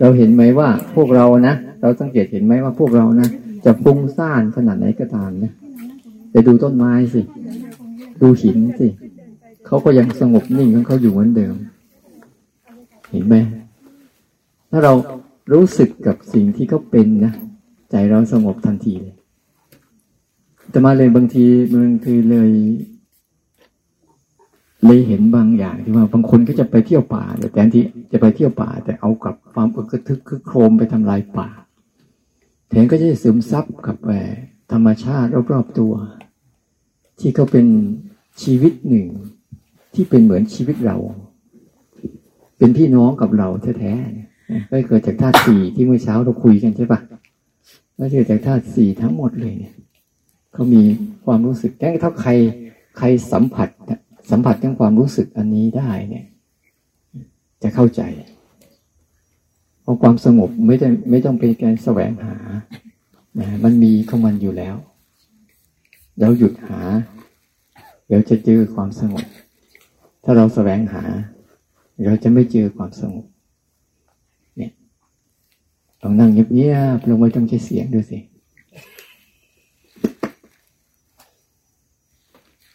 เราเห็นไหมว่าพวกเรานะ เราสังเกตเห็นไหมว่าพวกเรานะ จะฟุ้งซ่านขนาดไหนก็ตามนะแต่ดูต้นไม้สิ ดูหินสิเขาก็ยังสงบนิ่งของเขาอยู่เหมือนเดิม เห็นไหมถ้าเรารู้สึกกับสิ่งที่เขาเป็นนะใจเราสงบทันทีเลยแต่มาเลยบางทีบางทีเลย เลยเห็นบางอย่างที่ว่าบางคนก็จะไปเที่ยวป่าแต่แทนที่จะไปเที่ยวป่า แต่เอากับความอึกทึกคือโครมไปทำลายป่าแทนก็จะซึมซับกับแหธรรมชาติรอบๆตัว ที่เขาเป็นชีวิตหนึ่ง ที่เป็นเหมือนชีวิตเรา เป็นพี่น้องกับเราแท้ๆก็เกิดจากธาตุสี่ที่เมื่อเช้าเราคุยกันใช่ปะก็เกิดจากธาตุสี่ทั้งหมดเลยเนี่ยเขามีความรู้สึกแค่ถ้าใครใครสัมผัส สัมผัสทั้งความรู้สึกอันนี้ได้เนี่ย จะเข้าใจเพราะความสงบไม่ต้ไม่ต้องเป็นการแสวงหานะมันมีของมันอยู่แล้ว เราหยุดหา เดี๋ยวจะเจอความสงบ ถ้าเราแสวงหา เราจะไม่เจอความสงบ เนี่ยลองนั่งเงียบๆลงไม่ต้องใช้เสียงดูสิ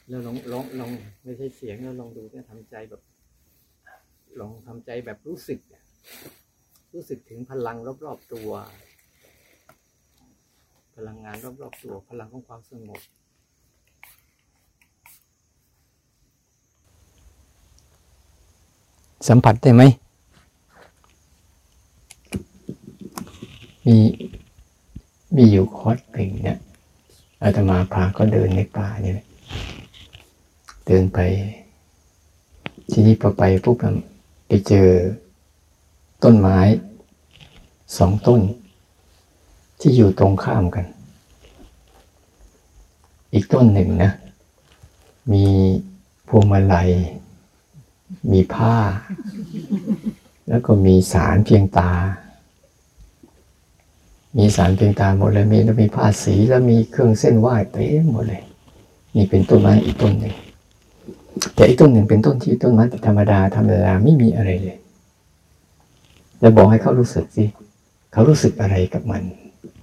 เราลองลองลองไม่ใช่เสียงเราลองดูเนี่ยทำใจแบบ ลองทำใจแบบรู้สึก รู้สึกถึงพลังรอบๆตัว พลังงานรอบๆตัว พลังของความสงบสัมผัสได้ไหม มีมีอยู่คอร์สหนึ่งเนี่ยอาตมาพาก็เดินในป่าเนี่ย เดินไป ทีนี้พอไปปุ๊บไปเจอต้นไม้สองต้น ที่อยู่ตรงข้ามกัน อีกต้นหนึ่งนะ มีพวงมาลัย มีผ้า แล้วก็มีสารเพียงตา มีสารเพียงตาหมดเลยมีแล้วมีผ้าสีแล้วมีเครื่องเส้นไหว้เต็มหมดเลย นี่เป็นต้นไม้อีกต้นหนึ่ง แต่อีกต้นหนึ่งเป็นต้นที่ต้นไม้ธรรมดาธรรมดาไม่มีอะไรเลยจะบอกให้เขารู้สึกสิเขารู้สึกอะไรกับมัน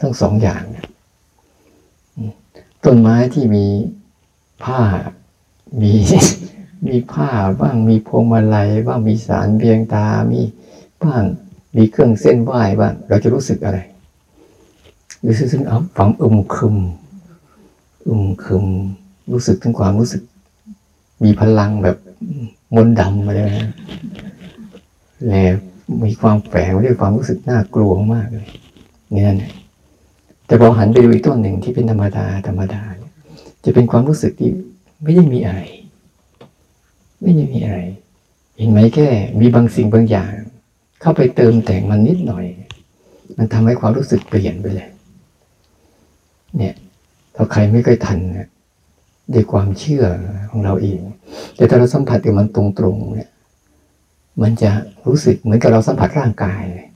ทั้งสองอย่างนต้นไม้ที่มีผ้ามีมีผ้าบ้างมีพวงมาลัยบ้างมีสารเบียงตา มีบ้างมีเครื่องเส้นไหว้บ้าง เราจะรู้สึกอะไรรู้สึกถึงเอาฝังอึมคึมอึมคึมรู้สึกถึงความรู้สึก มีพลังแบบมนดำมาเลยนะแลมีความแฝงด้วยความรู้สึกน่ากลัวมากเลยนี่นั่นแต่พอหันไปดูอีกต้นหนึ่งที่เป็นธรรมดาธรรมดา จะเป็นความรู้สึกที่ไม่ได้มีอะไรไม่ได้มีอะไร เห็นไหมแค่มีบางสิ่งบางอย่าง เข้าไปเติมแต่งมันนิดหน่อย มันทำให้ความรู้สึกเปลี่ยนไปเลย เนี่ยถ้าใครไม่เคยทันเนี่ย ด้วยความเชื่อของเราเอง แต่ถ้าเราสัมผัสกับมันตรงๆเนี่ย มันจะรู้สึกเหมือนกับเราสัมผัสร่างกายเลย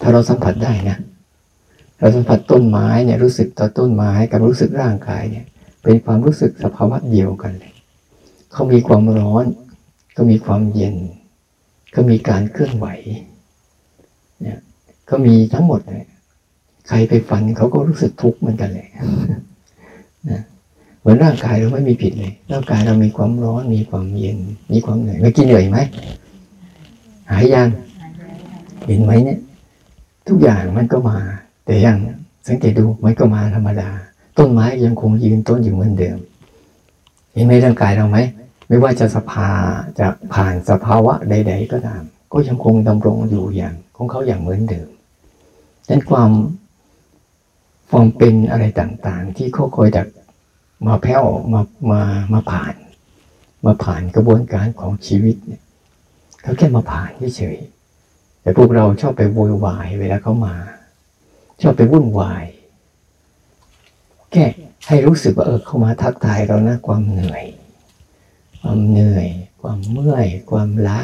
ถ้าเราสัมผัสได้นะเราสัมผัสต้นไม้เนี่ยรู้สึกต่อต้นไม้กับรู้สึกร่างกายเนี่ย เป็นความรู้สึกสภาวะเดียวกันเลยเขามีความร้อน ก็มีความเย็น ก็มีการเคลื่อนไหวเนี่ยก็มีทั้งหมดเลยใครไปฝันเขาก็รู้สึกทุกข์เหมือนกันเลยนะ เหมือนร่างกายเราไม่มีผิดเลย ร่างกายเรามีความร้อน มีความเย็น มีความเหนื่อยเมื่อกี้เหนื่อยไหมหายยังเห็นไหมเนี่ย ทุกอย่างมันก็มา แต่ยังสังเกตดูมันก็มาธรรมดา ต้นไม้ยังคงยืนต้นอยู่เหมือนเดิม เห็นไหมร่างกายเราไหมไม่ว่าจะสภาจะผ่านสภาวะใด ๆ ก็ตาม ก็ยังคงดำรงอยู่อย่างของเขาอย่างเหมือนเดิมดังนั้นความความเป็นอะไรต่างๆ ที่เขาคอยดัก มาแพ้วมามามาผ่าน มาผ่านกระบวนการของชีวิตเนี่ยเขาแค่มาผ่านเฉยแต่พวกเราชอบไปโวยวายเวลาเขามา ชอบไปวุ่นวาย แค่ให้รู้สึกว่าเออเขามาทักทายเรานะความเหนื่อย ความเหนื่อย ความเมื่อย ความล้า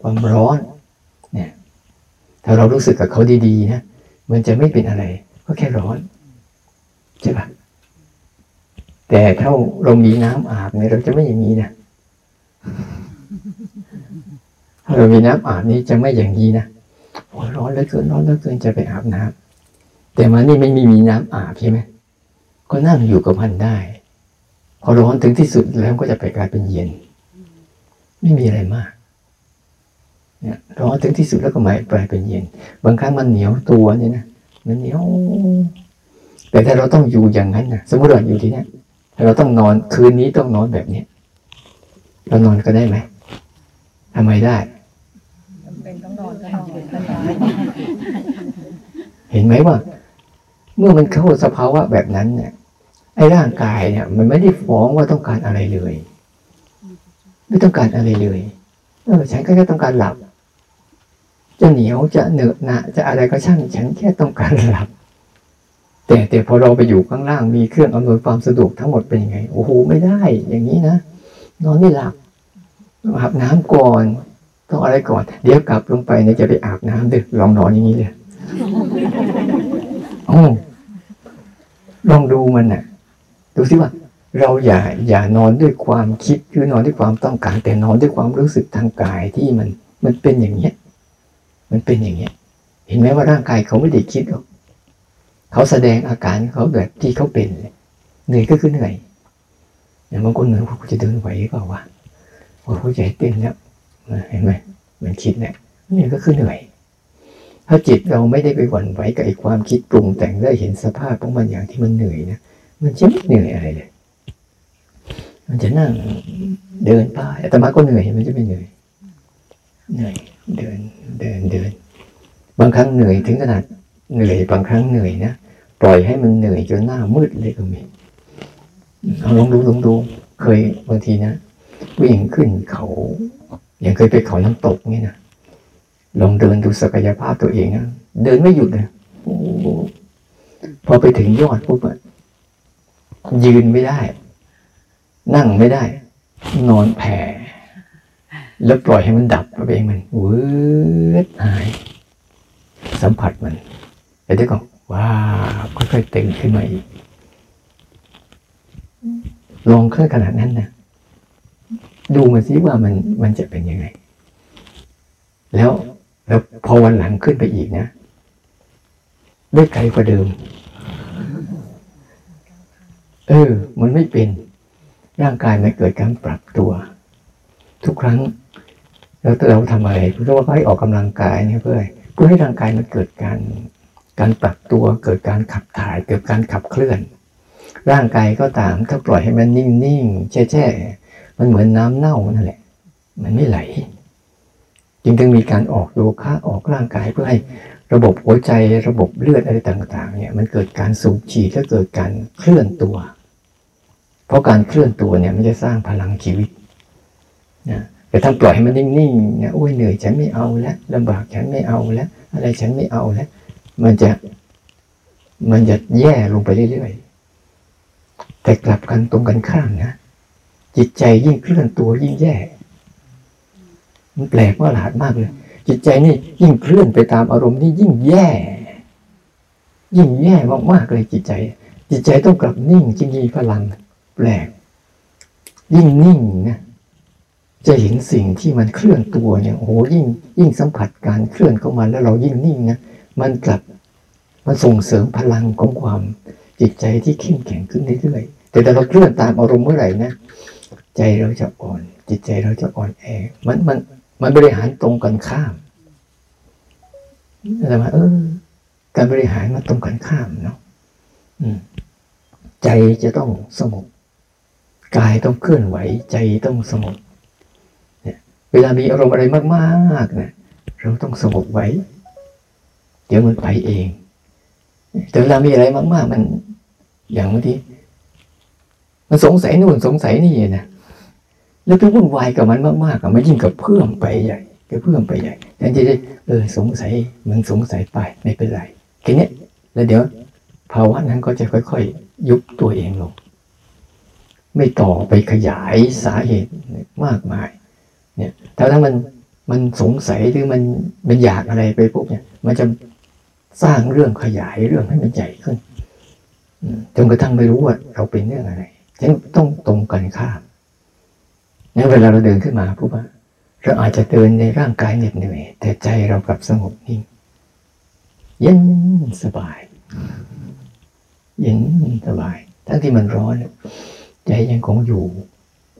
ความร้อนเนี่ยถ้าเรารู้สึกกับเขาดีๆนะมันจะไม่เป็นอะไร ก็แค่ร้อนใช่ปะ แต่ถ้าเรามีน้ำอาบเนี่ยเราจะไม่อย่างนี้นะเรามีน้ำอาบนี้จะไม่อย่างนี้นะโอ้ร้อนเหลือเกินร้อนเหลือเกินจะไปอาบน้ำแต่มานี่ไม่มีมีน้ำอาบใช่ไหมก็นั่งอยู่กับมันได้ พอร้อนถึงที่สุดแล้วก็จะไปกลายเป็นเย็น ไม่มีอะไรมากเนี่ยร้อนถึงที่สุดแล้วก็ไม่กลายเป็นเย็น บางครั้งมันเหนียวตัวเนี่ยนะมันเหนียวแต่ถ้าเราต้องอยู่อย่างนั้นนะสมมติเราอยู่ที่นี่ เราต้องนอนคืนนี้ต้องนอนแบบนี้เรานอนก็ได้ไหมทำไมได้เป็นต้องนอนก็เห็นไหมว่า เมื่อมันเข้าสภาวะแบบนั้นเนี่ยไอ้ร่างกายเนี่ย มันไม่ได้ฟ้องว่าต้องการอะไรเลย ไม่ต้องการอะไรเลยเออฉันก็แค่ต้องการหลับ จะเหนียวจะเหนอะหนะจะอะไรก็ช่าง ฉันแค่ต้องการหลับ แต่แต่พอเราไปอยู่ข้างล่างมีเครื่องอำนวยความสะดวกทั้งหมดเป็นยังไง โอ้โหไม่ได้ อย่างนี้นะนอนไม่หลับอาบน้ำก่อน ต้องอะไรก่อน เดี๋ยวกลับลงไปเนี่ยจะไปอาบน้ำดึกลองนอนอย่างนี้เลยอลองดูมันน่ะ ดูสิว่า เราอย่าอย่านอนด้วยความคิดคือนอนด้วยความต้องการ แต่นอนด้วยความรู้สึกทางกายที่มัน มันเป็นอย่างเนี้ย มันเป็นอย่างเนี้ย เห็นไหมว่าร่างกายเขาไม่ได้คิดหรอก เขาแสดงอาการเขาแบบที่เขาเป็นเหนื่อยก็คือเหนื่อยอย่างบางคนเหนื่อยเขาจะเดินไหวเปล่าวะโอ้โหใจเต้นแล้วเห็นไหมมันคิดเนี่ยนี่ก็คือเหนื่อย ถ้าจิตเราไม่ได้ไปหวั่นไหวกับไอ้ความคิดปรุงแต่งได้เห็นสภาพของมันอย่างที่มันเหนื่อยนะมันจะไม่เหนื่อยอะไรเลย มันจะนั่งเดินไปแต่มาก็เหนื่อยมันจะไม่เหนื่อยเหนื่อยเดินเดินเดิน บางครั้งเหนื่อยถึงขนาด เหนื่อยบางครั้งเหนื่อยนะปล่อยให้มันเหนื่อยจนหน้ามืดเลยก็มีเอาลองดูลองดูเคยบางทีนะวิ่งขึ้นเขาอย่างเคยไปเขาน้ำตกนี่นะลองเดินดูศักยภาพตัวเองนะเดินไม่หยุดเลยพอไปถึงยอดปุ๊บยืนไม่ได้ นั่งไม่ได้ นอนแผ่ แล้วปล่อยให้มันดับไปเองมันวืดหาย สัมผัสมัน เดี๋ยวก็ว้าค่อยๆต็งขึ้นมาอีก ลองเคลื่อนขนาดนั้นนะดูมาซิว่ามันมันจะเป็นยังไง แล้วแล้วพอวันหลังขึ้นไปอีกนะ ได้ไกลกว่าเดิม เออ มันไม่เป็น ร่างกายมันเกิดการปรับตัว ทุกครั้งแล้วเราทำอะไรเพื่อว่าให้ออกกำลังกายเนี่ยเพื่อเพื่อให้ร่างกายมันเกิดการ การปรับตัวเกิดการขับถ่ายเกิดการขับเคลื่อน ร่างกายก็ตามถ้าปล่อยให้มันนิ่งๆแช่มันเหมือนน้ำเน่านั่นแหละ มันไม่ไหล จึงต้องมีการออกโยคะออกร่างกายเพื่อให้ระบบหัวใจระบบเลือดอะไรต่าง ๆ เนี่ยมันเกิดการสูบฉีดและเกิดการเคลื่อนตัว เพราะการเคลื่อนตัวเนี่ยมันจะสร้างพลังชีวิตนะแต่ถ้าปล่อยให้มันนิ่งๆเนี่ยโอ้ยเหนื่อยฉันไม่เอาแล้วลำบากฉันไม่เอาแล้วอะไรฉันไม่เอาแล้ว มันจะ มันจะแย่ลงไปเรื่อยๆ แต่กลับกันตรงกันข้ามนะ จิตใจยิ่งเคลื่อนตัวยิ่งแย่ มันแปลกว่าหลาดมากเลย จิตใจนี่ยิ่งเคลื่อนไปตามอารมณ์นี่ยิ่งแย่ ยิ่งแย่มากๆเลยจิตใจ จิตใจต้องกลับนิ่งจึงมีพลัง แปลก ยิ่งนิ่งนะจะเห็นสิ่งที่มันเคลื่อนตัวเนี่ยโอ้โหยิ่งยิ่งสัมผัสการเคลื่อนเข้ามาแล้วเรายิ่งนิ่งนะมันกลับ มันส่งเสริมพลังของความจิตใจที่เข้มแข็งขึ้นเรื่อยๆแต่ถ้าเราเคลื่อนตามอารมณ์เมื่อไหร่นะใจเราจะอ่อน จิตใจเราจะอ่อนแอ มันมันมันบริหารตรงกันข้ามอะไรมาเออ การบริหารมันตรงกันข้ามเนาะใจจะต้องสงบกายต้องเคลื่อนไหว ใจต้องสงบเนี่ย เวลามีอารมณ์อะไรมากๆนี่ยเราต้องสงบไว้ เดี๋ยวมันไปเอง แต่เวลามีอะไรมาก ๆ มันอย่างบางทีมันสงสัยนู่นสงสัยนี่นะแล้วไปวุ่นวายกับมันมากๆกับมันยิ่งกับเพิ่มไปใหญ่ก็เพิ่มไปใหญ่แทนที่จะเออสงสัยมันสงสัยไปไม่เป็นไรแค่นี้แล้วเดี๋ยว ภาวะนั้นก็จะค่อย ๆ ยุบตัวเองลง ไม่ต่อไปขยายสาเหตุมากมาย เนี่ยถ้าถ้ามันมันสงสัยหรือมันมันอยากอะไรไปปุ๊บเนี่ย มันจะ สร้างเรื่องขยายเรื่องให้มันใหญ่ขึ้นจนกระทั่งไม่รู้ว่าเราเป็นเรื่องอะไรฉะนั้นต้องตรงกันข้ามงั้นเวลาเราเดินขึ้นมาปุ๊บเราอาจจะเดินในร่างกายเหน็ดเหนื่อยแต่ใจเรากลับสงบนิ่งเย็นสบาย เย็นสบาย ทั้งที่มันร้อนใจยังคงอยู่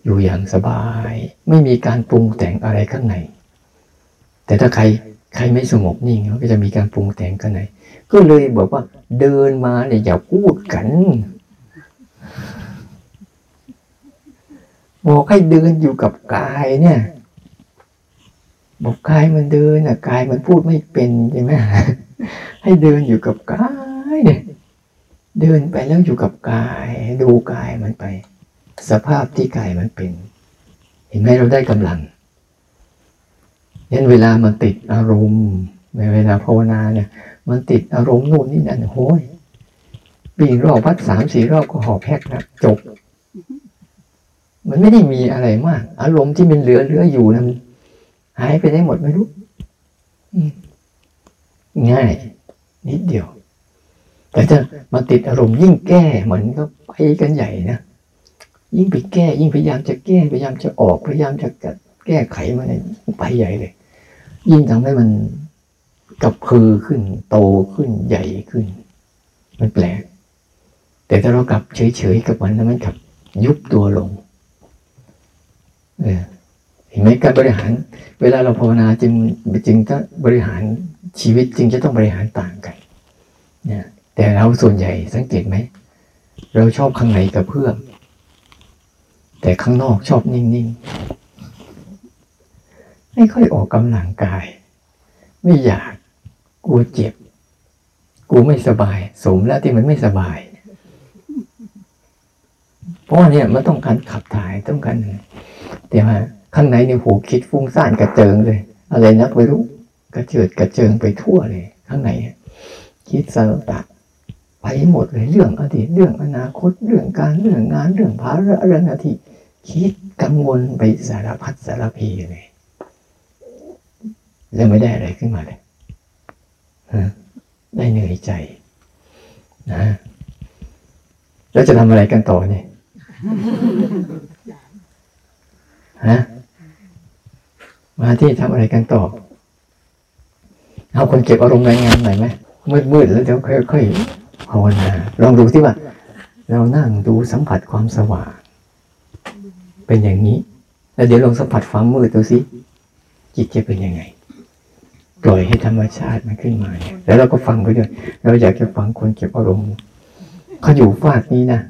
อยู่อย่างสบาย ไม่มีการปรุงแต่งอะไรข้างใน แต่ถ้าใคร ใครไม่สงบนิ่งก็จะมีการปรุงแต่งข้างในก็เลยบอกว่า เดินมาเนี่ยอย่าพูดกันบอกให้เดินอยู่กับกายเนี่ย บอกกายมันเดินอะกายมันพูดไม่เป็นใช่ไหมให้เดินอยู่กับกายเนี่ยเดินไปแล้วอยู่กับกาย ดูกายมันไป สภาพที่กายมันเป็น เห็นไหมเราได้กำลัง ยันเวลามันติดอารมณ์ในเวลาภาวนาเนี่ย มันติดอารมณ์นู่นนี่นั่นโอ้ยปีรอบวัดสามสี่รอบก็หอบแพกนะจบ มันไม่ได้มีอะไรมาก อารมณ์ที่มันเหลือเหลืออยู่นะมันหายไปได้หมดไม่รู้ง่าย นิดเดียว แต่ถ้ามาติดอารมณ์ยิ่งแก้เหมือนก็ไปกันใหญ่นะยิ่งไปแก้ ยิ่งพยายามจะแก้พยายามจะออกพยายามจะแก้ไขมันไปใหญ่เลย ยิ่งทำให้มันกับคือขึ้นโตขึ้นใหญ่ขึ้น มันแปลก แต่ถ้าเรากลับเฉยๆกับมันแล้วมันกลับยุบตัวลงเออเห็นไหมการบริหาร เวลาเราภาวนาจึงจึงก็บริหารชีวิตจึงจะต้องบริหารต่างกันเนี่ยแต่เราส่วนใหญ่สังเกตไหม เราชอบข้างในกับเพื่อมแต่ข้างนอกชอบนิ่งๆ ไม่ค่อยออกกำลังกาย ไม่อยากกลัวเจ็บกูไม่สบาย สมแล้วที่มันไม่สบาย เพราะว่าเนี่ยมันต้องการขับถ่ายต้องการแต่ว่าข้างในเนี่ยโหคิดฟุ้งซ่านกระเจิงเลย อะไรนักไม่รู้กระเจิดกระเจิงไปทั่วเลย ข้างในคิดสารตักไปหมดเลยเรื่องอดีตเรื่องอนาคตเรื่องการเรื่องงานเรื่องภาระเรื่องหน้าที่คิดกังวลไปสารพัดสารพีเลย แล้วไม่ได้อะไรขึ้นมาเลยได้เหนื่อยใจนะแล้วจะทำอะไรกันต่อเนี่ยฮะมาที่ทำอะไรกันต่อเอาคนเก็บอารมณ์งานหน่อยไหมมืดๆแล้วเดี๋ยวค่อยๆภาวนาลองดูที่ว่า เรานั่งดูสัมผัสความสว่าง เป็นอย่างนี้ แล้วเดี๋ยวลองสัมผัสความมืดดูสิจิตจะเป็นยังไง ปล่อยให้ธรรมชาติมันขึ้นมาแล้วเราก็ฟังไปด้วยเราอยากจะฟังคนเก็บอารมณ์เขาอยู่ฟากนี้นะ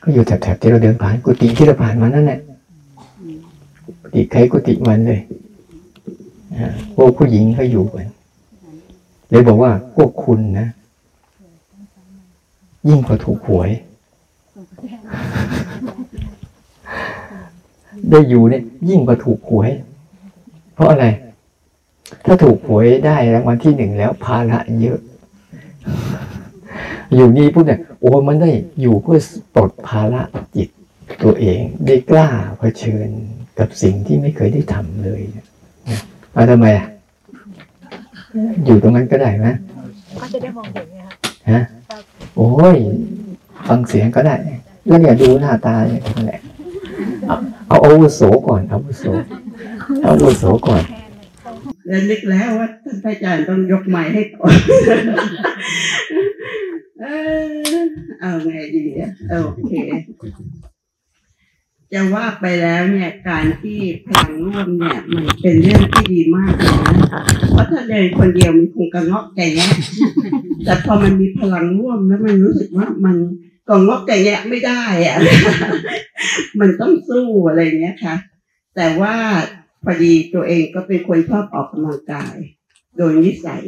เขาอยู่แถบๆที่เราเดินผ่านกุฏิที่เราผ่านมานั่นแหละกุฏิใครกุฏิมันเลยพวกผู้หญิงเขาอยู่กันเลยบอกว่าพวกคุณนะยิ่งกว่าถูกหวย ได้อยู่เนี่ย ยิ่งกว่าถูกหวย เพราะอะไร ถ้าถูกหวยได้รางวัลที่หนึ่งแล้วภาระเยอะ อยู่นี่พูดเนี่ยโอ้มันได้อยู่เพื่อปลดภาระจิตตัวเอง ได้กล้าเผชิญกับสิ่งที่ไม่เคยได้ทำเลยนะเอาทำไมอะอยู่ตรงนั้นก็ได้ไหมก็จะได้มองเห็นไงฮะโอ้ย ฟังเสียงก็ได้ แล้วเนี่ยดูหน้าตาเนี่ยนั่นแหละเอาอาวุโสก่อนอาวุโสเอาอาวุโสก่อน เรียนนึกแล้วว่าท่านอาจารย์ต้องยกไม้ให้ก่อนเอาไงดีอะโอเค จะว่าไปแล้วเนี่ย การที่พลังร่วมเนี่ย มันเป็นเรื่องที่ดีมากเลยนะเพราะถ้าเดินคนเดียวมันคงกระงอกแก่แยะแต่พอมันมีพลังร่วมแล้วมันรู้สึกว่ามันกงอกแก่แยะไม่ได้อะมันต้องสู้อะไรเงี้ยค่ะ แต่ว่า พอดีตัวเองก็เป็นคนชอบออกกำลังกาย โดยนิสัย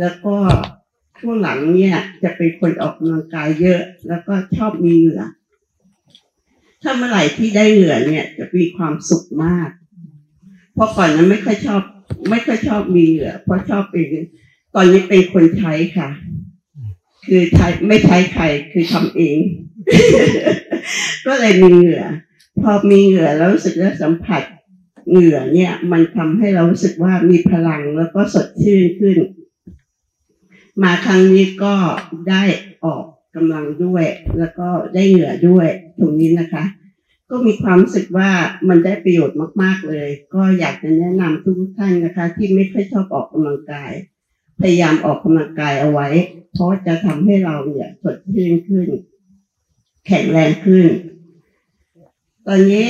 แล้วก็ช่วงหลังเนี่ยจะเป็นคนออกกำลังกายเยอะ แล้วก็ชอบมีเหงื่อถ้าเมื่อไหร่ที่ได้เหงื่อเนี่ย จะมีความสุขมาก เพราะก่อนนั้นไม่ค่อยชอบ ไม่ค่อยชอบมีเหงื่อเพราะชอบเป็นตอนนี้เป็นคนใช้ค่ะ คือใช้ไม่ใช้ใครคือทำเอง ก็เลยมีเหงื่อ พอมีเหงื่อแล้วรู้สึกว่าสัมผัส เหงื่อเนี่ยมันทำให้เรารู้สึกว่ามีพลังแล้วก็สดชื่นขึ้น มาครั้งนี้ก็ได้ออกกำลังด้วย แล้วก็ได้เหงื่อด้วยตรงนี้นะคะ ก็มีความรู้สึกว่ามันได้ประโยชน์มาก ๆเลย ก็อยากจะแนะนำทุกท่านนะคะ ที่ไม่ค่อยชอบออกกำลังกายพพยายามออกกำลังกายเอาไว้ เพราะจะทำให้เราเนี่ยสดชื่นขึ้น แข็งแรงขึ้น ตอนนี้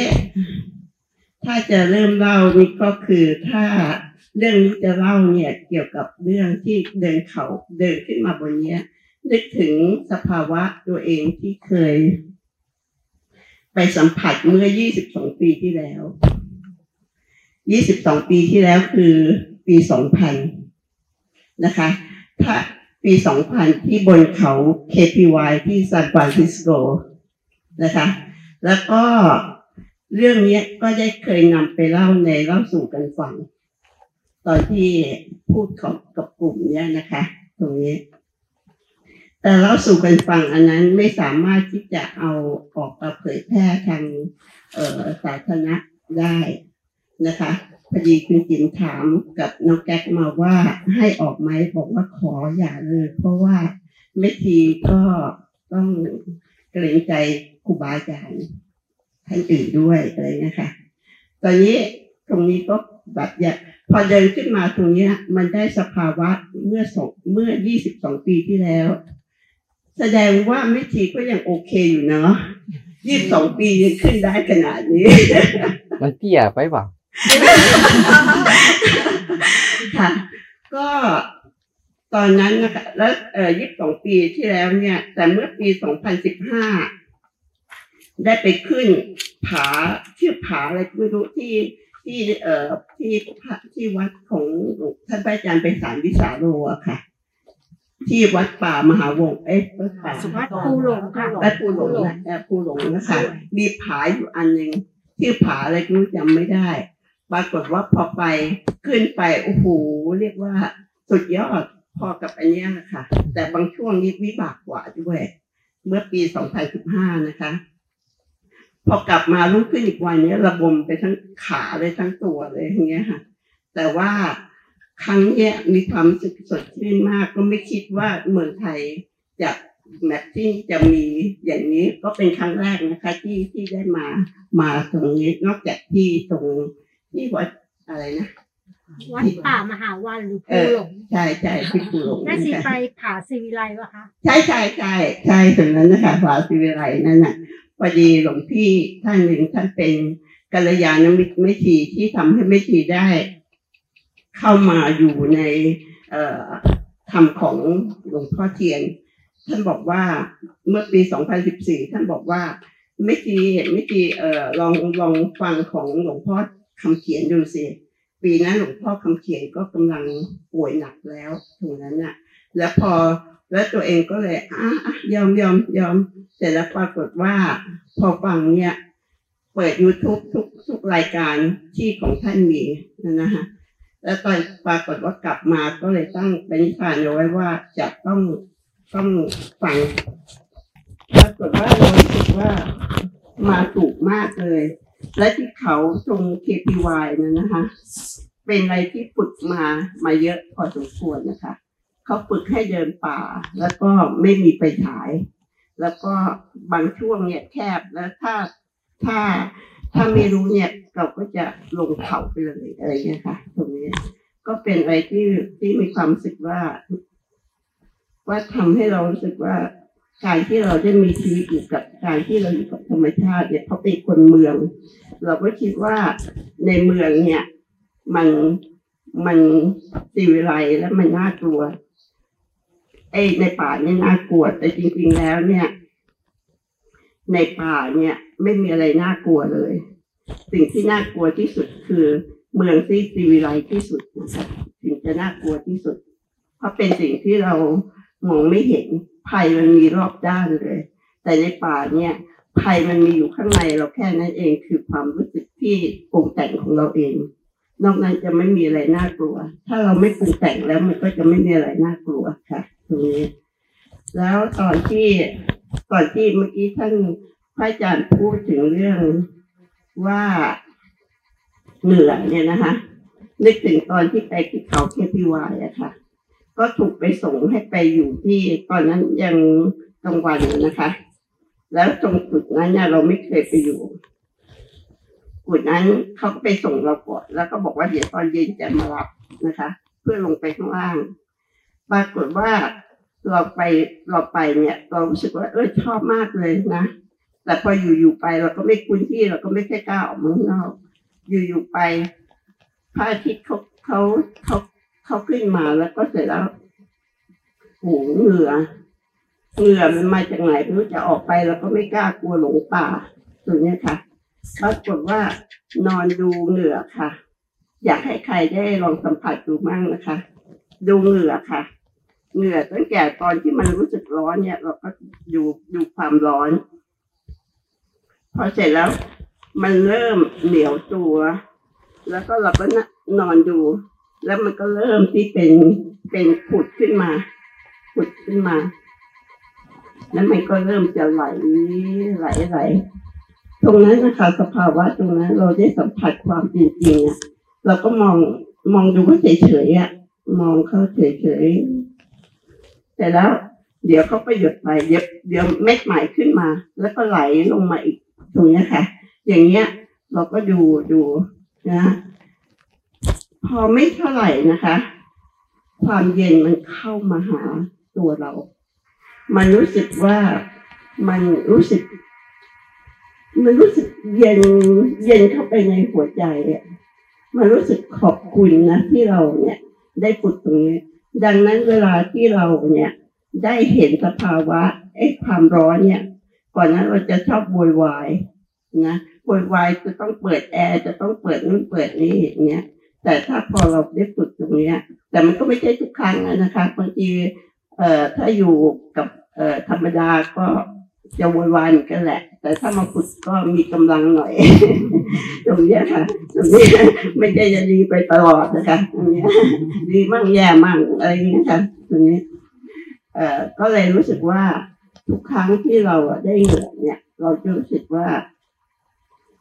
ถ้าจะเริ่มเล่านี่ก็คือถ้าเรื่องนี้จะเล่าเนี่ยเกี่ยวกับเรื่องที่เดินเขาเดินขึ้นมาบนเนี้ย นึกถึงสภาวะตัวเองที่เคย ไปสัมผัสเมื่อ 22 ปีที่แล้ว 22 ปีที่แล้วคือปี 2000 นะคะ ถ้าปี 2000 ที่บนเขา KPY ที่ซานฟรานซิสโกนะคะ แล้วก็ เรื่องนี้ก็ได้เคยนำไปเล่าในเล่าสู่กันฟัง ตอนที่พูดกับกับกลุ่มเนี้ยนะคะ ตรงนี้ แต่เล่าสู่กันฟังอันนั้นไม่สามารถที่จะเอาออกมาเผยแพร่ทางเออสาธารณะได้นะคะพอดีคุณจินถามกับน้องแก๊กมาว่าให้ออกไหมบอกว่าขออย่าเลย เพราะว่าแม่ทีก็ต้องเกรงใจครูบาอาจารย์ ท่านอื่นด้วยอะไรนะคะตอนนี้ตรงนี้ก็แบบอยากพอเดินขึ้นมาตรงเนี้ย มันได้สภาวะเมื่อสองเมื่อยี่สิบสองปีที่แล้ว แสดงว่าแม่ทีก็ยังโอเคอยู่เนาะยี่สิบสองปียังขึ้นได้ขนาดนี้ มันเตี้ยไปเปล่าค่ะ ก็ตอนนั้นนะคะแล้วเอ่อยี่สิบสองปีที่แล้วเนี่ย แต่เมื่อปีสองพันสิบห้า ได้ไปขึ้นผาชื่อผาอะไรไม่รู้ที่ที่เอ่อที่พระที่วัดของหลวงท่านพระอาจารย์ไปสารวิสาโรอะค่ะ ที่วัดป่ามหาวงศ์เอ๊ะวัดป่าวัดภูหลงค่ะวัดภูหลงนะเอ่อภูหลงนะคะมีผาอยู่อันหนึ่งชื่อผาอะไรก็ไม่รู้จำไม่ได้ ปรากฏว่าพอไปขึ้นไปโอ้โหเรียกว่าสุดยอดพอกับอันเนี้ยนะคะแต่บางช่วงนี้วิบากกว่าด้วย เมื่อปี 2015 นะคะ พอกลับมารุ่งขึ้นอีกวันเนี้ยระบมไปทั้งขาเลยทั้งตัวเลยอย่างเงี้ยค่ะ แต่ว่าครั้งเนี้ยมีความรู้สึกสดชื่นมากก็ไม่คิดว่าเมืองไทยจะแมทที่จะมีอย่างนี้ก็เป็นครั้งแรกนะคะ ที่ที่ได้มามาตรงนี้นอกจากที่ตรงที่วัดอะไรนะวัดป่ามหาวันหรือเอภูอหลงใช่ใช่ที่ปูหลงแม่ชีนะคะไปผาศิวิไลวะคะใช่ใช่ใช่ใช่ตรงนั้นนะคะฝาสิวิไลนั่นน่ะ พอดีหลวงพี่ท่านหนึ่งท่านเป็นกัลยาณมิตรไม่ชีที่ทำให้ไม่ชีได้ เข้ามาอยู่ในธรรมของหลวงพ่อเทียน ท่านบอกว่าเมื่อปี 2014 ท่านบอกว่าไม่ชีไม่ชีเอ่อลองลองฟังของหลวงพ่อคำเขียนดูสิปีนั้นหลวงพ่อคำเขียนก็กำลังป่วยหนักแล้วตรงนั้นน่ะ แล้วพอแล้วตัวเองก็เลยอะยอมยอมยอมเสร็จแล้วปรากฏว่า พอฟังเนี่ยเปิด YouTube ทุกทุกรายการที่ของท่านมีนะนะฮะแล้วตอนปรากฏว่ากลับมาก็เลยตั้งเป็นนิพานเอาไว้ว่าจะต้องต้องฟังปรากฏว่าเรารู้สึกว่ามาถูกมากเลย และที่เขาตรง KPY นะนะคะ เป็นอะไรที่ฝึกมามาเยอะพอสมควรนะคะ เขาฝึกให้เดินป่า แล้วก็ไม่มีไปฉาย แล้วก็บางช่วงเนี่ยแคบแล้วถ้าถ้าถ้าไม่รู้เนี่ยเราก็จะลงเขาไปเลยอะไรเงี้ยค่ะ ตรงนี้ก็เป็นอะไรที่ที่มีความรู้สึกว่า ว่าทำให้เรารู้สึกว่าการที่เราได้มีชีวิตอยู่กับการที่เราอยู่กับธรรมชาติเนี่ยเพราเป็นคนเมือง เราก็คิดว่าในเมืองเนี่ย มันมันสีวิไลและมันน่ากลัว ไอ้ในป่าเนี่ยน่ากลัวแต่จริงๆแล้วเนี่ย ในป่าเนี่ย ไม่มีอะไรน่ากลัวเลย สิ่งที่น่ากลัวที่สุดคือเมืองที่สีวิไลที่สุดนะคะสิ่งจะน่ากลัวที่สุด เพราะเป็นสิ่งที่เรามองไม่เห็นภัยมันมีรอบด้านเลย แต่ในป่าเนี่ยภัยมันมีอยู่ข้างในเราแค่นั้นเองคือความรู้สึกที่ปรุงแต่งของเราเอง นอกนั้นจะไม่มีอะไรน่ากลัว ถ้าเราไม่ปรุงแต่งแล้วมันก็จะไม่มีอะไรน่ากลัวค่ะ นี้ แล้วตอนที่ตอนที่เมื่อกี้ท่านพระอาจารย์พูดถึงเรื่องว่าเหนื่อยเนี่ยนะคะนึกถึงตอนที่ไปที่เขาเคพีวายอะค่ะ ก็ถูกไปส่งให้ไปอยู่ที่ตอนนั้นยังกลางวันนะคะ แล้วตรงจุดนั้นเนี่ยเราไม่เคยไปอยู่จุดนั้นเขาก็ไปส่งเราก่อนแล้วก็บอกว่าเดี๋ยวตอนเย็นจะมารับนะคะ เพื่อลงไปข้างล่าง ปรากฏว่าเราไปเราไปเนี่ย เรารู้สึกว่าเออชอบมากเลยนะแต่พออยู่ๆไปเราก็ไม่คุ้นที่เราก็ไม่ค่อยกล้าออกมาข้างนอกอยู่ๆไปพระอาทิตย์เขาเขาเขาเขาขึ้นมาแล้วก็เสร็จแล้วโหเหงื่อเหงื่อมันมาจากไหนไม่รู้จะออกไปเราก็ไม่กล้ากลัวหลงป่าตัวเนี้ยค่ะปรากฏว่านอนดูเหงื่อค่ะ อยากให้ใครได้ลองสัมผัสดูมั่งนะคะ ดูเหงื่อค่ะ เหงื่อตั้งแต่ตอนที่มันรู้สึกร้อนเนี่ย เราก็ดูดูความร้อน พอเสร็จแล้ว มันเริ่มเหนียวตัว แล้วก็เราก็นนอนดู แล้วมันก็เริ่มที่เป็นเป็นขุดขึ้นมา ขุดขึ้นมา แล้วมันก็เริ่มจะไหลไหลไหลตรงนั้นนะคะสภาวะตรงนั้น เราได้สัมผัสความจริงๆอะเราก็มองมองดูเขาเฉยๆอะมองเขาเฉยๆ แต่แล้ว เดี๋ยวเขาไปหยดไปเดี๋ยวเดี๋ยวเม็ดใหม่ขึ้นมา แล้วก็ไหลลงมาอีกตรงนี้ค่ะ อย่างเงี้ย เราก็ดูดูนะพอไม่เท่าไหร่นะคะ ความเย็นมันเข้ามาหาตัวเรา มันรู้สึกว่ามันรู้สึก มันรู้สึกเย็นเย็นเข้าไปในหัวใจอะมันรู้สึกขอบคุณนะที่เราเนี่ย ได้ฝึกตรงนี้ ดังนั้นเวลาที่เราเนี่ยได้เห็นสภาวะไอ้ความร้อนเนี่ย ก่อนนั้นเราจะชอบโวยวายนะโวยวายจะต้องเปิดแอร์จะต้องเปิดนู่นเปิดนี่อย่างเงี้ย แต่ถ้าพอเราได้ฝึกตรงเนี้ย แต่มันก็ไม่ใช่ทุกครั้งนะคะบางทีเอ่อถ้าอยู่กับเอ่อธรรมดาก็ จะโวยวายเหมือนกันแหละ แต่ถ้ามาฝึกก็มีกำลังหน่อย ตรงนี้ค่ะ ตรงนี้ไม่ได้จะดีไปตลอดนะคะตรงนี้ดีมั่งแย่มั่งอะไรอย่างเงี้ยค่ะตรงนี้ เอ่อก็เลยรู้สึกว่าทุกครั้งที่เราได้เหงื่อเนี่ย เราจะรู้สึกว่า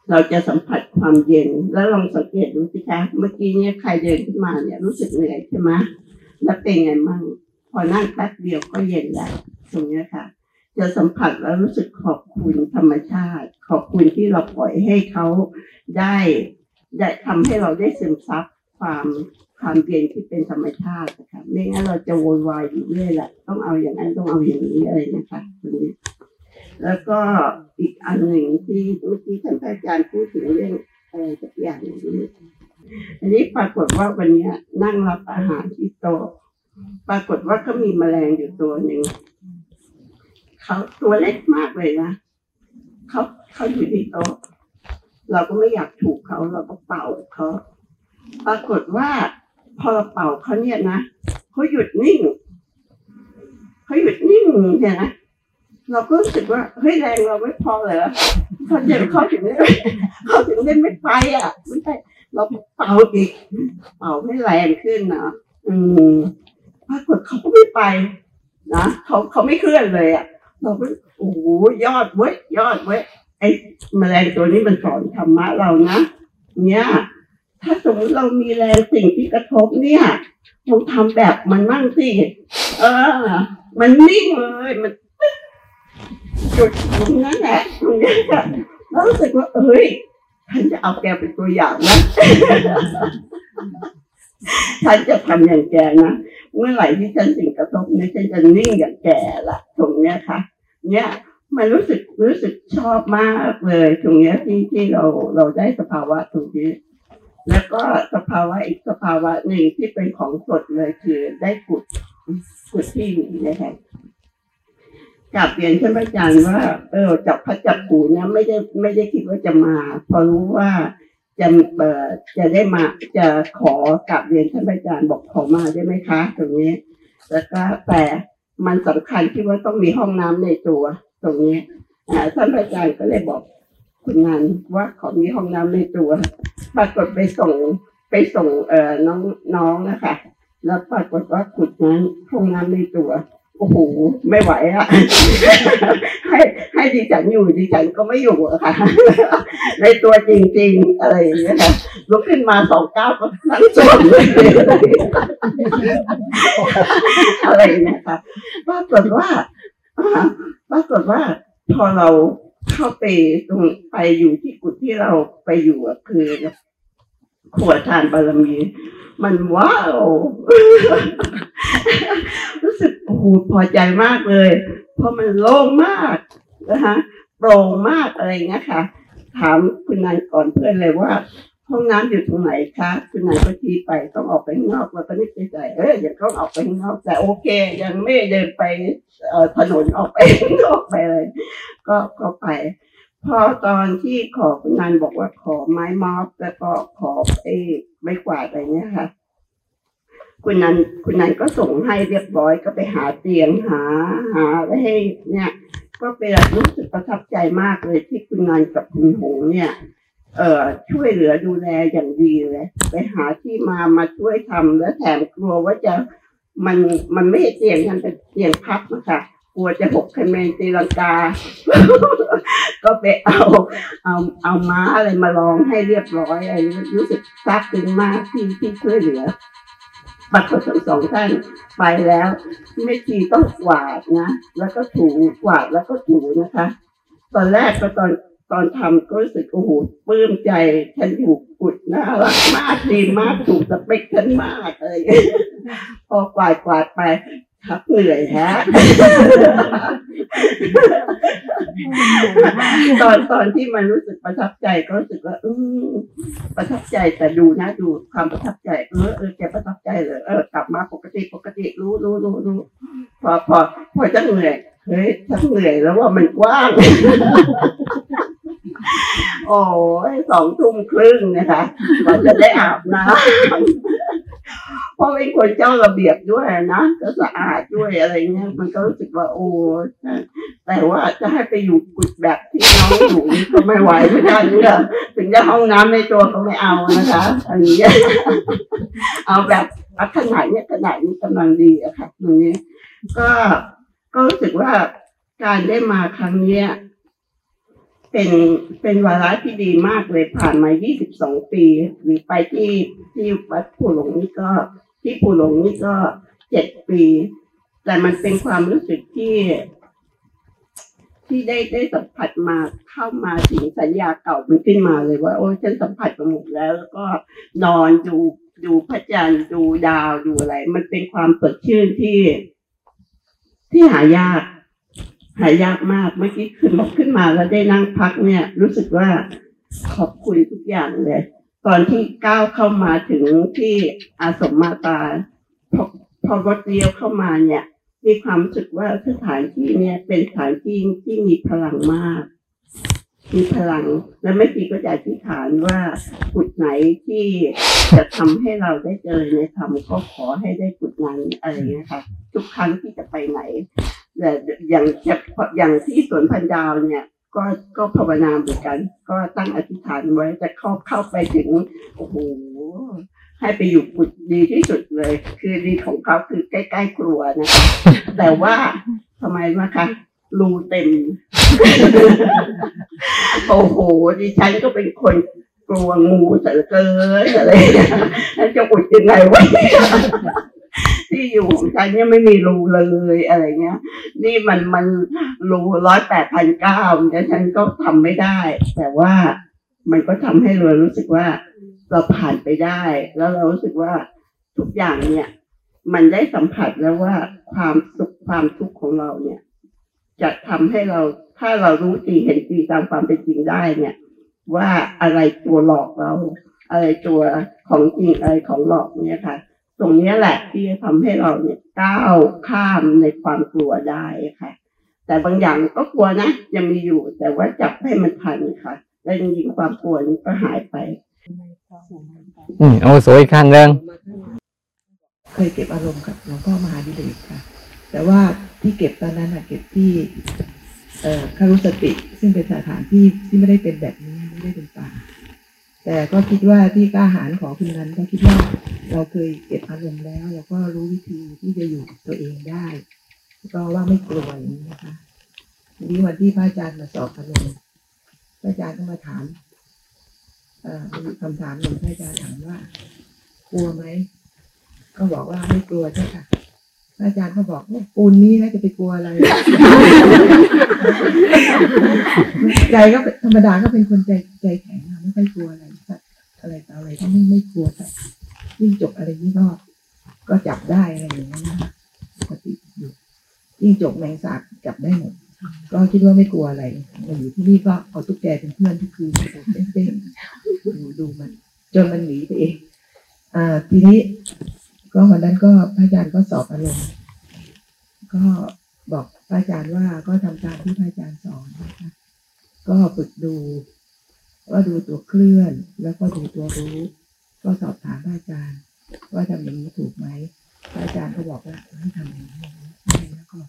เราจะสัมผัสความเย็น แล้วลองสังเกตดูสิคะ เมื่อกี้เนี่ยใครเดินขึ้นมาเนี่ย รู้สึกเหนื่อยใช่ไหมแล้วเป็นไงมั่งพอนั่งแป๊บเดียวก็เย็นแล้วตรงนี้ค่ะ จะสัมผัสแล้วรู้สึกขอบคุณธรรมชาติ ขอบคุณที่เราปล่อยให้เขาได้ได้ทำให้เราได้ซึมซับความความเย็นที่เป็นธรรมชาตินะคะไม่งั้นเราจะโวยวายอยู่เรื่อยแหละต้องเอาอย่างนั้นต้องเอาอย่างนี้อะไรนะคะตรงนี้แล้วก็อีกอันหนึ่งที่เมื่อกี้ท่านอาจารย์พูดถึงเรื่องอะไรสักอย่างหนึ่งอันนี้ปรากฏว่าวันนี้นั่งรับอาหารที่โต๊ะปรากฏว่าก็มีแมลงอยู่ตัวหนึ่ง เขาตัวเล็กมากเลยนะเขาเขาอยู่ที่โต๊ะเราก็ไม่อยากถูกเขาเราก็เป่าเขาปรากฏว่า พอเราเป่าเขาเนี่ยนะเขาหยุดนิ่งเขาหยุดนิ่งเนี่ยนะเราก็รู้สึกว่าเฮ้ยแรงเราไม่พอเหรอเขาจะเขาถึงได้เขาถึงได้ไม่ไปอะไม่ใช่เราเป่าอีกเป่าให้แรงขึ้นนะอืมปรากฏเขาก็ไม่ไปนะเขาเขาไม่เคลื่อนเลยอะ เราก็โอ้โหยอดเว้ยยอดเว้ยไอ้แมลงตัวนี้มันสอนธรรมะเรานะ เนี่ย ถ้าสมมติเรามีแรงสิ่งที่กระทบเนี่ยลองทำแบบมันมั่งสิเออ มันนิ่งเลยมันจุดตรงนั้นแหละตรงนี้ค่ะแล้วรู้สึกว่า เอ้ยฉันจะเอาแกเป็นตัวอย่างนะฉันจะทำอย่างแกนะ เมื่อไหร่ที่ฉันสิ่งกระทบเนี่ยฉันจะนิ่งอย่างแกละตรงเนี้ยค่ะ เนี่ยมันรู้สึกรู้สึกชอบมากเลยตรงเนี้ยที่ที่เราเราได้สภาวะตรงนี้แล้วก็สภาวะอีกสภาวะหนึ่งที่เป็นของสดเลยคือได้ขุดขุดที่อยู่นะคะกลับเรียนท่านอาจารย์ว่า เออจับพัดจับผูเนี่ยไม่ได้ไม่ได้คิดว่าจะมาพอรู้ว่าจะเอ่อจะได้มาจะขอกลับเรียนท่านอาจารย์บอกขอมาได้ไหมคะ ตรงนี้ แล้วก็แต่ มันสำคัญที่ว่าต้องมีห้องน้ำในตัวตรงนี้ท่าท่านอาจารย์ก็เลยบอกคุณงานว่าขอมีห้องน้ำในตัวปรากฏไปส่งไปส่งเอ่อน้องน้องนะคะแล้วปรากฏว่าขุดนั้นห้องน้ำในตัว โอ้โหไม่ไหวอะให้ให้ดิฉันอยู่ดิฉันก็ไม่อยู่อะค่ะ ในตัวจริง ๆ อะไรอย่างเงี้ยค่ะลุกขึ้นมาสองก้าวก็นั่งจมเลยอะไรเงี้ยค่ะปรากฏว่าอ่าปรากฏว่าพอเราเข้าไปตรงไปอยู่ที่กุฏที่เราไปอยู่คือ ขวดทานบารมี มันว้าวโหพอใจมากเลย เพราะมันโล่งมากนะคะโปร่งมากอะไรเงี้ยค่ะ ถามคุณนายก่อนเพื่อนเลยว่า ห้องน้ำอยู่ตรงไหนคะคุณนายก็ชี้ไปต้องออกไปข้างนอกเราก็นึกในใจเอออย่าต้องออกไปข้างนอกแต่โอเค ยังไม่เดินไปเอ่อถนนออกไปนอกไปเลย ก็ก็ไป พอตอนที่ขอคุณนันบอกว่าขอไม้มอบแล้วก็ขอไอ้ไม้กวาดอะไรเนี้ยค่ะ คุณนันคุณนันก็ส่งให้เรียบร้อยก็ไปหาเตียงหา หาไว้ให้เนี่ย ก็เป็นรู้สึกประทับใจมากเลยที่คุณนันกับคุณหงเนี่ย เอ่อช่วยเหลือดูแลอย่างดีเลยไปหาที่มามาช่วยทำแล้วแถมกลัวว่าจะมันมันไม่ใช่เตียงมันเป็นเตียงพับนะคะ กลัวจะหกคะแนนตีลังกา ก็ไปเอา เอาเอาม้าอะไรมาลองให้เรียบร้อยอะไรรู้สึกซาบซึ้งมากที่ที่ช่วยเหลือบัตรทั้งสองท่านไปแล้ว ไม่ทีต้องกวาดนะ แล้วก็ถูกวาดแล้วก็ถูนะคะ ตอนแรกก็ตอนตอนทำก็รู้สึกโอ้โหปลื้มใจฉันถูกกุดน่ารักมากดีมากถูกสเปคฉันมากเลยพอกวาดกวาดไป ทับเหนื่อยฮะตอนตอนที่มันรู้สึกประทับใจก็รู้สึกว่าอืมประทับใจแต่ดูนะดูความประทับใจ เออเออแกประทับใจเลยเออกลับมาปกติปกติรู้รู้รู้รู้พอพอพอจะเหนื่อยเฮ้ยฉันเหนื่อยแล้วว่ามันกว้างโอ้ยสองทุ่มครึ่งนะคะเราจะได้อาบน้ำเพ ราะเป็นคนเจ้าระเบียบด้วยนะก็สะอาดด้วยอะไรเงี้ยมันก็รู้สึกว่าโอ้แต่ว่าจะให้ไปอยู่กุดแบบที่น้องอยู่ก็ไม่ไหวเหมือนกันเนี่ยถึงจะห้องน้ำในตัวก็ไม่เอานะคะอันนี้เอาแบบลักษณะเนี้ยขนาดนี้กำลังดีอะค่ะตรงนี้ก็ก็รู้สึกว่าการได้มาครั้งเนี้ยเป็นเป็นวาระที่ดีมากเลยผ่านมา 22 ปี หรือไปที่ที่วัดผู้หลงนี่ก็ ที่ผู้หลงนี่ก็เจ็ดปี แต่มันเป็นความรู้สึกที่ ที่ได้ได้สัมผัสมาเข้ามาถึงสัญญาเก่ามันขึ้นมาเลยว่า โอ้ฉันสัมผัสมาหมดแล้ว แล้วก็นอนดูดูพระจันทร์ดูดาวดูอะไร มันเป็นความสดชื่นที่ที่หายาก หายากมากเมื่อกี้ขึ้นขึ้นมาแล้วได้นั่งพักเนี่ย รู้สึกว่าขอบคุณทุกอย่างเลย ตอนที่ก้าวเข้ามาถึงที่อาสมมาตาพอพอรถเลี้ยวเข้ามาเนี่ย มีความรู้สึกว่าสถานที่เนี่ยเป็นสถานที่ที่มีพลังมาก มีพลังและไม่ทีก็จะอธิษฐานว่าจุดไหนที่จะทำให้เราได้เจอในธรรมก็ขอให้ได้จุดนั้นอะไรเงี้ยค่ะทุกครั้งที่จะไปไหนแต่อย่างอย่างที่สวนพันดาวเนี่ย ก็ก็ภาวนาเหมือนกัน ก็ตั้งอธิษฐานไว้จะเข้าเข้าไปถึงโอ้โหให้ไปอยู่กุดดีที่สุดเลย คือดีของเขาคือใกล้ๆครัวนะแต่ว่าทำไมนะคะรูเต็ม โอ้โหดิฉันก็เป็นคนกลัวงูเสือเกินอะไรอย่างเงี้ยแล้วจะอุดยังไงวะ ที่อยู่ของฉันเนี่ยไม่มีรูเลยอะไรเงี้ย นี่มันมันรูร้อยแปดพันเก้าแต่ฉันก็ทำไม่ได้ แต่ว่ามันก็ทำให้เรารู้สึกว่า เราผ่านไปได้ แล้วเรารู้สึกว่าทุกอย่างเนี่ย มันได้สัมผัสแล้วว่าความสุขความทุกข์ของเราเนี่ย จะทำให้เราถ้าเรารู้จริงเห็นจริงตามความเป็นจริงได้เนี่ย ว่าอะไรตัวหลอกเรา อะไรตัวของจริงอะไรของหลอกเนี่ยค่ะ ตรงเนี้ยแหละที่จะทำให้เราเนี่ยก้าวข้ามในความกลัวได้ค่ะ แต่บางอย่างก็กลัวนะยังมีอยู่แต่ว่าจับให้มันทันค่ะ แล้วจริงๆความกลัวนี้ก็หายไปอืมเอาโสอีกข้างหนึ่งเคยเก็บอารมณ์กับหลวงพ่อมหาดิเรกค่ะ แต่ว่าที่เก็บตอนนั้นอะเก็บที่ เอ่อคารุสติ ซึ่งเป็นสถานที่ที่ไม่ได้เป็นแบบนี้ไม่ได้เป็นป่าแต่ก็คิดว่าที่กล้าหาญของคุณนั้นก็คิดว่า เราเคยเก็บอารมณ์แล้ว เราก็รู้วิธีที่จะอยู่กับตัวเองได้ก็ว่าไม่กลัวอย่างนี้นะคะทีนี้วันที่พระอาจารย์มาสอบอารมณ์พระอาจารย์ก็มาถามเอ่อมีคำถามหนึ่งพระอาจารย์ถามว่า กลัวไหมก็บอกว่าไม่กลัวเจ้าค่ะพระอาจารย์ก็บอกว่าปูนนี้นะจะไปกลัวอะไร ใจก็ธรรมดาก็เป็นคนใจใจแข็งอะไม่ค่อยกลัวอะไรอะไรต่ออะไรก็ไม่ไม่กลัวแต่ ยิ่งจบอะไรนี่ก็ก็จับได้อะไรอย่างเงี้ยนะคะปกติอยู่ยิ่งจกแมงสาบจับได้หมดก็คิดว่าไม่กลัวอะไรมาอยู่ที่นี่ก็เอาตุ๊กแกเป็นเพื่อนทุกคืนเต้นๆดูดูมัน จนมันหนีไปเองอ่า ทีนี้ ก็วันนั้นก็พระอาจารย์ก็สอบอารมณ์ก็บอกพระอาจารย์ว่าก็ทำตามที่พระอาจารย์สอนนะคะก็ฝึกดู ว่าดูตัวเคลื่อน แล้วก็ดูตัวรู้ ก็สอบถามพระอาจารย์ ว่าทำอย่างนี้ถูกไหมพระอาจารย์ก็บอกว่าให้ทำอย่างนี้แล้วก็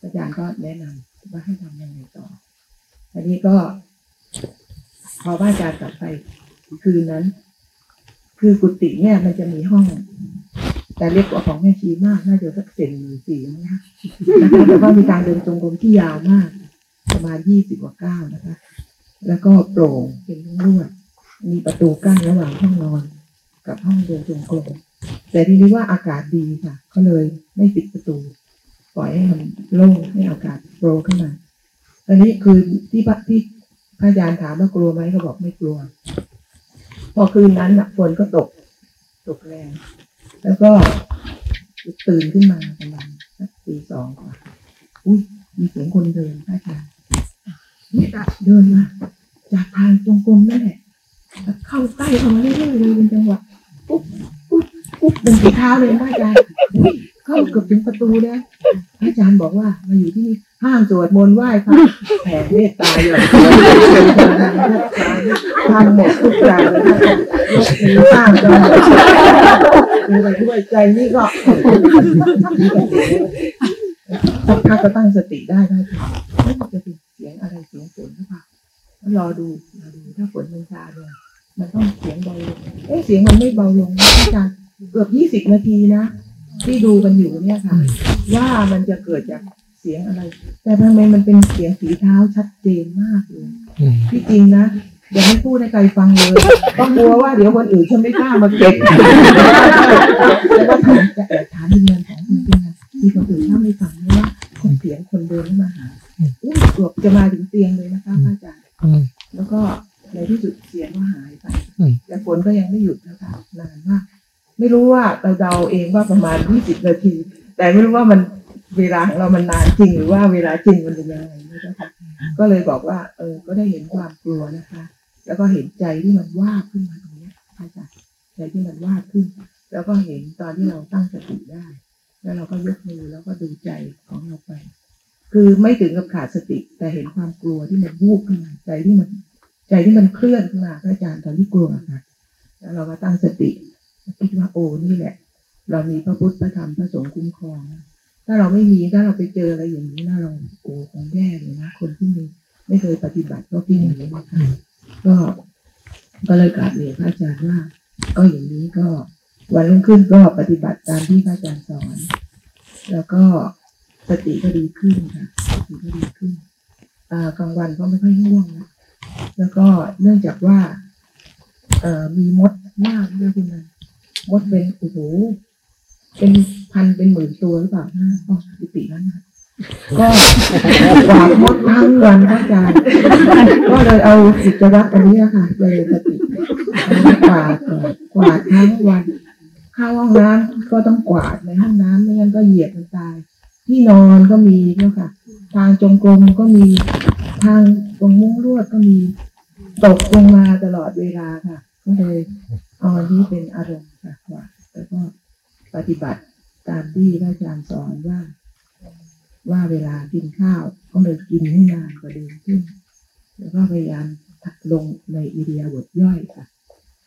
พระอาจารย์ก็แนะนำว่าให้ทำยังไงต่ออันนี้ก็ พอพระอาจารย์กลับไปคืนนั้น คือกุฏิเนี่ยมันจะมีห้อง แต่เล็กกว่าของแม่ชีมาก น่าจะสักเซนสี่นะคะนะคะแต่ว่ามีการเดินจงกรมที่ยาวมาก ประมาณยี่สิบกว่าก้าวนะคะ แล้วก็โปร่งเป็นลวดมีประตูกั้นระหว่างห้องนอน กับห้องเดินจงกรมแต่ทีนี้ว่าอากาศดีค่ะก็เลยไม่ปิดประตู ปล่อยให้มันโล่งให้อากาศโปรเข้ามาอันนี้คือที่พระที่พระอาจารย์ถามว่ากลัวไหมก็บอกไม่กลัว พอคืนนั้นฝนก็ตก ตกแรง แล้วก็ตื่นขึ้นมาประมาณสักตีสองกว่าอุ้ยมีเสียงคนเดินพระอาจารย์เนี่ยเดินมาจากทางจงกรมนั่นแหละเข้าใกล้เข้ามาเรื่อยๆเลยเป็นจังหวะ ปุ๊บปุ๊บปุ๊บเป็นสีเท้าเลยพระอาจารย์เข้าเกือบถึงประตูแล้วพระอาจารย์บอกว่ามาอยู่ที่นี่ห้ามสวดมนต์ไหว้พระแผ่เมตตาอย่างเดียวทำหมดทุกอย่างเลยนะคะยกมือสร้างจนหมดคือไปด้วยใจนี่ก็สักพักก็ตั้งสติได้ได้ค่ะไม่จะเป็นเสียงอะไรเสียงฝนหรือเปล่ารอดูรอดูถ้าฝนมันซาลง มันต้องเสียงเบาลงเอ๊ะเสียงมันไม่เบาลงนะอาจารย์เกือบยี่สิบนาทีนะที่ดูกันอยู่เนี่ยค่ะ ว่ามันจะเกิดจากเสียงอะไร แต่ทำไมมันเป็นเสียงฝีเท้าชัดเจนมากเลยที่จริงนะอย่าให้พูดให้ใครฟังเลยก็กลัวว่าเดี๋ยวคนอื่นจะไม่กล้ามาเก็บแล้วก็ผมจะแอบถามวิญญาณของคุณจริงนะที่คนอื่นเล่าให้ฟังนะว่าคนเสียงคนเดินเข้ามาหาอุ้ยเกือบจะมาถึงเตียงเลยนะคะพระอาจารย์แล้วก็ ในที่สุดเสียงก็หายไปอืมแต่ฝนก็ยังไม่หยุดนะคะนานมาก ไม่รู้ว่าเราเดาเองว่าประมาณ20นาที แต่ไม่รู้ว่ามันเวลาของเรามันนานจริงหรือว่าเวลาจริงมันเป็นยังไงนะคะก็เลยบอกว่า เออ ก็ได้เห็นความกลัวนะคะ แล้วก็เห็นใจที่มันว่าบขึ้นมาตรงเนี้ยอาจารย์ใจที่มันว่าบขึ้น แล้วก็เห็นตอนที่เราตั้งสติได้ แล้วเราก็ยกมือแล้วก็ดูใจของเราไป คือไม่ถึงกับขาดสติ แต่เห็นความกลัวที่มันวูบขึ้นมาใจที่มัน ใจที่มันเคลื่อนขึ้นมาพระอาจารย์ตอนที่กลัวค่ะแล้วเราก็ตั้งสติคิดว่าโอ้นี่แหละ เรามีพระพุทธพระธรรมพระสงฆ์คุ้มครอง ถ้าเราไม่มีถ้าเราไปเจออะไรอย่างนี้นะเราโอ้คงแย่เลยนะคนที่มีไม่เคยปฏิบัติก็ที่อย่างนี้นะคะก็ก็เลยกราบเรียนพระอาจารย์ว่า ก็อย่างนี้ก็วันรุ่งขึ้นก็ปฏิบัติตามที่พระอาจารย์สอน แล้วก็สติก็ดีขึ้นค่ะสติก็ดีขึ้นอ่ากลางวันก็ไม่ค่อยง่วงนะ แล้วก็เนื่องจากว่าเออมีมดมากด้วยคุณนันมดเป็นโอ้โหเป็นพันเป็นหมื่นตัวหรือเปล่านะอ๋อสตินั้นนะก็กวาดมดทั้งวันพระอาจารย์ก็เลยเอากิจวัตรอันนี้ค่ะเลยสติกวาดกวาดทั้งวัน เข้าห้องน้ำก็ต้องกวาดในห้องน้ำไม่งั้นก็เหยียบมันตาย ที่นอนก็มีเจ้าค่ะ ทางจงกรมก็มี ทางตรงมุ้งลวดก็มีตกลงมาตลอดเวลาค่ะ ก็เลยเอาอันนี้เป็นอารมณ์ค่ะว่าแล้วก็ปฏิบัติตามที่พระอาจารย์สอนว่า ว่าเวลากินข้าวก็เลยกินให้นานกว่าเดิมขึ้น แล้วก็พยายามลงในอิเดียบทย่อยค่ะ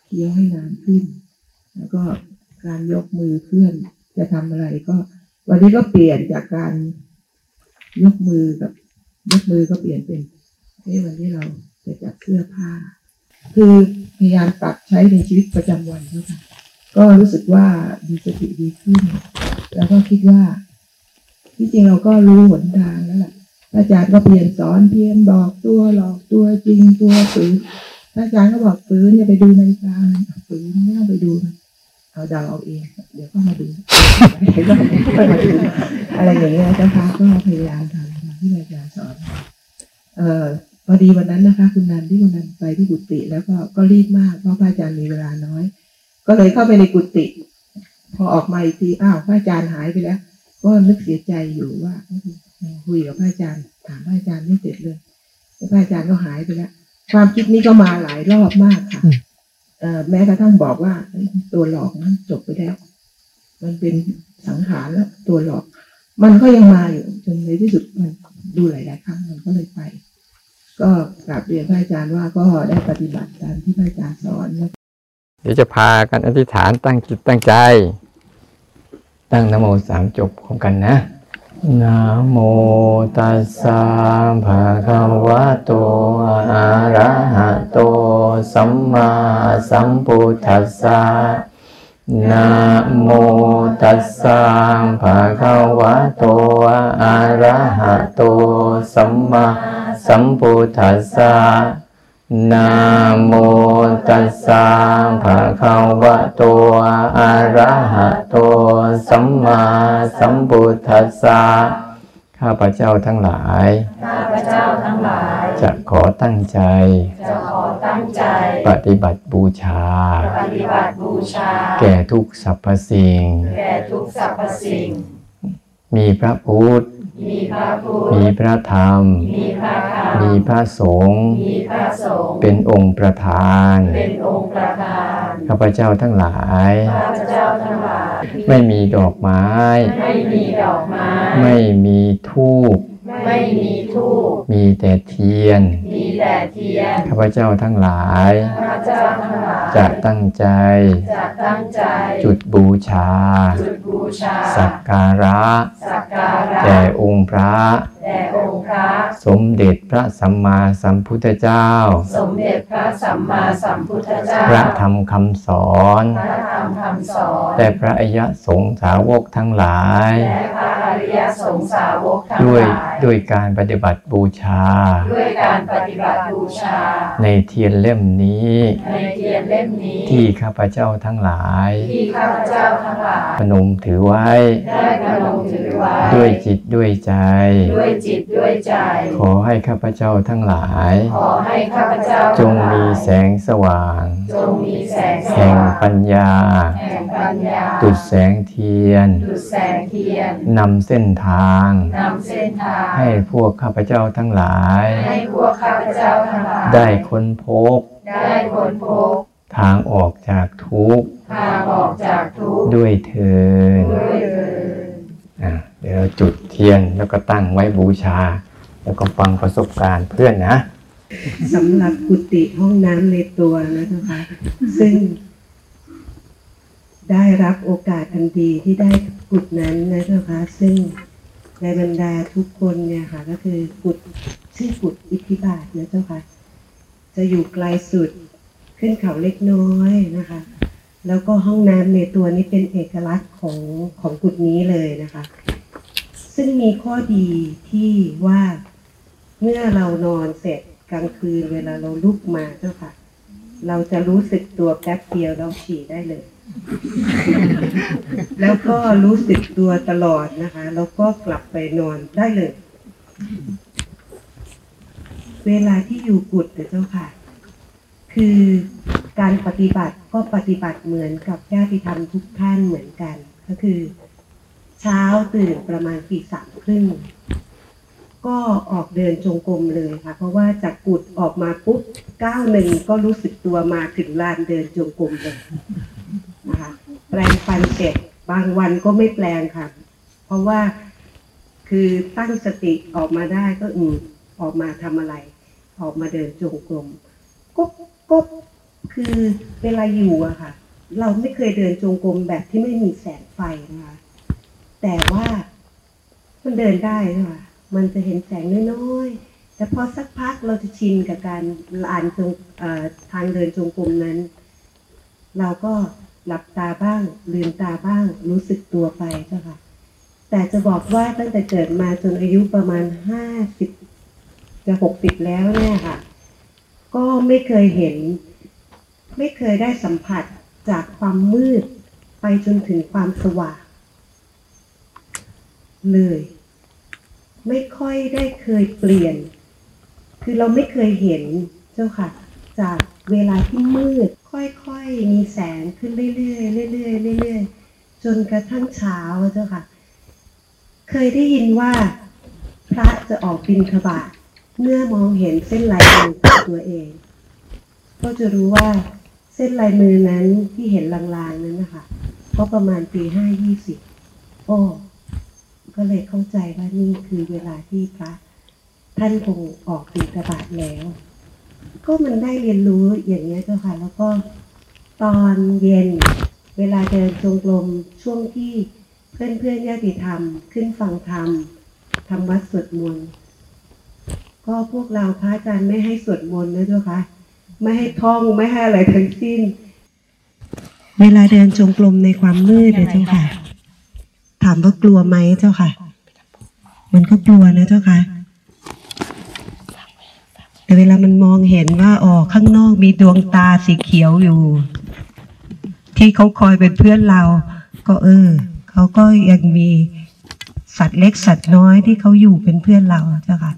เคี้ยวให้นานขึ้น แล้วก็การยกมือเคลื่อนจะทำอะไรก็ วันนี้ก็เปลี่ยนจากการยกมือกับยกมือก็เปลี่ยนเป็น เอ้วันนี้เราจะจัดเสื้อผ้า คือพยายามปรับใช้ในชีวิตประจำวันแล้วค่ะก็รู้สึกว่ามีสติดีขึ้น แล้วก็คิดว่า ที่จริงเราก็รู้หนทางแล้วล่ะพระอาจารย์ก็เปลี่ยนสอนเพียนบอกตัวหลอกตัวจริงตัวฝืนอาจารย์ก็บอกฝืนอย่าไปดูนาฬิกามันฝืนไม่ต้องไปดูมันเอาเดาเอาเอง เดี๋ยวก็มาดูอะไรอย่างเงี้ยเจ้าค่ะก็พยายามทำที่อาจารย์สอน เอ่อ พอดีวันนั้นนะคะ คุณนันที่คุณนันไปที่กุฏิแล้วก็ก็รีบมากเพราะพระอาจารย์มีเวลาน้อย ก็เลยเข้าไปในกุฏิพอออกมาอีกทีอ้าวพระอาจารย์หายไปแล้ว ก็นึกเสียใจอยู่ว่าคุยกับพระอาจารย์ ถามพระอาจารย์ไม่เสร็จเลยแล้วพระอาจารย์ก็หายไปแล้วความคิดนี้ก็มาหลายรอบมากค่ะเอ่อแม้กระทั่งบอกว่าเอ้ยตัวหลอกนั้นจบไปแล้ว มันเป็นสังขารแล้วตัวหลอก มันก็ยังมาอยู่จนในที่สุดมันดูหลายๆครั้งมันก็เลยไป ก็กราบเรียนพระอาจารย์ว่าก็ได้ปฏิบัติตามที่พระอาจารย์สอนเดี๋ยวจะพากันอธิษฐานตั้งจิตตั้งใจ ตั้งนโมสามจบพร้อมกันนะนะโมตัสสะภะคะวะโตอะระหะโต สัมมาสัมพุทธัสสะนะโมตัสสะภะคะวะโตอะระหะโต สัมมา สัมพุทธัสสะนะโมตัสสะภะคะวะโตอะระหะโตสัมมาสัมพุทธัสสะข้าพเจ้าทั้งหลาย ข้าพเจ้าทั้งหลาย จะขอตั้งใจ จะขอตั้งใจ ปฏิบัติบูชา ปฏิบัติบูชา แก่ทุกสรรพสิ่ง แก่ทุกสรรพสิ่ง มีพระพุทธ มีพระพุทธมีพระธรรมมีพระธรรมมีพระสงฆ์มีพระสงฆ์เป็นองค์ประธานเป็นองค์ประธานข้าพเจ้าทั้งหลายข้าพเจ้าทั้งหลาย ไม่มีดอกไม้ ไม่มีดอก ไม้ไม่มีทูบไม่มีทูปมีแต่เทียน มีแต่เทียน ข้าพเจ้าทั้งหลาย ข้าพเจ้าทั้งหลาย จะตั้งใจ จะตั้งใจ จุดบูชา จุดบูชา สักการะ สักการะ แด่องค์พระแด่องค์พระสมเด็จพระสัมมาสัมพุทธเจ้า สมเด็จพระสัมมาสัมพุทธเจ้า พระธรรมคำสอน พระธรรมคำสอนและพระอริยสงสาวกทั้งหลาย และพระอ ริยสงสาวกทั้งด้วยหลายด้วยการปฏิบัติบูชา ด้วยการปฏิบัติบูชา ในเทียนเล่มนี้ ในเทียนเล่มนี้ ที่ข้าพเจ้าทั้งหลาย ที่ข้าพเจ้าทั้งหลายพนมถือไว้ ได้พนมถือไว้ ด้วยจิตด้วยใจ ด้วยจิตด้วยใจ ขอให้ข้าพเจ้าทั้งหลาย ขอให้ข้าพเจ้าจงมีแสงสว่าง จงมีแสงสแห่งว่างปัญญาแห่งปัญญาจุดแสงเทียนจุดแสงเทียนนำเส้นทางนำเส้นทาง ให้พวกข้าพเจ้าทั้งหลายให้พวกข้าพเจ้าทั้งหลายได้ค้นพบได้ค้นพบ ทางออกจากทุกข์ทางออกจากทุกข์ด้วยเถิดด้วยเถิดอะเดี๋ยวเราจุดเทียนแล้วก็ตั้งไว้บูชา แล้วก็ฟังประสบการณ์เพื่อนนะ สำหรับกุฏิห้องน้ำในตัวนะคะซึ่งได้รับโอกาสอันดีที่ได้กุฏนั้นนะคะซึ่งในบรรดาทุกคนเนี่ยค่ะ ก็คือกุฏชื่อกุฏอิทธิบาทนะเจ้าค่ะ จะอยู่ไกลสุดขึ้นเขาเล็กน้อยนะคะ แล้วก็ห้องน้ำในตัวนี้เป็นเอกลักษณ์ของของกุฏนี้เลยนะคะ ซึ่งมีข้อดีที่ว่าเมื่อเรานอนเสร็จ กลางคืนเวลาเราลุกมาเจ้าค่ะ เราจะรู้สึกตัวแป๊บเดียวเราฉี่ได้เลย แล้วก็รู้สึกตัวตลอดนะคะ แล้วก็กลับไปนอนได้เลย เวลาที่อยู่กุฏนเจ้าค่ะ คือการปฏิบัติก็ปฏิบัติเหมือนกับญาติธรรมทุกท่านเหมือนกัน ก็คือ เช้าตื่นประมาณตีสามครึ่ง ก็ออกเดินจงกรมเลยค่ะ เพราะว่าจากกุดออกมาปุ๊บก้าวหนึ่งก็รู้สึกตัวมาถึงลานเดินจงกรมเลยนะคะแปลงฟันเสร็จบางวันก็ไม่แปลงค่ะ เพราะว่าคือตั้งสติออกมาได้ก็อืมออกมาทำอะไร ออกมาเดินจงกรมก็ก็คือเวลาอยู่อะค่ะ เราไม่เคยเดินจงกรมแบบที่ไม่มีแสงไฟนะคะแต่ว่ามันเดินได้นะคะ มันจะเห็นแสงน้อยๆ แต่พอสักพักเราจะชินกับการลานจงทางเดินจงกรมนั้น เราก็หลับตาบ้างลืมตาบ้าง รู้สึกตัวไปเจ้าค่ะ แต่จะบอกว่าตั้งแต่เกิดมาจนอายุประมาณห้าสิบจะหกสิบแล้วเนี่ยค่ะ ก็ไม่เคยเห็น ไม่เคยได้สัมผัสจากความมืดไปจนถึงความสว่างเลย ไม่ค่อยได้เคยเปลี่ยน คือเราไม่เคยเห็นเจ้าค่ะ จากเวลาที่มืด ค่อยๆ มีแสงขึ้นเรื่อยๆเรื่อยๆเรื่อยๆจนกระทั่งเช้าเจ้าค่ะ เคยได้ยินว่า พระจะออกบินขบาตเมื่อมองเห็นเส้นลายมือของตัวเอง ก็จะรู้ว่าเส้นลายมือนั้นที่เห็นลางๆนั้นนะคะก็ประมาณปีห้ายี่สิบโอ้ ก็เลยเข้าใจว่านี่คือเวลาที่พระท่านคงออกบิบาตแล้ว ก็มันได้เรียนรู้อย่างนี้เจ้าค่ะ แล้วก็ตอนเย็น เวลาเดินจงกรมช่วงที่เพื่อนเพื่อนญาติธรรม ขึ้นฟังธรรมทำวัดสวดมนต์ก็พวกเราพระอาจารย์ไม่ให้สวดมนต์นะเจ้าค่ะไม่ให้ท่องไม่ให้อะไรทั้งสิ้น เวลาเดินจงกรมในความมืดนะเจ้าค่ะ ถามว่ากลัวไหมเจ้าค่ะ มันก็กลัวนะเจ้าค่ะ แต่เวลามันมองเห็นว่าอ๋อข้างนอกมีดวงตาสีเขียวอยู่ ที่เขาคอยเป็นเพื่อนเรา ก็เออเขาก็ยังมีสัตว์เล็กสัตว์น้อยที่เขาอยู่เป็นเพื่อนเราเจ้าค่ะ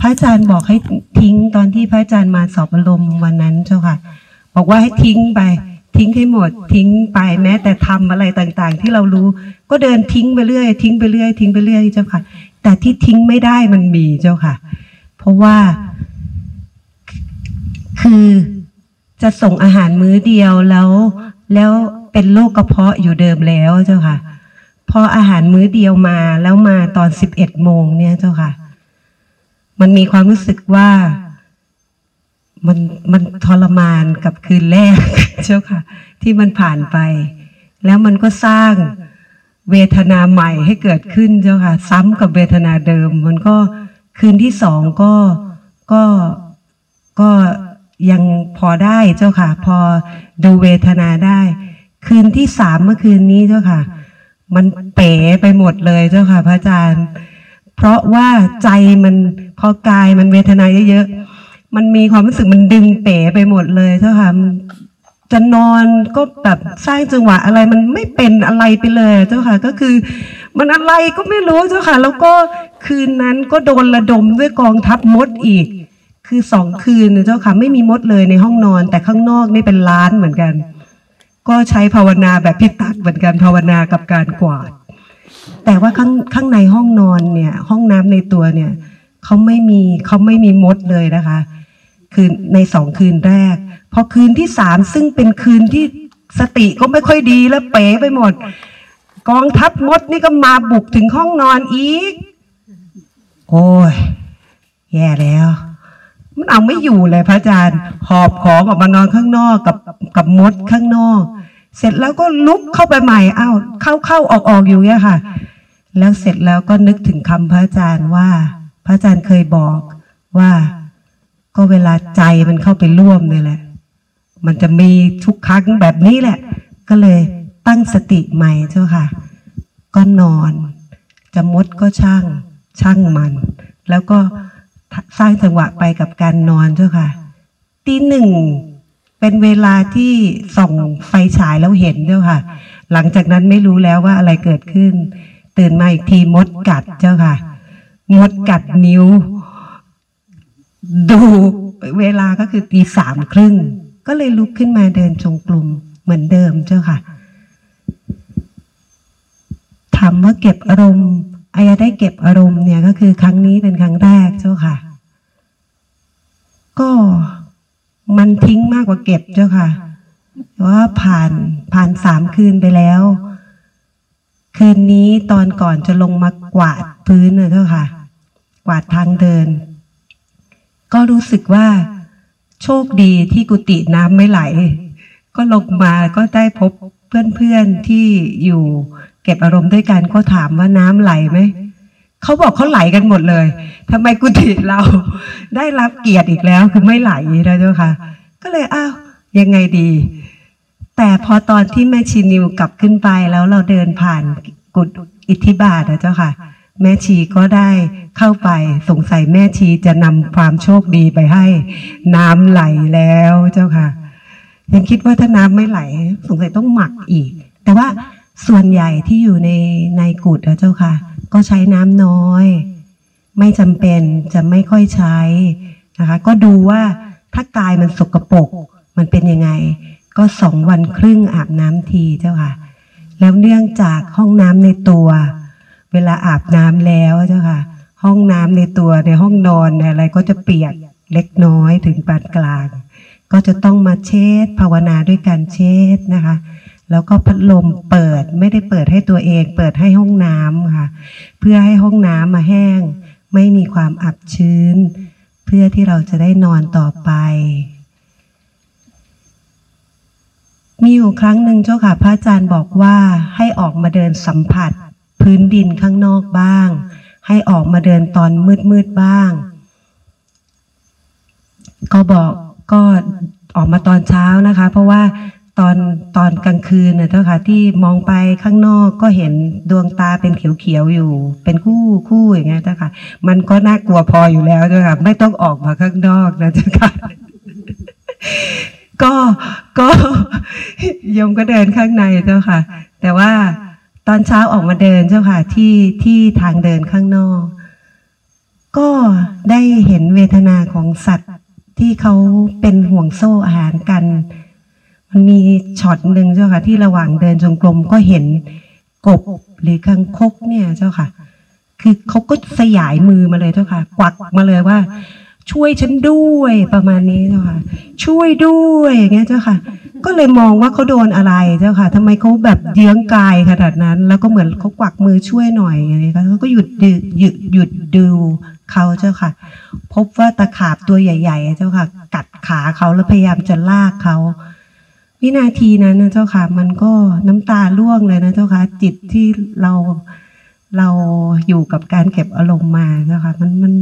พระอาจารย์บอกให้ทิ้งตอนที่พระอาจารย์มาสอบอารมณ์วันนั้นเจ้าค่ะ บอกว่าให้ทิ้งไป ทิ้งให้หมด ทิ้งไปแม้แต่ทำอะไรต่างๆ ที่เรารู้ ก็เดินทิ้งไปเรื่อย ทิ้งไปเรื่อย ทิ้งไปเรื่อยเจ้าค่ะ แต่ที่ทิ้งไม่ได้มันมีเจ้าค่ะ เพราะว่า คือจะส่งอาหารมื้อเดียวแล้ว แล้วเป็นโรคกระเพาะอยู่เดิมแล้วเจ้าค่ะพออาหารมื้อเดียวมาแล้วมาตอนสิบเอ็ดโมงเนี่ยเจ้าค่ะ มันมีความรู้สึกว่า มันมันทรมานกับคืนแรกเจ้าค่ะ ที่มันผ่านไป แล้วมันก็สร้างเวทนาใหม่ให้เกิดขึ้นเจ้าค่ะ ซ้ำกับเวทนาเดิม มันก็คืนที่สองก็ก็ก็ยังพอได้เจ้าค่ะ พอดูเวทนาได้ คืนที่สามเมื่อคืนนี้เจ้าค่ะ มันเป๋ไปหมดเลยเจ้าค่ะ พระอาจารย์ เพราะว่าใจมันพอกายมันเวทนาเยอะๆ มันมีความรู้สึกมันดึงเป๋ไปหมดเลยเจ้าค่ะจะนอนก็แบบสร้างจังหวะอะไรมันไม่เป็นอะไรไปเลยเจ้าค่ะ ก็คือ มันอะไรก็ไม่รู้เจ้าค่ะ แล้วก็คืนนั้นก็โดนระดมด้วยกองทัพมดอีก คือสองคืนนะเจ้าค่ะ ไม่มีมดเลยในห้องนอน แต่ข้างนอกนี่เป็นล้านเหมือนกัน ก็ใช้ภาวนาแบบพิตักเหมือนกันภาวนากับการกวาด แต่ว่าข้างข้างในห้องนอนเนี่ย ห้องน้ำในตัวเนี่ยเขาไม่มีเขาไม่มีมดเลยนะคะ คืนในสองคืนแรก พอคืนที่สามซึ่งเป็นคืนที่สติก็ไม่ค่อยดีแล้วเป๋ไปหมด กองทัพมดนี่ก็มาบุกถึงห้องนอนอีก โอ้ย แย่แล้ว มันเอาไม่อยู่เลยพระอาจารย์ หอบของออกมานอนข้างนอกกับกับมดข้างนอก เสร็จแล้วก็ลุกเข้าไปใหม่อ้าวเข้าเข้าออกออกอยู่เนี่ยค่ะ แล้วเสร็จแล้วก็นึกถึงคำพระอาจารย์ว่า พระอาจารย์เคยบอกว่า ก็เวลาใจมันเข้าไปร่วมเนี่ยแหละ มันจะมีทุกครั้งแบบนี้แหละ ก็เลยตั้งสติใหม่เจ้าค่ะ ก็นอน จะมดก็ช่าง ช่างมัน แล้วก็สร้างจังหวะไปกับการนอนเจ้าค่ะตีหนึ่งเป็นเวลาที่ส่องไฟฉายแล้วเห็นเจ้าค่ะ หลังจากนั้นไม่รู้แล้วว่าอะไรเกิดขึ้น ตื่นมาอีกทีมดกัดเจ้าค่ะ มดกัดนิ้ว ดูเวลาก็คือตีสามครึ่ง ก็เลยลุกขึ้นมาเดินจงกรมเหมือนเดิมเจ้าค่ะถามว่าเก็บอารมณ์อายาได้เก็บอารมณ์เนี่ยก็คือครั้งนี้เป็นครั้งแรกเจ้าค่ะ ก็มันทิ้งมากกว่าเก็บเจ้าค่ะเพราะว่าผ่านผ่านสามคืนไปแล้ว คืนนี้ตอนก่อนจะลงมากวาดพื้นเนะเจ้าค่ะ กวาดทางเดิน ก็รู้สึกว่าโชคดีที่กุฏิน้ำไม่ไหล ก็ลงมาก็ได้พบเพื่อนๆที่อยู่เก็บอารมณ์ด้วยกันก็ถามว่าน้ำไหลไหมเขาบอกเขาไหลกันหมดเลยทำไมกุฏิเราได้รับเกียรติอีกแล้วคือไม่ไหลนะเจ้าค่ะ ก็เลยอ้าวยังไงดี แต่พอตอนที่แม่ชีนิวกลับขึ้นไปแล้วเราเดินผ่านกุฏอิทธิบาทนะเจ้าค่ะ แม่ชีก็ได้ เข้าไปสงสัยแม่ชีจะนำความโชคดีไปให้ น้ำไหลแล้วเจ้าค่ะ ยังคิดว่าถ้าน้ำไม่ไหล สงสัยต้องหมักอีก แต่ว่าส่วนใหญ่ที่อยู่ในในกุฏนะเจ้าค่ะ ก็ใช้น้ำน้อย ไม่จำเป็นจะไม่ค่อยใช้นะคะ ก็ดูว่าถ้ากายมันสกปรกมันเป็นยังไง ก็สองวันครึ่งอาบน้ำทีเจ้าค่ะ แล้วเนื่องจากห้องน้ำในตัว เวลาอาบน้ำแล้วเจ้าค่ะ ห้องน้ำในตัวในห้องนอนในอะไรก็จะเปียกเล็กน้อยถึงปานกลาง ก็จะต้องมาเช็ดภาวนาด้วยการเช็ดนะคะ แล้วก็พัดลมเปิดไม่ได้เปิดให้ตัวเอง เปิดให้ห้องน้ำค่ะ เพื่อให้ห้องน้ำมาแห้ง ไม่มีความอับชื้น เพื่อที่เราจะได้นอนต่อไปมีอยู่ครั้งหนึ่งเจ้าค่ะพระอาจารย์บอกว่าให้ออกมาเดินสัมผัส พื้นดินข้างนอกบ้าง ให้ออกมาเดินตอนมืดๆบ้าง ก็บอกก็ออกมาตอนเช้านะคะ เพราะว่าตอนตอนกลางคืนนะเจ้าค่ะที่มองไปข้างนอกก็เห็นดวงตาเป็นเขียวๆอยู่ เป็นคู่คู่อย่างเงี้ยเจ้าค่ะ มันก็น่ากลัวพออยู่แล้วเจ้าค่ะ ไม่ต้องออกมาข้างนอกนะเจ้าค่ะก็ก็ยมก็เดินข้างในเจ้าค่ะ แต่ว่า ตอนเช้าออกมาเดินเจ้าค่ะที่ที่ทางเดินข้างนอก ก็ได้เห็นเวทนาของสัตว์ที่เขาเป็นห่วงโซ่อาหารกัน มันมีช็อตหนึ่งเจ้าค่ะ ที่ระหว่างเดินจงกรมก็เห็นกบหรือคังคกเนี่ยเจ้าค่ะ คือเขาก็สยายมือมาเลยเจ้าค่ะ กวักมาเลยว่า ช่วยฉันด้วยประมาณนี้เจ้าค่ะ ช่วยด้วยอย่างเงี้ยเจ้าค่ะ ก็เลยมองว่าเขาโดนอะไรเจ้าค่ะทำไมเขาแบบเยื้องกายขนาดนั้น แล้วก็เหมือนเขากวักมือช่วยหน่อยอย่างเงี้ยค่ะเขาก็หยุดดูหยุดหยุดดูเขาเจ้าค่ะ พบว่าตะขาบตัวใหญ่ ๆ เจ้าค่ะ กัดขาเขาแล้วพยายามจะลากเขาวินาทีนั้นนะเจ้าค่ะ มันก็น้ำตาร่วงเลยนะเจ้าค่ะ จิตที่เราเราอยู่กับการเก็บอารมณ์มาเจ้าค่ะ มันมัน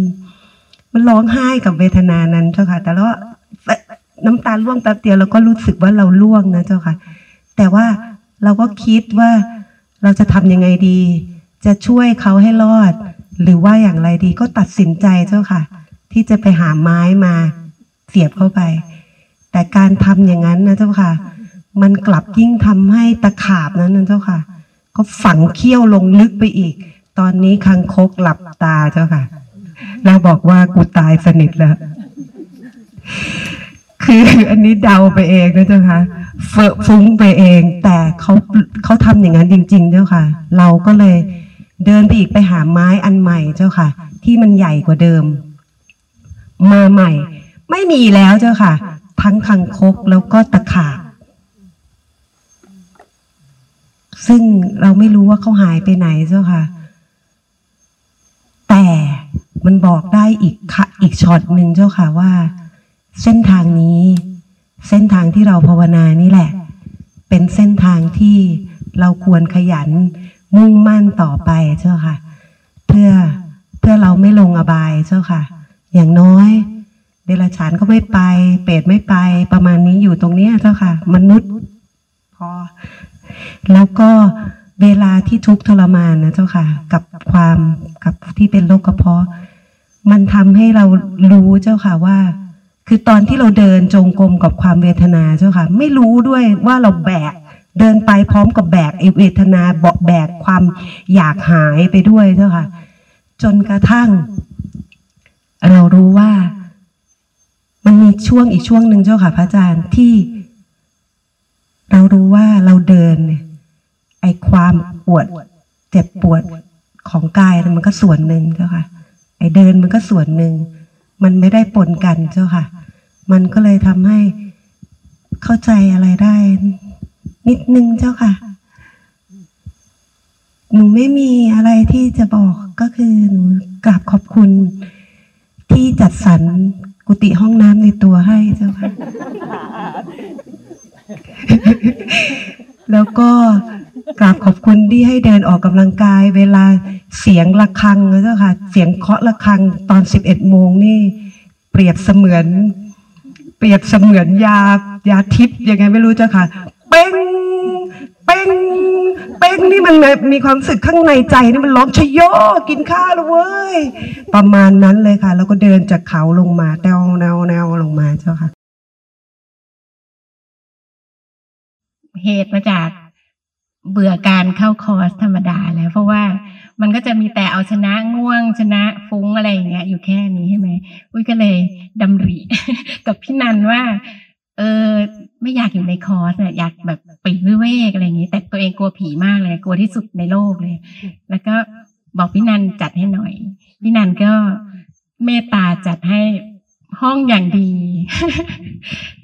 มันร้องไห้กับเวทนานั้นเจ้าค่ะ แต่ว่า น้ำตาร่วงแป๊บเดียวเราก็รู้สึกว่าเราร่วงนะเจ้าค่ะ แต่ว่าเราก็คิดว่าเราจะทำยังไงดี จะช่วยเขาให้รอด หรือว่าอย่างไรดีก็ตัดสินใจเจ้าค่ะ ที่จะไปหาไม้มาเสียบเข้าไป แต่การทำอย่างนั้นนะเจ้าค่ะ มันกลับยิ่งทำให้ตะขาบนั้นนะเจ้าค่ะ ก็ฝังเขี้ยวลงลึกไปอีก ตอนนี้คังคกหลับตาเจ้าค่ะ แล้วบอกว่ากูตายสนิทแล้ว คืออันนี้เดาไปเองนะเจ้าค่ะเฟฟุ้งไปเอง แต่เขาเขาทำอย่างนั้นจริง ๆ เจ้าค่ะ เราก็เลยเดินไปอีกไปหาไม้อันใหม่เจ้าค่ะ ที่มันใหญ่กว่าเดิม มาใหม่ ไม่มีแล้วเจ้าค่ะ ทั้งคังคกแล้วก็ตะขาบซึ่งเราไม่รู้ว่าเขาหายไปไหนเจ้าค่ะ แต่มันบอกได้อีกค่ะอีกช็อตหนึ่งเจ้าค่ะว่า เส้นทางนี้ เส้นทางที่เราภาวนานี่แหละ เป็นเส้นทางที่เราควรขยันมุ่งมั่นต่อไปเจ้าค่ะ เพื่อเพื่อเราไม่ลงอบายเจ้าค่ะ อย่างน้อย เดรัจฉานก็ไม่ไป เปรตไม่ไป ประมาณนี้อยู่ตรงเนี้ยเจ้าค่ะ มนุษย์พอ แล้วก็เวลาที่ทุกข์ทรมานนะเจ้าค่ะ กับความกับที่เป็นโรคกระเพาะ มันทำให้เรารู้เจ้าค่ะว่า คือตอนที่เราเดินจงกรมกับความเวทนาเจ้าค่ะ ไม่รู้ด้วยว่าเราแบกเดินไปพร้อมกับแบกไอเวทนาเบาแบกความอยากหายไปด้วยเจ้าค่ะ จนกระทั่ง เรารู้ว่า มันมีช่วงอีกช่วงหนึ่งเจ้าค่ะ พระอาจารย์ที่ เรารู้ว่าเราเดิน ไอความปวด เจ็บปวดของกายมันก็ส่วนหนึ่งเจ้าค่ะ ไอเดินมันก็ส่วนหนึ่ง มันไม่ได้ปนกันเจ้าค่ะ มันก็เลยทำให้เข้าใจอะไรได้ นิดนึงเจ้าค่ะ หนูไม่มีอะไรที่จะบอกก็คือหนูกราบขอบคุณ ที่จัดสรรกุฏิห้องน้ำในตัวให้เจ้าค่ะ แล้วก็ กราบขอบคุณที่ให้เดินออกกำลังกาย เวลาเสียงะระฆังนะเจ้าค่ะ เสียงเคาะระฆังตอนสิบเอ็ดโมงนี่ เปรียบเสมือน เปรียบเสมือนยายาทิพย์ยังไงไม่รู้เจ้าค่ะ เป้งเป้งเป้งนี่มันมีความรู้สึกข้างในใจนี่มันร้องชโยกินข้าวแล้วเว้ย ประมาณนั้นเลยค่ะ แล้วก็เดินจากเขาลงมาแนวแนวแนวลงมาเจ้าค่ะ เหตุมาจาก เบื่อการเข้าคอร์สธรรมดาแล้ว เพราะว่ามันก็จะมีแต่เอาชนะง่วงชนะฟุ้งอะไรอย่างเงี้ย อยู่แค่นี้ใช่ไหมอุ้ยก็เลยดำริ กับพี่นันว่า เออ ไม่อยากอยู่ในคอร์สเนี่ยอยากแบบปลีกวิเวกอะไรอย่างงี้แต่ตัวเองกลัวผีมากเลยกลัวที่สุดในโลกเลย แล้วก็บอกพี่นันจัดให้หน่อย พี่นันก็เมตตาจัดให้ห้องอย่างดี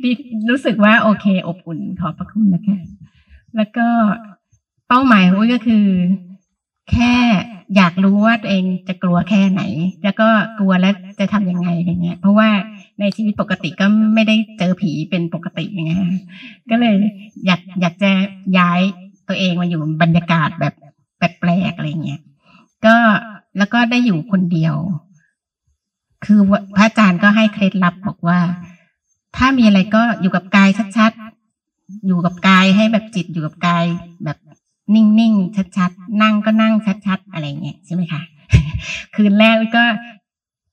ดีรู้สึกว่าโอเค อบอุ่นขอบพระคุณนะคะ แล้วก็ เป้าหมายของอุ้ยก็คือ แค่อยากรู้ว่าตัวเองจะกลัวแค่ไหน แล้วก็กลัวแล้วจะทำยังไงอะไรเงี้ย เพราะว่าในชีวิตปกติก็ไม่ได้เจอผีเป็นปกติอย่างเงี้ยก็เลยอยากอยากจะย้ายตัวเองมาอยู่บรรยากาศแบบแปลกๆอะไรเงี้ยก็แล้วก็ได้อยู่คนเดียว คือพระอาจารย์ก็ให้เคล็ดลับบอกว่า ถ้ามีอะไรก็อยู่กับกายชัดๆอยู่กับกายให้แบบจิตอยู่กับกายแบบ นิ่งๆ ชัดๆ นั่งก็นั่งชัดๆ อะไรเงี้ยใช่ไหมคะ คืนแรกก็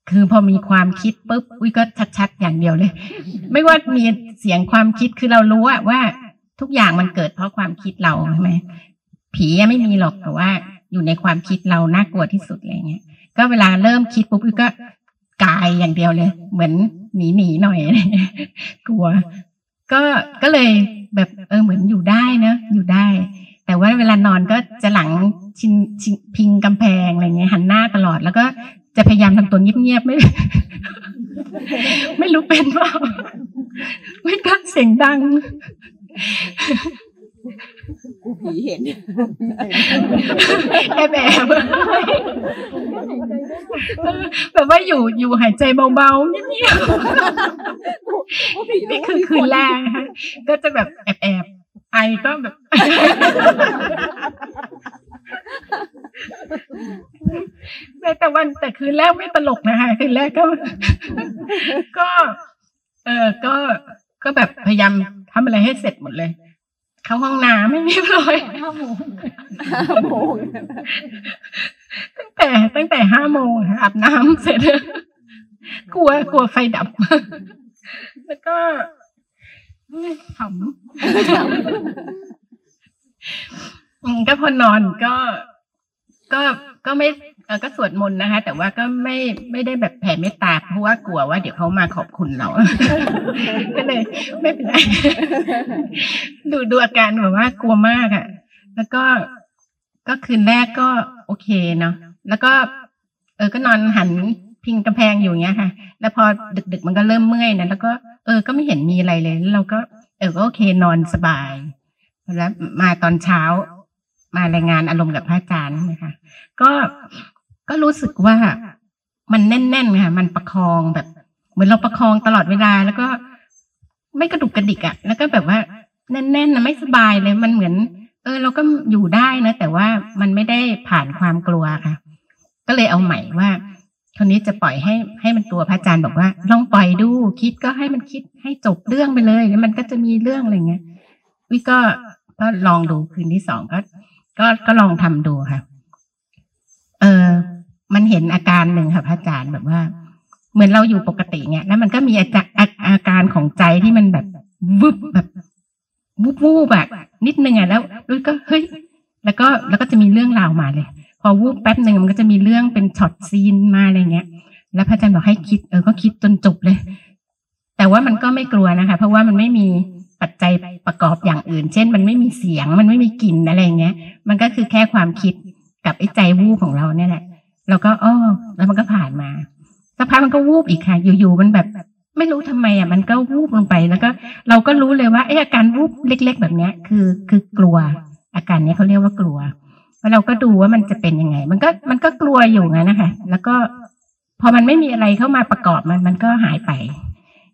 คือพอมีความคิดปุ๊บอุ้ยก็ชัดๆ อย่างเดียวเลย ไม่ว่ามีเสียงความคิดคือเรารู้ว่าทุกอย่างมันเกิดเพราะความคิดเราใช่ไหมผีไม่มีหรอกแต่ว่าอยู่ในความคิดเราน่ากลัวที่สุดอะไรเงี้ย ก็เวลาเริ่มคิดปุ๊บอุ้ยก็กายอย่างเดียวเลย เหมือนหนีหนีๆหน่อยกลัว ก็ก็เลยแบบเออเหมือนอยู่ได้เนะอยู่ได้ แต่ว่าเวลานอนก็จะหลังชินชินพิงกำแพงอะไรเงี้ยหันหน้าตลอด แล้วก็จะพยายามทำตัวเงียบๆไม่ ไม่รู้เป็นเปล่าไม่กล้าเสียงดังผีเห็นแอบแอบแบบว่าอยู่อยู่หายใจเบาๆเงียบๆนี่คือคืนแรกนะคะก็จะแบบแอบแอบๆ ไอก็แบบแต่วันแต่คืนแรกไม่ตลกนะคะคืนแรกก็ ก็ เออก็ก็แบบพยายามทำอะไรให้เสร็จหมดเลย เข้าห้องน้ำไม่เรียบร้อยตั้งแต่ตั้งแต่ห้าโมงอาบน้ำเสร็จกลัวกลัวไฟดับ แล้วก็ ขำอืมก็พอนอนก็ ก็ก็ไม่ก็สวดมนต์นะคะ แต่ว่าก็ไม่ไม่ได้แบบแผ่เมตตาเพราะว่ากลัวว่าเดี๋ยวเขามาขอบคุณเราก็เลยไม่เป็นไรดูดูอาการแบบว่ากลัวมากอะ่ะ แล้วก็ก็คืนแรกก็โอเคเนาะแล้วก็ เออก็นอนหันพิงกำแพงอยู่อย่างเงี้ยค่ะ แล้วพอดึกๆมันก็เริ่มเมื่อยนะแล้วก็ เออ ก็ไม่เห็นมีอะไรเลย เราก็ เออก็โอเคนอนสบาย แล้วมาตอนเช้ามารายงานอารมณ์กับพระอาจารย์นะคะ ก็ก็รู้สึกว่ามันแน่นๆค่ะ มันประคองแบบ เหมือนเราประคองตลอดเวลา แล้วก็ไม่กระดุกกระดิกอะ่ะ แล้วก็แบบว่าแน่นๆนะไม่สบายเลย มันเหมือน เออ เราก็อยู่ได้นะแต่ว่ามันไม่ได้ผ่านความกลัวค่ะ ก็เลยเอาใหม่ว่า คนนี้จะปล่อยให้ให้มันตัวพระอาจารย์บอกว่า ลองปล่อยดู คิดก็ให้มันคิดให้จบเรื่องไปเลยแล้วมันก็จะมีเรื่องอะไรเงี้ยวิก็ก็ลองดูคืนที่สองก็ก็ก็ลองทำดูค่ะ เออมันเห็นอาการหนึ่งค่ะพระอาจารย์แบบว่า เหมือนเราอยู่ปกติเนี่ยแล้วมันก็มีอาการอาการของใจที่มันแบบวึบแบบวูบวูบแบบนิดนึงอะแล้วด้วยก็เฮ้ยแล้วก็แล้วก็จะมีเรื่องราวมาเลย อวูบแป๊บหนึ่งมันก็จะมีเรื่องเป็นช็อตซีนมาอะไรเงี้ย แล้วพระอาจารย์บอกให้คิดเออก็คิดจนจบเลย แต่ว่ามันก็ไม่กลัวนะคะ เพราะว่ามันไม่มีปัจจัยประกอบอย่างอื่น เช่น มันไม่มีเสียง มันไม่มีกลิ่นอะไรเงี้ย มันก็คือแค่ความคิดกับไอ้ใจวูบของเราเนี่ยแหละ แล้วก็อ้อแล้วมันก็ผ่านมาสักพักมันก็วูบอีกค่ะ อยู่ๆมันแบบไม่รู้ทำไมอะมันก็วูบลงไปแล้วก็เราก็รู้เลยว่าไอ้อาการวูบเล็ก ๆ แบบเนี้ยคือคือกลัว อาการเนี้ยเขาเรียกว่ากลัว แล้วเราก็ดูว่ามันจะเป็นยังไง มันก็มันก็กลัวอยู่งั้นนะคะแล้วก็พอมันไม่มีอะไรเข้ามาประกอบมันมันก็หายไป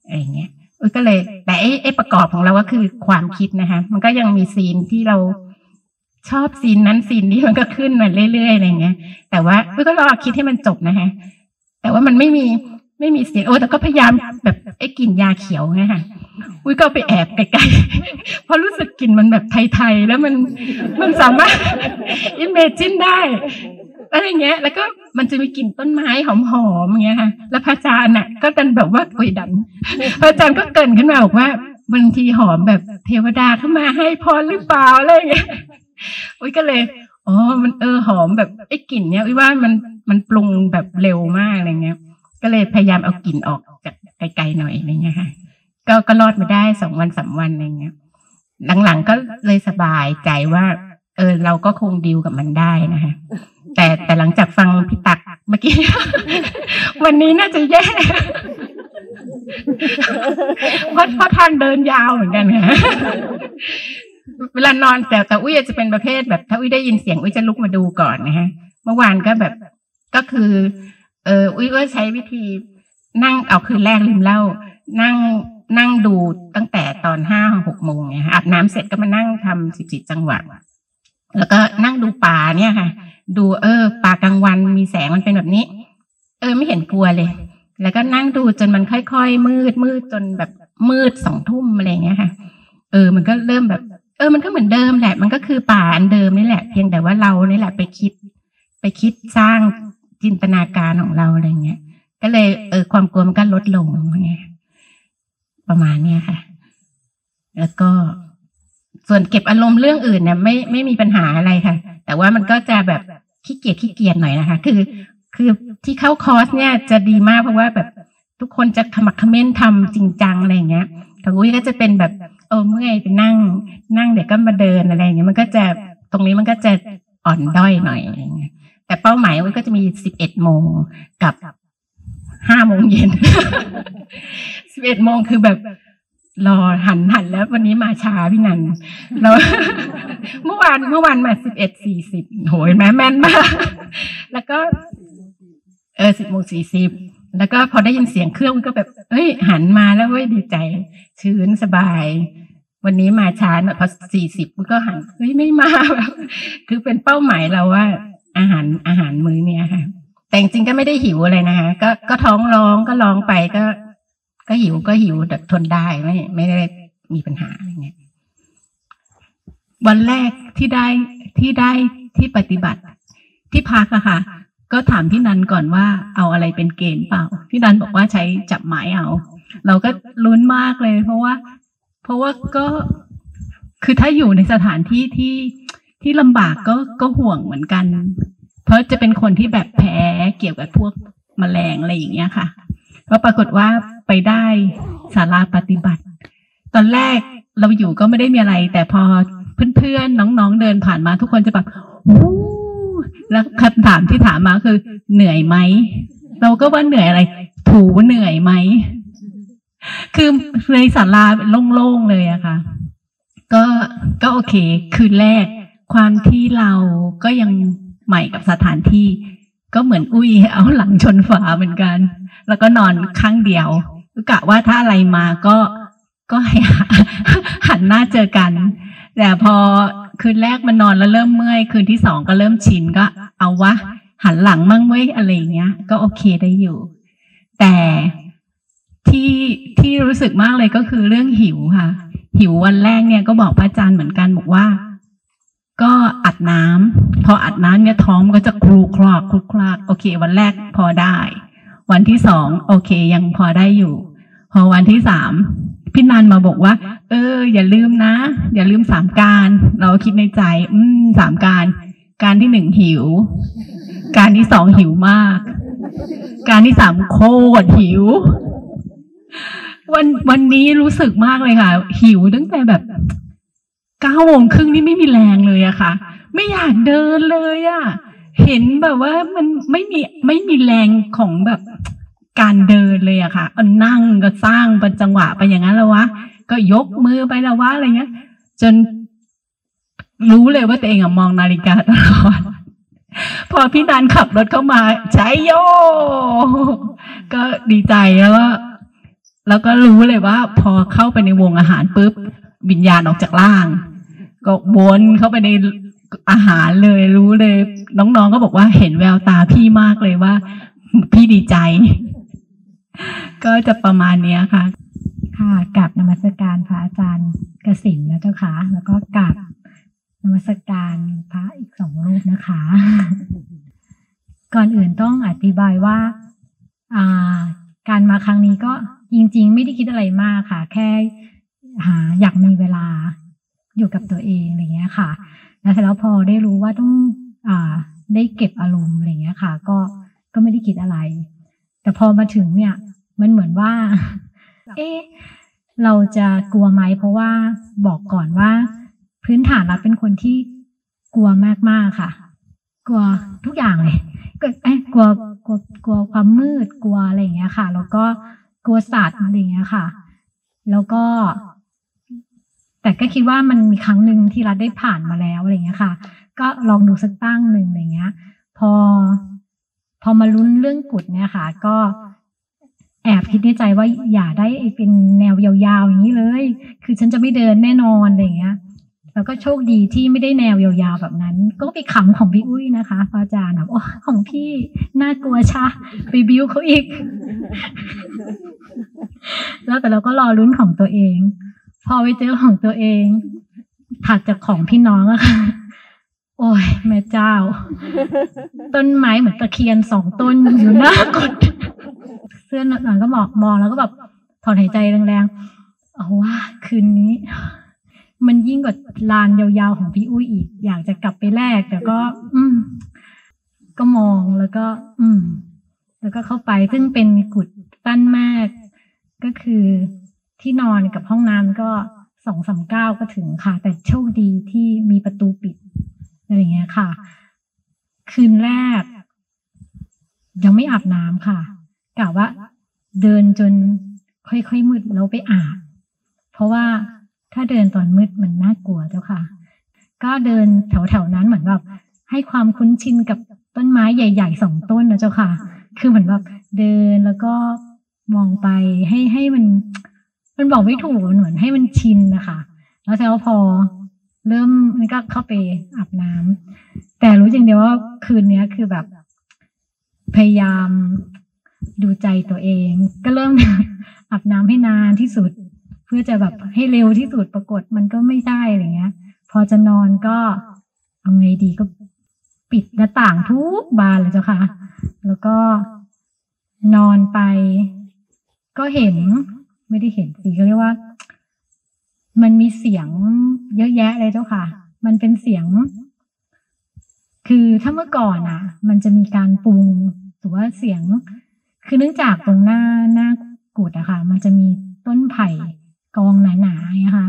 อะไรเงี้ยก็เลย แต่ไอ้ไอ้ประกอบของเราก็คือความคิดนะคะ มันก็ยังมีซีนที่เราชอบซีนนั้นซีนนี้มันก็ขึ้นมาเรื่อยๆอะไรเงี้ย แต่ว่าก็รอคิดให้มันจบนะคะแต่ว่ามันไม่มีไม่มีเสียงโอ้แต่ก็พยายามแบบไอ้กลิ่นยาเขียวไงค่ะ อุ้ยก็ไปแอบไกลๆเพราะรู้สึกกลิ่นมันแบบไทยๆ แล้วมันมันสามารถอิมเมจินได้อะไรเงี้ย แล้วก็มันจะมีกลิ่นต้นไม้หอมๆอย่างเงี้ยค่ะ แล้วพระอาจารย์น่ะ ก็ดันแบบว่าโอยดัน พระอาจารย์ก็เกินขึ้นมาบอกว่าบางทีหอมแบบเทวดาเข้ามาให้พรหรือเปล่าอะไรเงี้ยอุ้ยก็เลยอ๋อมันเออหอมแบบไอ้กลิ่นเนี้ยอุ้ยว่ามันมันปรุงแบบเร็วมากอะไรเงี้ย ก็เลยพยายามเอากลิ่นออกจากไกลๆหน่อยอะไรเงี้ยค่ะ ก็ก็รอดมาได้สองวันสามวันอะไรเงี้ย หลังๆก็เลยสบายใจว่า เออ เราก็คงดิวกับมันได้นะคะแต่แต่หลังจากฟังพี่ตักเมื่อกี้ วันนี้น่าจะแย่เพราะเพราะทางเดินยาวเหมือนกันค่ะเวลานอนแต่แต่อุ้ยจะเป็นประเภทแบบ ถ้าอุ้ยได้ยินเสียงอุ้ยจะลุกมาดูก่อนนะฮะ เมื่อวานก็แบบก็คือ เอออุ้ยก็ใช้วิธีนั่งเอาคืนแรกลืมเล่า นั่ง นั่งดูตั้งแต่ตอนห้าหกโมงเนี่ยอาบน้ำเสร็จก็มานั่งทำสิบสี่จังหวะแล้วก็นั่งดูป่าเนี่ยค่ะ ดูเออป่ากลางวันมีแสงมันเป็นแบบนี้ เออไม่เห็นกลัวเลย แล้วก็นั่งดูจนมันค่อยๆมืดมืดจนแบบมืดสองทุ่มอะไรเงี้ยค่ะ เออ มันก็เริ่มแบบ เออ มันก็เหมือนเดิมแหละ มันก็คือป่าอันเดิมนี่แหละ เพียงแต่ว่าเรานี่แหละไปคิด ไปคิดสร้างจินตนาการของเราอะไรเงี้ย ก็เลยเออความกลัวมันก็ลดลงไง ประมาณเนี้ยค่ะ แล้วก็ส่วนเก็บอารมณ์เรื่องอื่นเนี่ยไม่ไม่มีปัญหาอะไรค่ะ แต่ว่ามันก็จะแบบขี้เกียจขี้เกียจหน่อยนะคะ คือ คือที่เข้าคอร์สเนี่ยจะดีมากเพราะว่าแบบทุกคนจะขมักขม้นทำจริงจังอะไรอย่างเงี้ยของอุ้ยก็จะเป็นแบบเออเมื่อยไปนั่ง นั่งเดี๋ยวก็มาเดินอะไรอย่างเงี้ยมันก็จะตรงนี้มันก็จะอ่อนด้อยหน่อยอะไรเงี้ยแต่เป้าหมายอุ้ยก็จะมีสิบเอ็ดโมงกับห้าโมงเย็น บเอ็ดโมงคือแบบรอหันหันแล้ววันนี้มาช้าพี่นันแล้วเมื่อวานเมื่อวานมาสิบเอ็ดสี่สิบโหยแม่แม่นมากแล้วก็เออสิบโมงสี่สิบแล้วก็พอได้ยินเสียงเครื่องก็แบบเฮ้ย หันมาแล้วเว้ยดีใจ ชื้นสบาย วันนี้มาช้าหน่อยพอสี่สิบก็หันเฮ้ยไม่มาแบบคือเป็นเป้าหมายเราว่า อาหารอาหารมื้อเนี้ยค่ะ แต่จริงก็ไม่ได้หิวอะไรนะคะก็ก็ท้องร้องก็ร้องไปก็ ก็หิวก็หิวแต่ทนได้ไม่ไม่ได้มีปัญหาอะไรเงี้ยวันแรกที่ได้ที่ได้ที่ปฏิบัติ ที่พักอะค่ะ ก็ถามพี่นันก่อนว่าเอาอะไรเป็นเกณฑ์เปล่า พี่นันบอกว่าใช้จับหมายเอา เราก็ลุ้นมากเลย เพราะว่า เพราะว่าก็คือถ้าอยู่ในสถานที่ที่ที่ลำบากก็ก็ห่วงเหมือนกัน เพราะจะเป็นคนที่แบบแพ้เกี่ยวกับพวกแมลงอะไรอย่างเงี้ยค่ะ เพราะปรากฏว่าไปได้ศาลาปฏิบัติ ตอนแรกเราอยู่ก็ไม่ได้มีอะไร แต่พอเพื่อนๆน้องๆเดินผ่านมา ทุกคนจะแบบโอ้แล้วคำถามที่ถามมาคือ เหนื่อยไหมเราก็ว่าเหนื่อยอะไร ถูเหนื่อยไหมคือในศาลาโล่งๆเลยอะค่ะ ก็ก็โอเค คืนแรก ความที่เราก็ยังใหม่กับสถานที่ ก็เหมือนอุ้ยเอาหลังชนฝาเหมือนกัน แล้วก็นอนข้างเดียวกะว่าถ้าอะไรมาก็ก็หันหน้าเจอกัน แต่พอคืนแรกมันนอนแล้วเริ่มเมื่อย คืนที่สองก็เริ่มชินก็เอาวะ หันหลังมั่งเว้ยอะไรเงี้ย ก็โอเคได้อยู่ แต่ที่ที่รู้สึกมากเลยก็คือเรื่องหิวค่ะ หิววันแรกเนี่ยก็บอกพระอาจารย์เหมือนกันบอกว่า ก็อัดน้ำพออัดน้ำเนี่ยท้องก็จะครูคลอกครูคลากโอเค วันแรกพอได้ วันที่สองโอเค ยังพอได้อยู่ พอวันที่สามพี่นันมาบอกว่า เออ อย่าลืมนะ อย่าลืมสามการ เราคิดในใจ อืมสามการ การที่หนึ่งหิว การที่สองหิวมาก การที่สามโคตรหิว วันวันนี้รู้สึกมากเลยค่ะ หิวตั้งแต่แบบเก้าโมงครึ่งนี่ไม่มีแรงเลยอะค่ะ ไม่อยากเดินเลยอะ เห็นแบบว่ามันไม่มีไม่มีแรงของแบบการเดินเลยอะค่ะนั่งก็สร้างเป็นจังหวะไปอย่างนั้นแล้ววะก็ยกมือไปแล้ววะอะไรเงี้ย จนรู้เลยว่าตัวเองอะมองนาฬิกาตลอดพอพี่นันขับรถเข้ามาใช้โย ก็ดีใจแล้วก็แล้วก็รู้เลยว่า พอเข้าไปในวงอาหารปุ๊บวิญญาณออกจากร่าง ก็วนเข้าไปใน อาหารเลยรู้เลย น้องๆก็บอกว่าเห็นแววตาพี่มากเลยว่า พี่ดีใจ ก็จะประมาณเนี้ยค่ะ ค่ะกราบนมัสการพระอาจารย์กสินนะเจ้าค่ะ แล้วก็กราบนมัสการพระอีกสองรูปนะคะ ก่อนอื่นต้องอธิบายว่าอ่า การมาครั้งนี้ก็จริง ๆ ไม่ได้คิดอะไรมากค่ะ แค่หาอยากมีเวลาอยู่กับตัวเองอะไรเงี้ยค่ะ แล้วเสร็จแล้วพอได้รู้ว่าต้องอ่าได้เก็บอารมณ์อะไรเงี้ยค่ะ ก็ก็ไม่ได้คิดอะไร แต่พอมาถึงเนี่ย มันเหมือนว่า เอ๊ะเราจะกลัวไหมเพราะว่าบอกก่อนว่า พื้นฐานเราเป็นคนที่กลัวมากๆค่ะ กลัวทุกอย่างเลยก็เอ้ยกลัวกลัวกลัวความมืดกลัวอะไรอย่างเงี้ยค่ะ แล้วก็กลัวสัตว์อะไรอย่างเงี้ยค่ะ แล้วก็ แต่ก็คิดว่ามันมีครั้งหนึ่งที่รัฐได้ผ่านมาแล้วอะไรเงี้ยค่ะ ก็ลองดูสักตั้งหนึ่งอะไรเงี้ย พอ พอมาลุ้นเรื่องกุดเนี่ยค่ะ ก็แอบคิดในใจว่าอย่าได้เป็นแนวยาวๆอย่างนี้เลย คือฉันจะไม่เดินแน่นอนอะไรเงี้ย แล้วก็โชคดีที่ไม่ได้แนวยาวๆแบบนั้น ก็ไปขำของพี่อุ้ยนะคะพระอาจารย์แบบโอ้ของพี่น่ากลัวชะไปบิ้วเขาอีก แล้วแต่เราก็รอลุ้นของตัวเอง พอไปเจอของตัวเอง ถัดจากของพี่น้องอะค่ะ โอ้ยแม่เจ้า ต้นไม้เหมือนตะเคียนสองต้นอยู่หน้ากดเสื้อหนอนก็บอกมองแล้วก็แบบถอนหายใจแรงๆเอาว่าคืนนี้ มันยิ่งกว่าลานยาวๆของพี่อุ้ยอีก อยากจะกลับไปแลกแต่ก็ อืม ก็มองแล้วก็ อืม แล้วก็เข้าไปซึ่งเป็นกุดตั้นมาก ก็คือ ที่นอนกับห้องน้ำก็สองสามเก้าก็ถึงค่ะ แต่โชคดีที่มีประตูปิดอะไรเงี้ยค่ะ คืนแรก ยังไม่อาบน้ำค่ะกะว่าเดินจนค่อยๆมืดแล้วไปอาบ เพราะว่าถ้าเดินตอนมืดมันน่ากลัวเจ้าค่ะ ก็เดินแถวๆนั้นเหมือนแบบให้ความคุ้นชินกับต้นไม้ใหญ่ๆสองต้นนะเจ้าค่ะ คือเหมือนแบบเดินแล้วก็มองไปให้ให้มัน มันบอกไม่ถูกมันเหมือนให้มันชินนะคะแล้วแล้วพอเริ่มมันก็เข้าไปอาบน้ำแต่รู้จริงเดียวว่าคืนเนี้ยคือแบบ พยายามดูใจตัวเอง ก็เริ่มอาบน้ำให้นานที่สุด เพื่อจะแบบให้เร็วที่สุดปรากฏมันก็ไม่ได้อะไรเงี้ย พอจะนอนก็เอาไงดีก็ปิดหน้าต่างทุกบานเลยเจ้าค่ะ แล้วก็นอนไป ก็เห็น ไม่ได้เห็นสิเขาเรียกว่า มันมีเสียงเยอะแยะเลยเจ้าค่ะ มันเป็นเสียง คือถ้าเมื่อก่อนอะ มันจะมีการปรุงหรือว่าเสียง คือเนื่องจากตรงหน้าหน้ากุดอะค่ะ มันจะมีต้นไผ่กองหนาๆอย่างค่ะ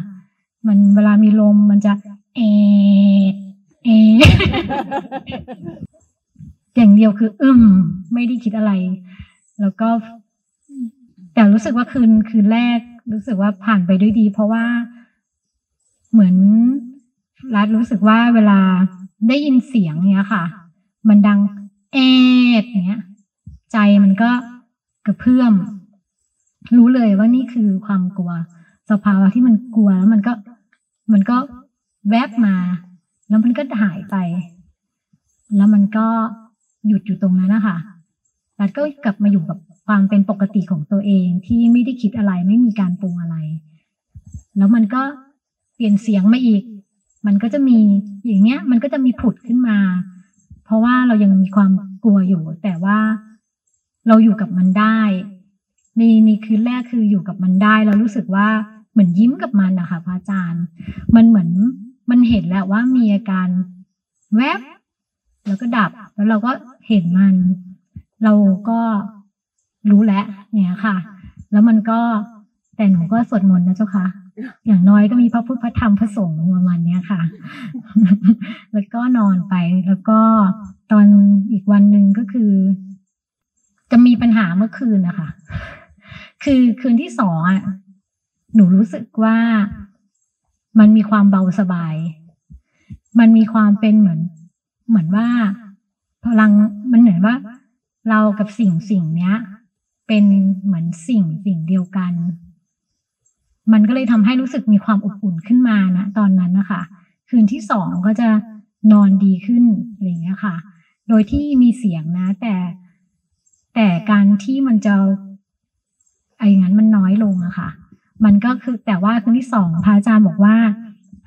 มันเวลามีลมมันจะเอเออย่างเดียวคือ อึมไม่ได้คิดอะไร แล้วก็ แต่รู้สึกว่าคืนคืนแรก รู้สึกว่าผ่านไปด้วยดี เพราะว่าเหมือนรัฐรู้สึกว่าเวลาได้ยินเสียงเนี้ยค่ะ มันดังเอดเนี้ย ใจมันก็กระเพื่อม รู้เลยว่านี่คือความกลัว สภาวะที่มันกลัวแล้วมันก็มันก็แวบมา แล้วมันก็หายไป แล้วมันก็หยุดอยู่ตรงนั้นนะคะรัฐก็กลับมาอยู่กับ ความเป็นปกติของตัวเองที่ไม่ได้คิดอะไรไม่มีการปรุงอะไร แล้วมันก็เปลี่ยนเสียงมาอีก มันก็จะมีอย่างเงี้ย มันก็จะมีผุดขึ้นมา เพราะว่าเรายังมีความกลัวอยู่ แต่ว่าเราอยู่กับมันได้ ในในคืนแรกคืออยู่กับมันได้เรารู้สึกว่าเหมือนยิ้มกับมันนะคะพระอาจารย์ มันเหมือนมันเห็นแล้วว่ามีอาการแวบแล้วก็ดับ แล้วเราก็เห็นมัน เราก็ รู้แล้วเนี่ยค่ะ แล้วมันก็แต่หนูก็สวดมนต์นะเจ้าค่ะ อย่างน้อยก็มีพระพุทธพระธรรมพระสงฆ์ประมาณเนี้ยค่ะ แล้วก็นอนไปแล้วก็ตอนอีกวันหนึ่งก็คือ จะมีปัญหาเมื่อคืนนะคะคือคืนที่สองอะหนูรู้สึกว่ามันมีความเบาสบาย มันมีความเป็นเหมือน เหมือนว่า พลังมันเหมือนว่า เรากับสิ่งสิ่งเนี้ย เป็นเหมือนสิ่งสิ่งเดียวกัน มันก็เลยทำให้รู้สึกมีความอบอุ่นขึ้นมานะตอนนั้นนะคะคืนที่สองก็จะนอนดีขึ้นอะไรอย่างเงี้ยค่ะ โดยที่มีเสียงนะ แต่แต่การที่มันจะไอ้งั้นมันน้อยลงอะค่ะ มันก็คือแต่ว่าคืนที่สองพระอาจารย์บอกว่า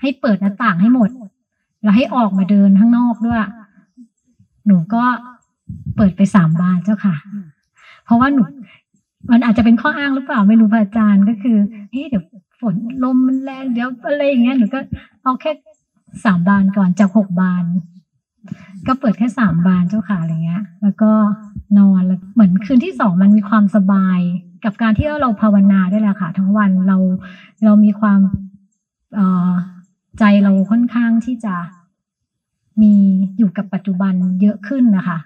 ให้เปิดหน้าต่างให้หมด แล้วให้ออกมาเดินข้างนอกด้วย หนูก็เปิดไปสามบานเจ้าค่ะ เพราะว่าหนูมันอาจจะเป็นข้ออ้างหรือเปล่าไม่รู้พระอาจารย์ก็คือเฮ้เดี๋ยวฝนลมมันแรงเดี๋ยวอะไรอย่างเงี้ยหนูก็เอาแค่สามบานก่อนจากหกบาน ก็เปิดแค่สามบานเจ้าค่ะอะไรเงี้ย แล้วก็นอนแล้วเหมือนคืนที่สองมันมีความสบาย กับการที่เราภาวนาได้แหละค่ะ ทั้งวันเราเรามีความเอ่อใจเราค่อนข้างที่จะมีอยู่กับปัจจุบันเยอะขึ้นนะคะ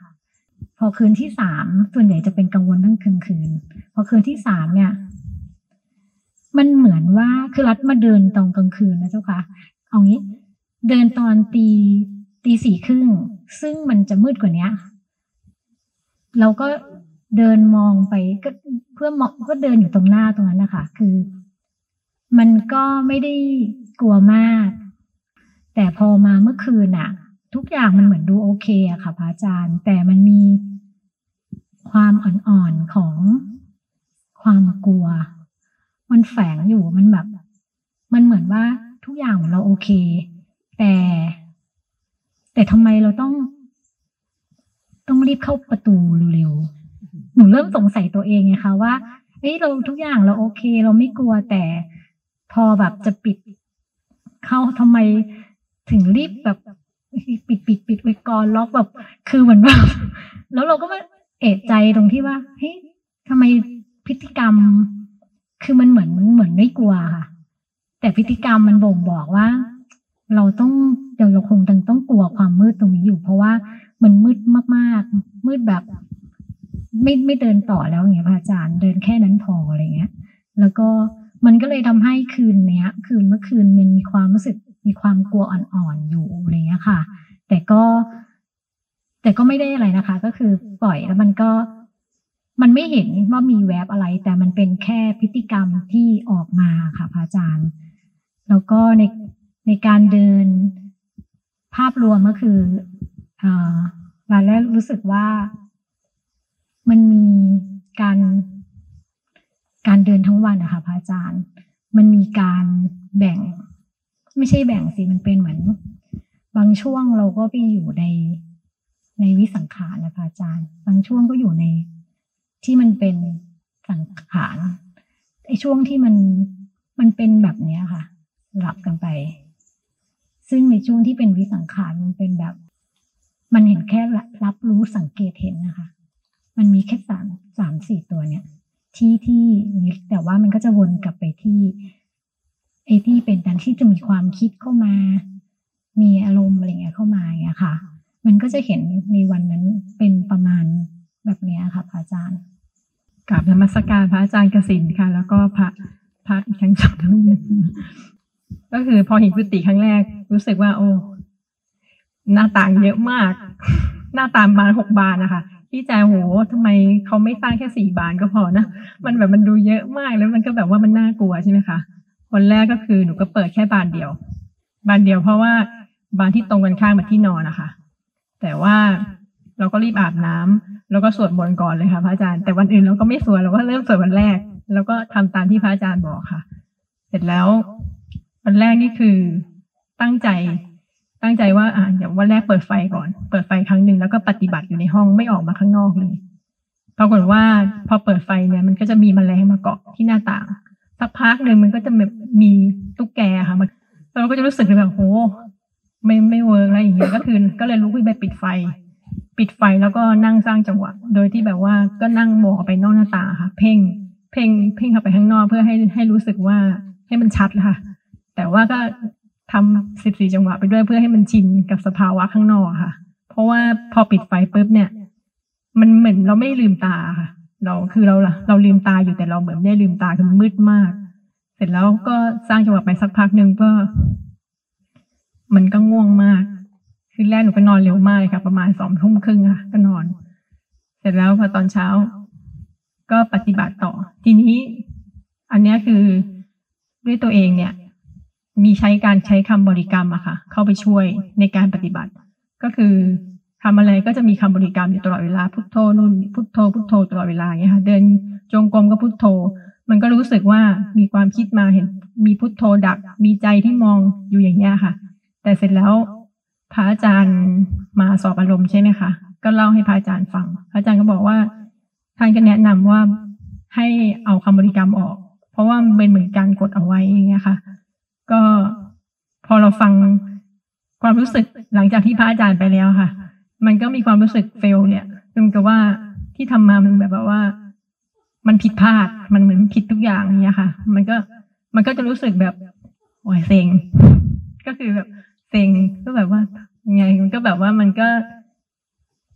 พอคืนที่สามส่วนใหญ่จะเป็นกังวลเรื่องกลางคืน พอคืนที่สามเนี่ย มันเหมือนว่าคือรัฐมาเดินตอนกลางคืนนะเจ้าค่ะเอางี้ เดินตอนตีตีสี่ครึ่งซึ่งมันจะมืดกว่าเนี้ย เราก็เดินมองไปก็เพื่อมองก็เดินอยู่ตรงหน้าตรงนั้นนะคะคือ มันก็ไม่ได้กลัวมาก แต่พอมาเมื่อคืนอะทุกอย่างมันเหมือนดูโอเคอะค่ะพระอาจารย์ แต่มันมี ความอ่อนๆของความกลัว มันแฝงอยู่มันแบบ มันเหมือนว่าทุกอย่างเหมือนเราโอเค แต่ แต่ทำไมเราต้อง ต้องรีบเข้าประตูเร็วๆหนูเริ่มสงสัยตัวเองไงคะว่าเฮ้ยเราทุกอย่างเราโอเค เราไม่กลัวแต่พอแบบจะปิดเข้าทำไมถึงรีบแบบปิดปิดปิดไว้ก่อนล็อกแบบ คือเหมือนแบบแล้วเราก็มา เอะใจตรงที่ว่าเฮ้ยทำไมพฤติกรรม คือมันเหมือนเหมือนไม่กลัวค่ะ แต่พฤติกรรมมันบ่งบอกว่า เราต้องเดี๋ยวเราคงต้องต้องกลัวความมืดตรงนี้อยู่ เพราะว่ามันมืดมากๆ มืดแบบ ไม่ไม่เดินต่อแล้วอย่างเงี้ยพระอาจารย์เดินแค่นั้นพออะไรเงี้ย แล้วก็มันก็เลยทำให้คืนเนี้ย คืนเมื่อคืนมันมีความรู้สึกมีความกลัวอ่อนๆอยู่อะไรเงี้ยค่ะ แต่ก็ แต่ก็ไม่ได้อะไรนะคะ ก็คือปล่อยแล้วมันก็มันไม่เห็นว่ามีแวบอะไร แต่มันเป็นแค่พฤติกรรมที่ออกมาค่ะพระอาจารย์ แล้วก็ในในการเดินภาพรวมก็คืออ่าวันแรกรู้สึกว่ามันมีการการเดินทั้งวันนะคะพระอาจารย์ มันมีการแบ่ง ไม่ใช่แบ่งสิมันเป็นเหมือน บางช่วงเราก็ไปอยู่ใน ในวิสังขารนะคะอาจารย์ บางช่วงก็อยู่ในที่มันเป็นสังขารไอ้ช่วงที่มันมันเป็นแบบเนี้ยค่ะ หลับกันไป ซึ่งในช่วงที่เป็นวิสังขารมันเป็นแบบ มันเห็นแค่รับรู้สังเกตเห็นนะคะ มันมีแค่สามสามสี่ตัวเนี่ย ที่ที่มีแต่ว่ามันก็จะวนกลับไปที่ไอ้ที่เป็นการที่จะมีความคิดเข้ามา มีอารมณ์อะไรเงี้ยเข้ามาอย่างเงี้ยค่ะ มันก็จะเห็นในวันนั้นเป็นประมาณแบบนี้ค่ะพระอาจารย์กราบนมัสการพระอาจารย์กสินค่ะ แล้วก็พระพระอีกทั้งสองท่านก็คือพอเห็นกุฏิครั้งแรก รู้สึกว่า โอ้หน้าต่างเยอะมาก หน้าต่างบานหกบานนะคะที่ใจโหทำไมเขาไม่สร้างแค่สี่บานก็พอนะมันแบบมันดูเยอะมากแล้วมันก็แบบว่ามันน่ากลัวใช่ไหมคะวันแรกก็คือหนูก็เปิดแค่บานเดียว บานเดียวเพราะว่าบานที่ตรงกันข้ามกับที่นอนนะคะ แต่ว่าเราก็รีบอาบน้ำแล้วก็สวดมนต์ก่อนเลยค่ะพระอาจารย์แต่วันอื่นเราก็ไม่สวดเราก็เริ่มสวดวันแรก แล้วก็ทำตามที่พระอาจารย์บอกค่ะ เสร็จแล้ววันแรกนี่คือตั้งใจตั้งใจว่าอ่าเดี๋ยววันแรกเปิดไฟก่อน เปิดไฟครั้งหนึ่งแล้วก็ปฏิบัติอยู่ในห้องไม่ออกมาข้างนอกเลยปรากฏว่าพอเปิดไฟเนี่ยมันก็จะมีแมลงมาเกาะที่หน้าต่าง สักพักหนึ่งมันก็จะแบบมีตุ๊กแกค่ะมันเราก็จะรู้สึกเลยแบบโห ไม่ไม่ work อะไรอย่างเงี้ยก็คือ ก็เลยลุกขึ้นไปปิดไฟ ปิดไฟแล้วก็นั่งสร้างจังหวะ โดยที่แบบว่าก็นั่งมองออกไปนอกหน้าต่างค่ะ เพ่ง เพ่ง เพ่งเข้าไปข้างนอกเพื่อให้ให้รู้สึกว่าให้มันชัดค่ะ แต่ว่าก็ทำสิบสี่จังหวะไปด้วยเพื่อให้มันชินกับสภาวะข้างนอกค่ะ เพราะว่าพอปิดไฟปุ๊บเนี่ย มันเหมือนเราไม่ลืมตาค่ะ เราคือเราเราลืมตาอยู่แต่เราเหมือนไม่ได้ลืมตาคือมันมืดมาก เสร็จแล้วก็สร้างจังหวะไปสักพักหนึ่งก็ มันก็ง่วงมาก คือแรกหนูก็นอนเร็วมากเลยค่ะ ประมาณสองทุ่มครึ่งค่ะ ก็นอน เสร็จแล้วพอตอนเช้า ก็ปฏิบัติต่อ ทีนี้ อันเนี้ยคือด้วยตัวเองเนี่ย มีใช้การใช้คำบริกรรมอะค่ะ เข้าไปช่วยในการปฏิบัติ ก็คือทำอะไรก็จะมีคำบริกรรมอยู่ตลอดเวลาพุทโธนู่นพุทโธพุทโธตลอดเวลาอย่างเงี้ยค่ะ เดินจงกรมก็พุทโธ มันก็รู้สึกว่ามีความคิดมาเห็น มีพุทโธดัก มีใจที่มองอยู่อย่างเงี้ยค่ะ แต่เสร็จแล้วพระอาจารย์มาสอบอารมณ์ใช่ไหมคะ ก็เล่าให้พระอาจารย์ฟัง พระอาจารย์ก็บอกว่าท่านก็แนะนำว่าให้เอาคำบริกรรมออก เพราะว่ามันเป็นเหมือนการกดเอาไว้อย่างเงี้ยค่ะ ก็พอเราฟังความรู้สึกหลังจากที่พระอาจารย์ไปแล้วค่ะ มันก็มีความรู้สึกเฟลเนี่ยเหมือนกับว่าที่ทำมามันแบบว่า มันผิดพลาด มันเหมือนผิดทุกอย่างเนี้ยค่ะ มันก็มันก็จะรู้สึกแบบโอ้ยเซ็งก็คือแบบ เซ็งก็แบบว่ายังไงมันก็แบบว่ามันก็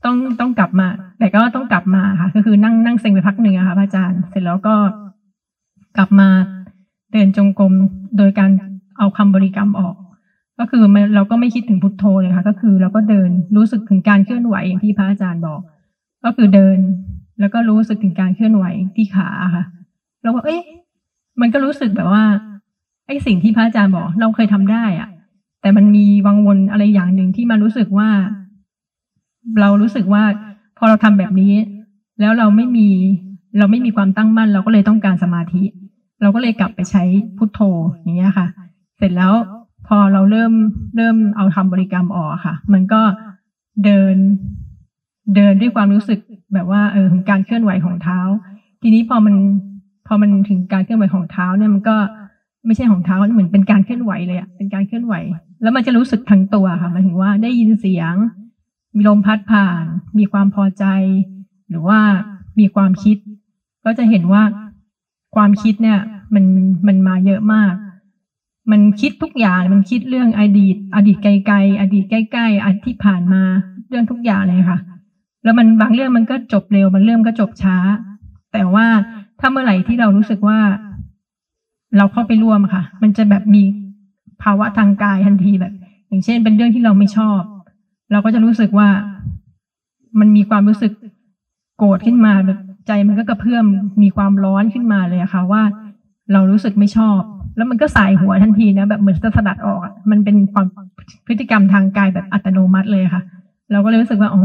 ต้องต้องกลับมา แต่ก็ต้องกลับมาค่ะ ก็คือนั่งนั่งเซ็งไปพักหนึ่งอะค่ะพระอาจารย์ เสร็จแล้วก็กลับมาเดินจงกรมโดยการเอาคำบริกรรมออก ก็คือมันเราก็ไม่คิดถึงพุทโธเลยค่ะ ก็คือเราก็เดินรู้สึกถึงการเคลื่อนไหวอย่างที่พระอาจารย์บอก ก็คือเดินแล้วก็รู้สึกถึงการเคลื่อนไหวที่ขาค่ะแล้วว่าเอ๊ะมันก็รู้สึกแบบว่าไอ้สิ่งที่พระอาจารย์บอก เราเคยทำได้อะ แต่มันมีวังวนอะไรอย่างหนึ่งที่มารู้สึกว่า เรารู้สึกว่า พอเราทำแบบนี้ แล้วเราไม่มี เราไม่มีความตั้งมั่น เราก็เลยต้องการสมาธิ เราก็เลยกลับไปใช้พุทโธอย่างเงี้ยค่ะ เสร็จแล้วพอเราเริ่มเริ่มเอาทำบริกรรมออกอะค่ะ มันก็เดินเดินด้วยความรู้สึกแบบว่าเออถึงการเคลื่อนไหวของเท้า ทีนี้พอมันพอมันถึงการเคลื่อนไหวของเท้าเนี่ยมันก็ไม่ใช่ของเท้าเหมือนเป็นการเคลื่อนไหวเลยอะเป็นการเคลื่อนไหว แล้วมันจะรู้สึกทั้งตัวค่ะหมายถึงว่าได้ยินเสียง มีลมพัดผ่าน มีความพอใจ หรือว่ามีความคิด ก็จะเห็นว่าความคิดเนี่ย มันมันมาเยอะมาก มันคิดทุกอย่างมันคิดเรื่องอดีต อดีตไกลๆอดีตใกล้ๆอดีตที่ผ่านมาเรื่องทุกอย่างเลยค่ะ แล้วมันบางเรื่องมันก็จบเร็วบางเรื่องก็จบช้า แต่ว่าถ้าเมื่อไหร่ที่เรารู้สึกว่า เราเข้าไปร่วมค่ะ มันจะแบบมี ภาวะทางกายทันทีแบบ อย่างเช่น เป็นเรื่องที่เราไม่ชอบ เราก็จะรู้สึกว่ามันมีความรู้สึกโกรธขึ้นมาแบบใจมันก็กระเพื่อมมีความร้อนขึ้นมาเลยอะค่ะว่าเรารู้สึกไม่ชอบ แล้วมันก็สายหัวทันทีนะแบบเหมือนจะสลัดออกมันเป็นความพฤติกรรมทางกายแบบอัตโนมัติเลยค่ะ เราก็เลยรู้สึกว่าอ๋อ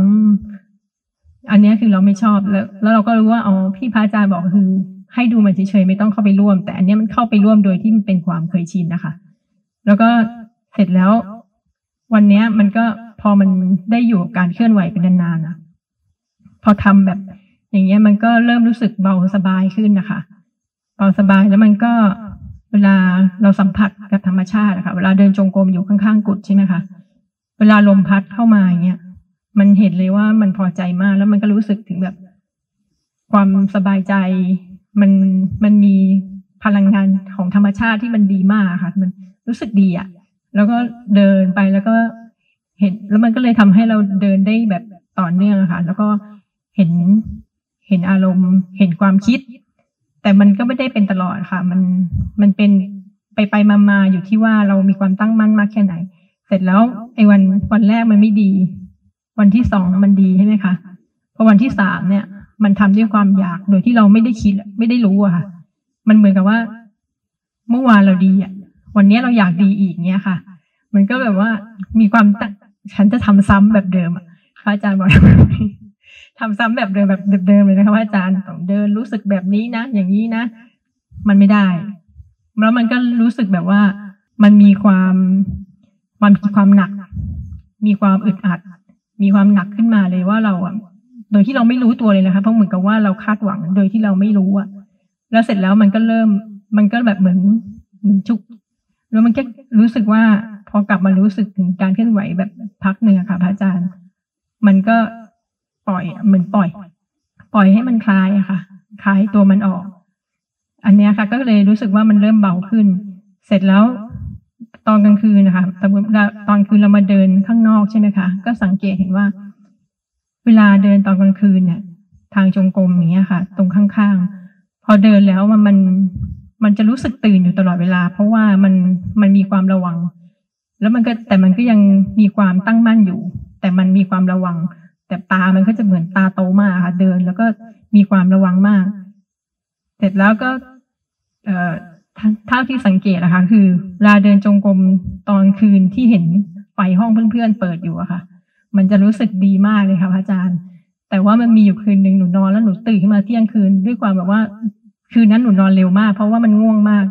อันนี้คือเราไม่ชอบแล้ว แล้วเราก็รู้ว่าอ๋อพี่พระอาจารย์บอกคือ ให้ดูมันเฉยๆไม่ต้องเข้าไปร่วม แต่อันนี้มันเข้าไปร่วมโดยที่มันเป็นความเคยชินนะคะ แล้วก็เสร็จแล้ว วันเนี้ย มันก็พอมันได้อยู่กับการเคลื่อนไหวเป็นนานๆนะพอทำแบบ อย่างเงี้ย มันก็เริ่มรู้สึกเบาสบายขึ้นนะคะเบาสบายแล้วมันก็เวลาเราสัมผัสกับธรรมชาติอะค่ะเวลาเดินจงกรมอยู่ข้างๆกุฏใช่ไหมคะเวลาลมพัดเข้ามาอย่างเงี้ยมันเห็นเลยว่ามันพอใจมาก แล้วมันก็รู้สึกถึงแบบ ความสบายใจ มันมันมี พลังงานของธรรมชาติที่มันดีมากค่ะ มันรู้สึกดีอะแล้วก็เดินไปแล้วก็เห็น แล้วมันก็เลยทำให้เราเดินได้แบบต่อเนื่องค่ะ แล้วก็เห็นเห็นอารมณ์ เห็นความคิด แต่มันก็ไม่ได้เป็นตลอดค่ะ มันมันเป็นไปไปมามาอยู่ที่ว่าเรามีความตั้งมั่นมากแค่ไหน เสร็จแล้วไอ้วันวันแรกมันไม่ดี วันที่สองมันดีใช่ไหมคะพอวันที่สามเนี่ย มันทำด้วยความอยากโดยที่เราไม่ได้คิดไม่ได้รู้อะค่ะ มันเหมือนกับว่า เมื่อวานเราดีอะ วันนี้เราอยากดีอีกเนี่ยค่ะ มันก็แบบว่ามีความตั้งฉันจะทำซ้ำแบบเดิมอะพระอาจารย์บอกทำซ้ำแบบเดิมแบบเดิมเลยนะคะพระอาจารย์ต้องเดินรู้สึกแบบนี้นะอย่างนี้นะมันไม่ได้แล้วมันก็รู้สึกแบบว่ามันมีความมันมีความหนัก มีความอึดอัด มีความหนักขึ้นมาเลยว่าเราอะโดยที่เราไม่รู้ตัวเลยนะคะเพราะเหมือนกับว่าเราคาดหวัง โดยที่เราไม่รู้อะ แล้วเสร็จแล้วมันก็เริ่ม มันก็แบบเหมือนเหมือนจุก แล้วมันก็รู้สึกว่าพอกลับมารู้สึกถึงการเคลื่อนไหวแบบพักหนึ่งอค่ะพระอาจารย์ มันก็ปล่อยเหมือนปล่อย ปล่อยให้มันคลายอะค่ะ คลายตัวมันออก อันเนี้ยค่ะ ก็เลยรู้สึกว่ามันเริ่มเบาขึ้น เสร็จแล้วตอนกลางคืนนะคะตอนตอนคืนเรามาเดินข้างนอกใช่ไหมคะ ก็สังเกตเห็นว่า เวลาเดินตอนกลางคืนเนี่ย ทางจงกรมอย่างเงี้ยค่ะ ตรงข้างๆ พอเดินแล้วมันมันมันจะรู้สึกตื่นอยู่ตลอดเวลา เพราะว่ามันมันมีความระวัง แล้วมันก็แต่มันก็ยังมีความตั้งมั่นอยู่ แต่มันมีความระวัง แต่ตามันก็จะเหมือนตาโตมากค่ะ เดินแล้วก็มีความระวังมาก เสร็จแล้วก็ เอ่อเท่าที่สังเกตนะคะคือเวลาเดินจงกรมตอนคืนที่เห็นไฟห้องเพื่อนๆเปิดอยู่อะค่ะ มันจะรู้สึกดีมากเลยค่ะพระอาจารย์ แต่ว่ามันมีอยู่คืนหนึ่งหนูนอนแล้วหนูตื่นขึ้นมาเที่ยงคืนด้วยความแบบว่า คืนนั้นหนูนอนเร็วมาก เพราะว่ามันง่วงมาก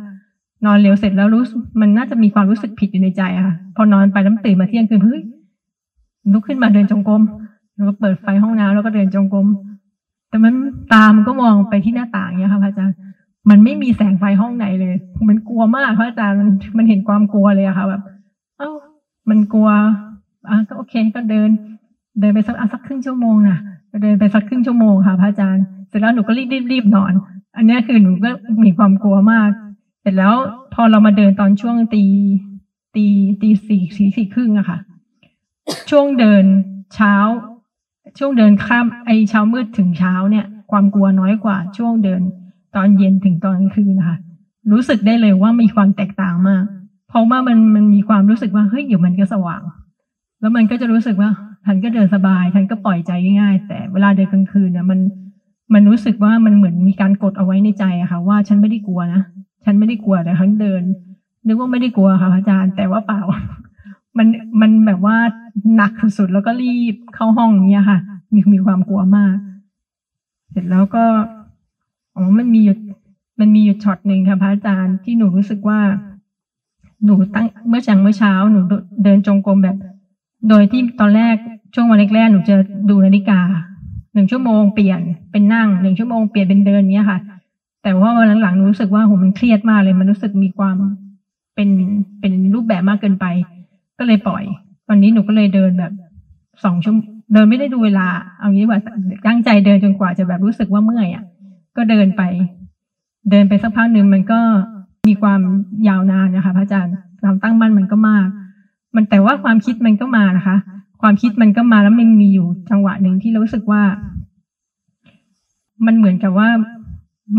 นอนเร็วเสร็จแล้วรู้มันน่าจะมีความรู้สึกผิดอยู่ในใจอะค่ะพอนอนไปแล้วตื่นมาเที่ยงคืนเฮ้ยลุกขึ้นมาเดินจงกรมแล้วก็เปิดไฟห้องน้ำแล้วก็เดินจงกรมแต่มันตามันก็มองไปที่หน้าต่างเนี่ยค่ะพระอาจารย์มันไม่มีแสงไฟห้องไหนเลย มันกลัวมากพระอาจารย์มันมันเห็นความกลัวเลยอะค่ะแบบ เอ้ามันกลัวอะก็โอเคก็เดิน เดินไปสักสักครึ่งชั่วโมงน่ะ เดินไปสักครึ่งชั่วโมงค่ะพระอาจารย์ เสร็จแล้วหนูก็รีบรีบรีบนอน อันเนี้ยคือหนูก็มีความกลัวมาก เสร็จแล้วพอเรามาเดินตอนช่วงตีตีตีสี่สี่สี่ครึ่งอะค่ะ ช่วงเดินเช้า ช่วงเดินข้ามไอเช้ามืดถึงเช้าเนี่ย ความกลัวน้อยกว่า ช่วงเดินตอนเย็นถึงตอนกลางคืนนะคะรู้สึกได้เลยว่ามีความแตกต่างมาก เพราะว่ามันมันมีความรู้สึกว่าเฮ้ยเดี๋ยวมันก็สว่าง แล้วมันก็จะรู้สึกว่า ฉันก็เดินสบาย ฉันก็ปล่อยใจง่ายๆ แต่เวลาเดินกลางคืนเนี่ยมันมันรู้สึกว่ามันเหมือนมีการกดเอาไว้ในใจอะค่ะ ว่าฉันไม่ได้กลัวนะฉันไม่ได้กลัวแต่ฉันเดิน นึกว่าไม่ได้กลัวค่ะพระอาจารย์ แต่ว่าเปล่า มันมันแบบว่าหนักสุดๆแล้วก็รีบเข้าห้องเนี้ยค่ะ มีมีความกลัวมาก เสร็จแล้วก็อ๋อมันมีอยู่มันมีอยู่ช็อตหนึ่งค่ะพระอาจารย์ที่หนูรู้สึกว่า หนูตั้งเมื่อเช้าเมื่อเช้าหนูเดินจงกรมแบบ โดยที่ตอนแรก ช่วงวันแรกๆหนูจะดูนาฬิกาหนึ่งชั่วโมงเปลี่ยนเป็นนั่งหนึ่งชั่วโมงเปลี่ยนเป็นเดินเนี้ยค่ะ แต่ว่าวันหลังๆหนูรู้สึกว่าโหมันเครียดมากเลย มันรู้สึกมีความเป็นเป็นรูปแบบมากเกินไป ก็เลยปล่อยตอนนี้หนูก็เลยเดินแบบสองชั่วโมงเดินไม่ได้ดูเวลา เอางี้ว่าตั้งใจเดินจนกว่าจะแบบรู้สึกว่าเมื่อยอะ ก็เดินไป เดินไปสักพักหนึ่งมันก็มีความยาวนานนะคะพระอาจารย์ความตั้งมั่นมันก็มาก มันแต่ว่าความคิดมันก็มานะคะ ความคิดมันก็มาแล้วมันมีอยู่จังหวะหนึ่งที่รู้สึกว่า มันเหมือนกับว่า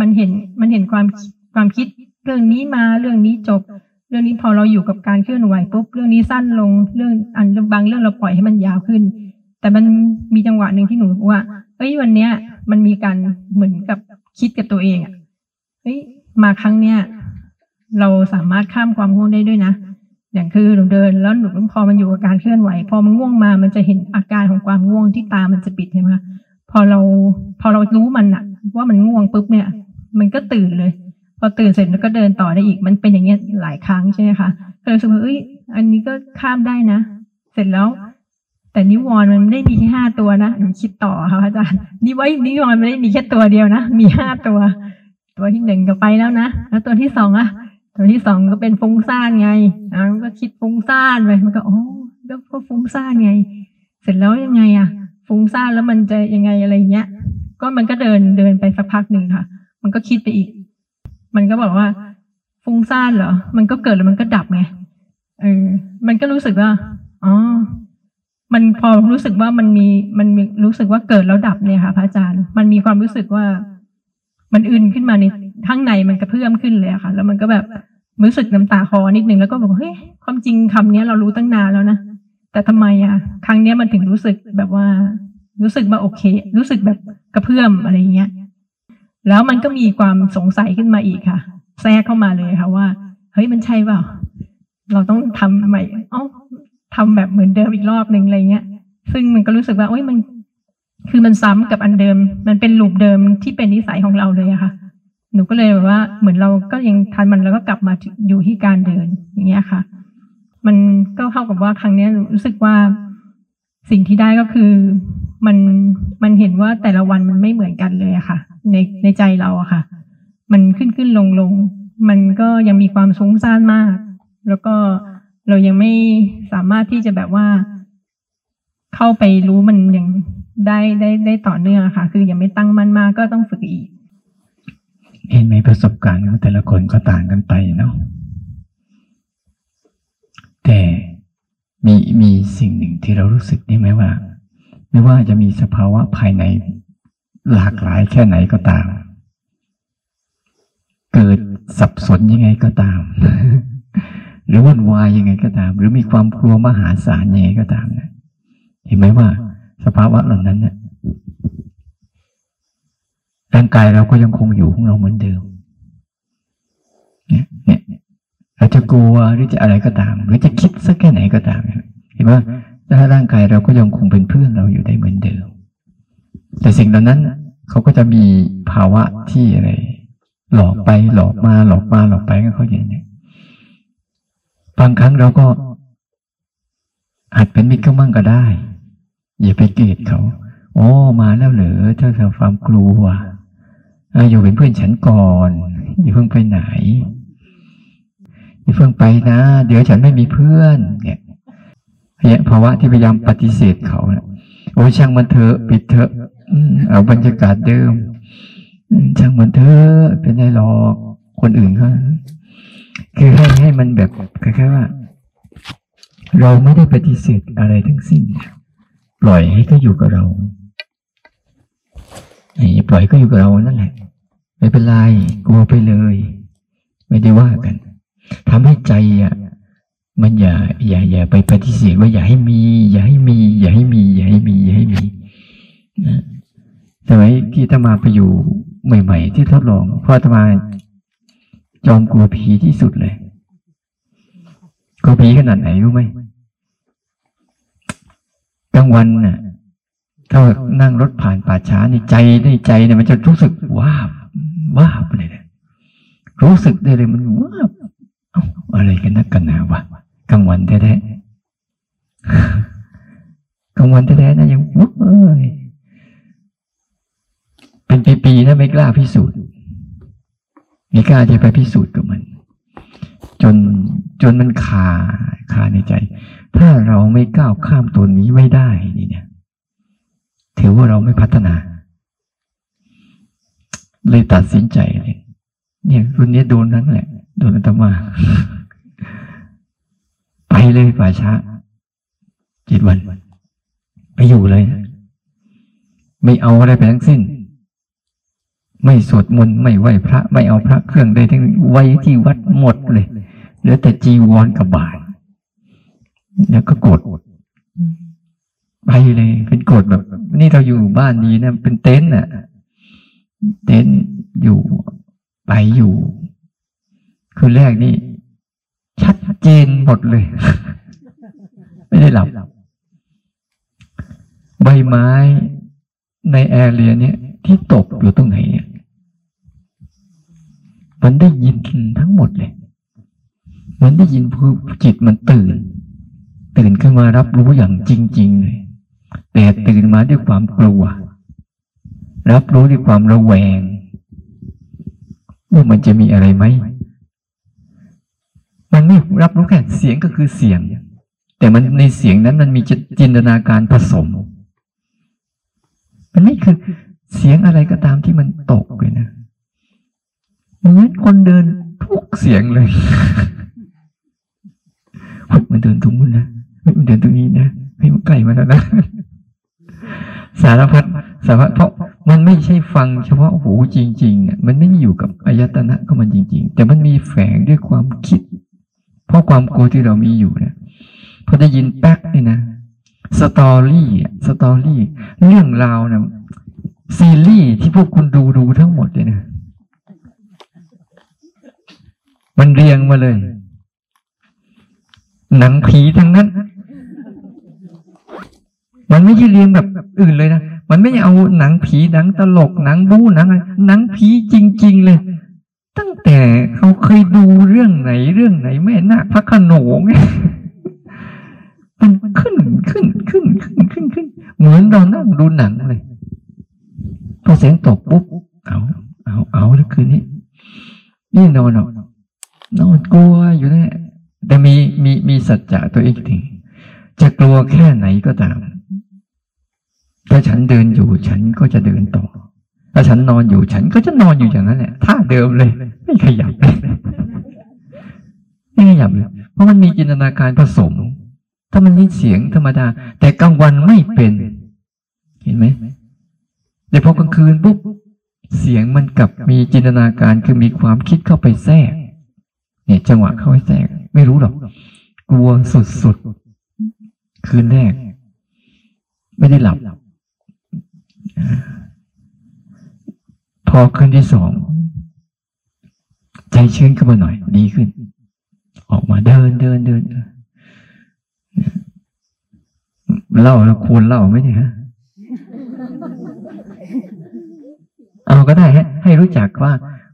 มันเห็นมันเห็นความความคิดเรื่องนี้มาเรื่องนี้จบ เรื่องนี้พอเราอยู่กับการเคลื่อนไหวปุ๊บเรื่องนี้สั้นลงเรื่องอันบางเรื่องเราปล่อยให้มันยาวขึ้น แต่มันมีจังหวะหนึ่งที่หนูว่าเอ้ยวันเนี้ย มันมีการเหมือนกับคิดกับตัวเองอะเฮ้ยมาครั้งเนี้ยเราสามารถข้ามความง่วงได้ด้วยนะ อย่างคือหนูเดิน แล้วหนูพอมันอยู่กับการเคลื่อนไหว พอมันง่วงมามันจะเห็นอาการของความง่วงที่ตามันจะปิดใช่ไหมคะพอเราพอเรารู้มันอะว่ามันง่วงปุ๊บเนี่ย มันก็ตื่นเลย พอตื่นเสร็จแล้วก็เดินต่อได้อีกมันเป็นอย่างเงี้ยหลายครั้งใช่ไหมคะก็เลยรู้สึกว่าเอ้ยอันนี้ก็ข้ามได้นะ เสร็จแล้ว แต่นิวรณ์มันไม่ได้มีแค่ห้าตัวนะหนูคิดต่อค่ะอาจารย์นี่ว่านิวรณ์มันไม่ได้มีแค่ตัวเดียวนะมีห้าตัว ตัวที่หนึ่งก็ไปแล้วนะแล้วตัวที่สองอะ ตัวที่สองก็เป็นฟุ้งซ่านไงอ่ามันก็คิดฟุ้งซ่านไปมันก็อ๋อก็ก็ฟุ้งซ่านไง เสร็จแล้วยังไงอะ ฟุ้งซ่านแล้วมันจะยังไงอะไรเงี้ย ก็มันก็เดินเดินไปสักพักหนึ่งค่ะ มันก็คิดไปอีก มันก็บอกว่า ฟุ้งซ่านเหรอ มันก็เกิดแล้วมันก็ดับไง เออ มันก็รู้สึกว่า อ๋อ มันพอรู้สึกว่ามันมี มันมีรู้สึกว่าเกิดแล้วดับเนี่ยค่ะพระอาจารย์ มันมีความรู้สึกว่า มันอื่นขึ้นมาใน ข้างในมันกระเพื่อมขึ้นเลยค่ะ แล้วมันก็แบบรู้สึกน้ำตาคอนิดนึงแล้วก็บอกเฮ้ยความจริงคำเนี้ยเรารู้ตั้งนานแล้วนะแต่ทำไมอะ ครั้งเนี้ยมันถึงรู้สึกแบบว่า รู้สึกว่าโอเค รู้สึกแบบกระเพื่อมอะไรเงี้ย แล้วมันก็มีความสงสัยขึ้นมาอีกค่ะ แทรกเข้ามาเลยค่ะว่า เฮ้ยมันใช่เปล่า เราต้องทำใหม่อ๋อทำแบบเหมือนเดิมอีกรอบหนึ่งอะไรเงี้ย ซึ่งมันก็รู้สึกว่าโอ้ยมัน คือมันซ้ำกับอันเดิม มันเป็นลูปเดิมที่เป็นนิสัยของเราเลยอะค่ะ หนูก็เลยแบบว่า เหมือนเราก็ยังทันมันแล้วก็กลับมาอยู่ที่การเดินอย่างเงี้ยค่ะ มันก็เข้ากับว่าครั้งนี้รู้สึกว่าสิ่งที่ได้ก็คือมันมันเห็นว่าแต่ละวันมันไม่เหมือนกันเลยอะค่ะ ในในใจเราอะค่ะ มันขึ้นขึ้นลงลงมันก็ยังมีความสงซ่านมาก แล้วก็เรายังไม่สามารถที่จะแบบว่า เข้าไปรู้มันยังได้ได้ได้ต่อเนื่องค่ะ คือยังไม่ตั้งมั่นมากก็ต้องฝึกอีก เห็นไหมประสบการณ์ของแต่ละคนก็ต่างกันไปเนาะแต่มีมีสิ่งหนึ่งที่เรารู้สึกนี่ไหมว่า ไม่ว่าจะมีสภาวะภายในหลากหลายแค่ไหนก็ตาม เกิดสับสนยังไงก็ตาม หรือวุ่นวายยังไงก็ตาม หรือมีความกลัวมหาศาลยังไงก็ตามนะเห็นไหมว่า สภาวะเหล่านั้นเนี่ย ร่างกายเราก็ยังคงอยู่ของเราเหมือนเดิมเนี่ยเนี่ยเราจะกลัวหรือจะอะไรก็ตาม หรือจะคิดสักแค่ไหนก็ตามเห็นว่าถ้าร่างกายเราก็ยังคงเป็นเพื่อนเราอยู่ได้เหมือนเดิม แต่สิ่งเหล่านั้นเขาก็จะมีภาวะที่อะไร หลอกไปหลอกมาหลอกมาหลอกไปก็เขาอย่างนี้บางครั้งเราก็อาจเป็นมิตรก็มั่งก็ได้ อย่าไปเกลียดเขา โอ้ มาแล้วเหรอถ้าเธอความกลัว อยู่เป็นเพื่อนฉันก่อนอย่าเพิ่งไปไหนอย่าเพิ่งไปนะ เดี๋ยวฉันไม่มีเพื่อน เนี่ยเนี่ยภาวะที่พยายามปฏิเสธเขาโอ้ช่างมันเถอะปิดเถอะอืมเอาบรรยากาศเดิมช่างมันเถอะเป็นไรหรอกคนอื่นเขาคือให้ให้มันแบบคล้ายๆว่า เราไม่ได้ปฏิเสธอะไรทั้งสิ้น ปล่อยให้เขาอยู่กับเรา ปล่อยก็อยู่กับเรานั่นแหละ ไม่เป็นไรกลัวไปเลย ไม่ได้ว่ากันทำให้ใจอะมันอย่าอย่าอย่าไปปฏิเสธว่าอย่าให้มี อย่าให้มี อย่าให้มี อย่าให้มี อย่าให้มีนะสมัยที่อาตมาไปอยู่ใหม่ ๆ ที่ทดลองพราะอาตมาจอมกลัวผีที่สุดเลยกลัวผีขนาดไหนรู้ไหมกลางวันน่ะ ถ้านั่งรถผ่านป่าช้าในใจในใจเนี่ยมันจะรู้สึกว้าบว้าบเลยเนะรู้สึกได้เลยมันว้าบเอ้าอะไรกันนักกันหนาวะกลางวันแท้ๆกลางวันแท้ๆนะยังวุ้บเอ้ยเป็นปีๆนะไม่กล้าพิสูจน์ไม่กล้าจะไปพิสูจน์กับมัน จนจนมันคาคาในใจ ถ้าเราไม่ก้าวข้ามตัวนี้ไม่ได้นี่เนี่ย ถือว่าเราไม่พัฒนา เลยตัดสินใจเลยเนี่ยรุ่นนี้โดนนั้นแหละ โดนอาตมาไปเลยป่าช้าเจ็ดวัน ไปอยู่เลย ไม่เอาอะไรไปทั้งสิ้น ไม่สวดมนต์ไม่ไหวพระ ไม่เอาพระเครื่องใดทั้งไว้ที่วัดหมดเลยเหลือแต่จีวรกับบาทแล้วก็กด ไปเลยเป็นกฎแบบ นี่เราอยู่บ้านนี้นะเป็นเต็นท์น่ะ เต็นท์อยู่ไปอยู่คือแรกนี่ ชัดเจนหมดเลย ไม่ได้หลับ ใบไม้ในแอร์เรียเนี้ยที่ตกอยู่ตรงไหนเนี่ยมันได้ยินทั้งหมดเลย มันได้ยินคือจิตมันตื่น ตื่นขึ้นมารับรู้อย่างจริง ๆ เลย แต่ตื่นมาด้วยความกลัว รับรู้ด้วยความระแวง ว่ามันจะมีอะไรไหม มันไม่รับรู้แค่เสียงก็คือเสียง แต่มันในเสียงนั้นมันมีจินตนาการผสม มันไม่คือเสียงอะไรก็ตามที่มันตกเลยนะเหมือนคนเดินทุกเสียงเลยเฮ้ยมันเดินตรงนู้นนะมันเดินตรงนี้นะเฮ้ยมันใกล้มาแล้วนะ สารพัดสารพัดเพราะมันไม่ใช่ฟังเฉพาะหูจริงๆเนี่ยมันไม่ได้อยู่กับอายตนะก็มันจริง ๆ แต่มันมีแฝงด้วยความคิด เพราะความกลัวที่เรามีอยู่เนี่ยพอได้ยินแป๊กนี่นะ story story เรื่องราวนะซีรีส์ที่พวกคุณดูดูทั้งหมดเลยนะมันเรียงมาเลย หนังผีทั้งนั้น มันไม่ใช่เรียงแบบอื่นเลยนะ มันไม่เอาหนังผีหนังตลกหนังบู๊หนังอะไรหนังผีจริง ๆ เลย ตั้งแต่เขาเคยดูเรื่องไหนเรื่องไหนแม่นาคพระโขนงเนี่ยมันขึ้นขึ้นขึ้นขึ้นขึ้นขึ้น เหมือนเรานั่งดูหนังเลยพอเสียงตกปุ๊บเอาเอาเอาแล้วคืนนี้นี่นอนหรอกนอนกลัวอยู่นะแต่มีมีมีสัจจะตัวเองถึงจะกลัวแค่ไหนก็ตาม ถ้าฉันเดินอยู่ฉันก็จะเดินต่อ ถ้าฉันนอนอยู่ฉันก็จะนอนอยู่อย่างนั้นแหละท่าเดิมเลย ไม่ขยับเลยไม่ขยับเลยเพราะมันมีจินตนาการผสม ถ้ามันนี่เสียงธรรมดา แต่กลางวันไม่เป็น เห็นไหมแต่พอกลางคืนปุ๊บเสียงมันกลับมีจินตนาการคือมีความคิดเข้าไปแทรก เนี่ยจังหวะเข้าไปแทรก ไม่รู้หรอก กลัวสุดๆ คืนแรก ไม่ได้หลับ พอคืนที่สอง ใจชื้นขึ้นมาหน่อย ดีขึ้น ออกมาเดินเดินเดินเล่าแล้วควรเล่าไหมเนี่ยฮะเอาก็ได้ฮะ ให้รู้จักว่า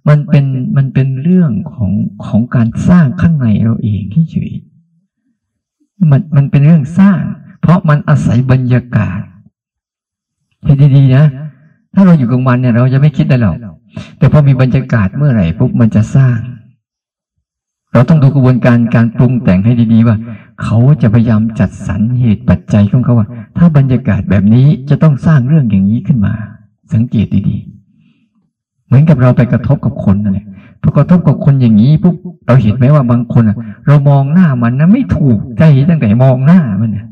มันเป็นมันเป็นเรื่องของของการสร้างข้างในเราเองเฉยมันมันเป็นเรื่องสร้าง เพราะมันอาศัยบรรยากาศ ให้ดีๆนะ ถ้าเราอยู่กลางวันเนี่ย เราจะไม่คิดได้หรอก แต่พอมีบรรยากาศเมื่อไหร่ปุ๊บมันจะสร้าง เราต้องดูกระบวนการการปรุงแต่งให้ดีๆว่า เขาจะพยายามจัดสรรเหตุปัจจัยของเขาว่า ถ้าบรรยากาศแบบนี้จะต้องสร้างเรื่องอย่างนี้ขึ้นมา สังเกตดีๆ เหมือนกับเราไปกระทบกับคนนั่นแหละพอกระทบกับคนอย่างนี้ปุ๊บเราเห็นไหมว่าบางคนอะ เรามองหน้ามันนะไม่ถูกใจตั้งแต่มองหน้ามันนะ